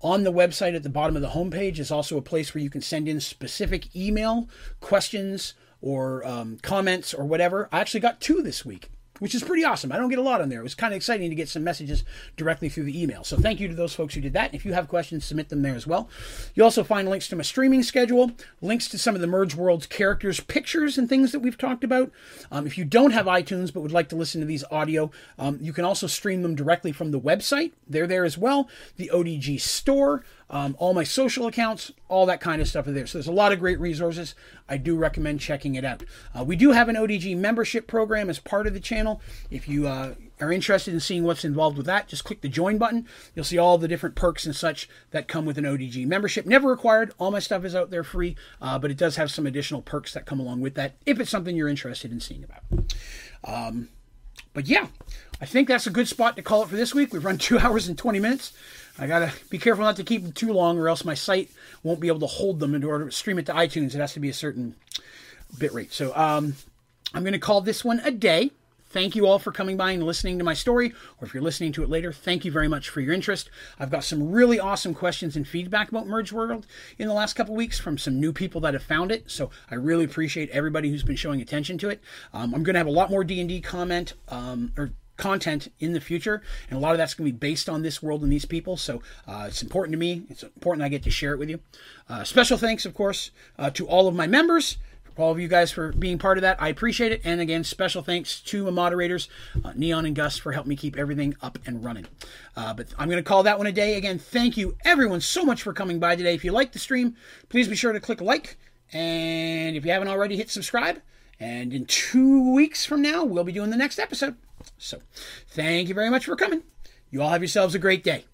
On the website at the bottom of the homepage is also a place where you can send in specific email questions or um, comments or whatever. I actually got two this week, which is pretty awesome. I don't get a lot on there. It was kind of exciting to get some messages directly through the email. So thank you to those folks who did that. If you have questions, submit them there as well. You also find links to my streaming schedule, links to some of the Merge World's characters' pictures and things that we've talked about. Um, if you don't have iTunes but would like to listen to these audio, um, you can also stream them directly from the website. They're there as well. The ODG store. Um, all my social accounts, all that kind of stuff are there. So there's a lot of great resources. I do recommend checking it out. Uh, we do have an ODG membership program as part of the channel. If you uh, are interested in seeing what's involved with that, just click the join button. You'll see all the different perks and such that come with an ODG membership. Never required. All my stuff is out there free, uh, but it does have some additional perks that come along with that if it's something you're interested in seeing about. Um, but yeah, I think that's a good spot to call it for this week. We've run two hours and 20 minutes. I gotta be careful not to keep them too long, or else my site won't be able to hold them in order to stream it to iTunes. It has to be a certain bit rate. So um, I'm to call this one a day. Thank you all for coming by and listening to my story, or if you're listening to it later, thank you very much for your interest. I've got some really awesome questions and feedback about Merge World in the last couple weeks from some new people that have found it, so I really appreciate everybody who's been showing attention to it. Um, I'm going to have a lot more D&D comment um, or content in the future, and a lot of that's going to be based on this world and these people. So uh, it's important to me. It's important I get to share it with you. Uh, special thanks, of course, uh, to all of my members. All of you guys for being part of that. I appreciate it. And again, special thanks to my moderators, uh, Neon and Gus, for helping me keep everything up and running. Uh, but I'm going to call that one a day. Again, thank you everyone so much for coming by today. If you like the stream, please be sure to click like. And if you haven't already, hit subscribe. And in two weeks from now, we'll be doing the next episode. So, thank you very much for coming. You all have yourselves a great day.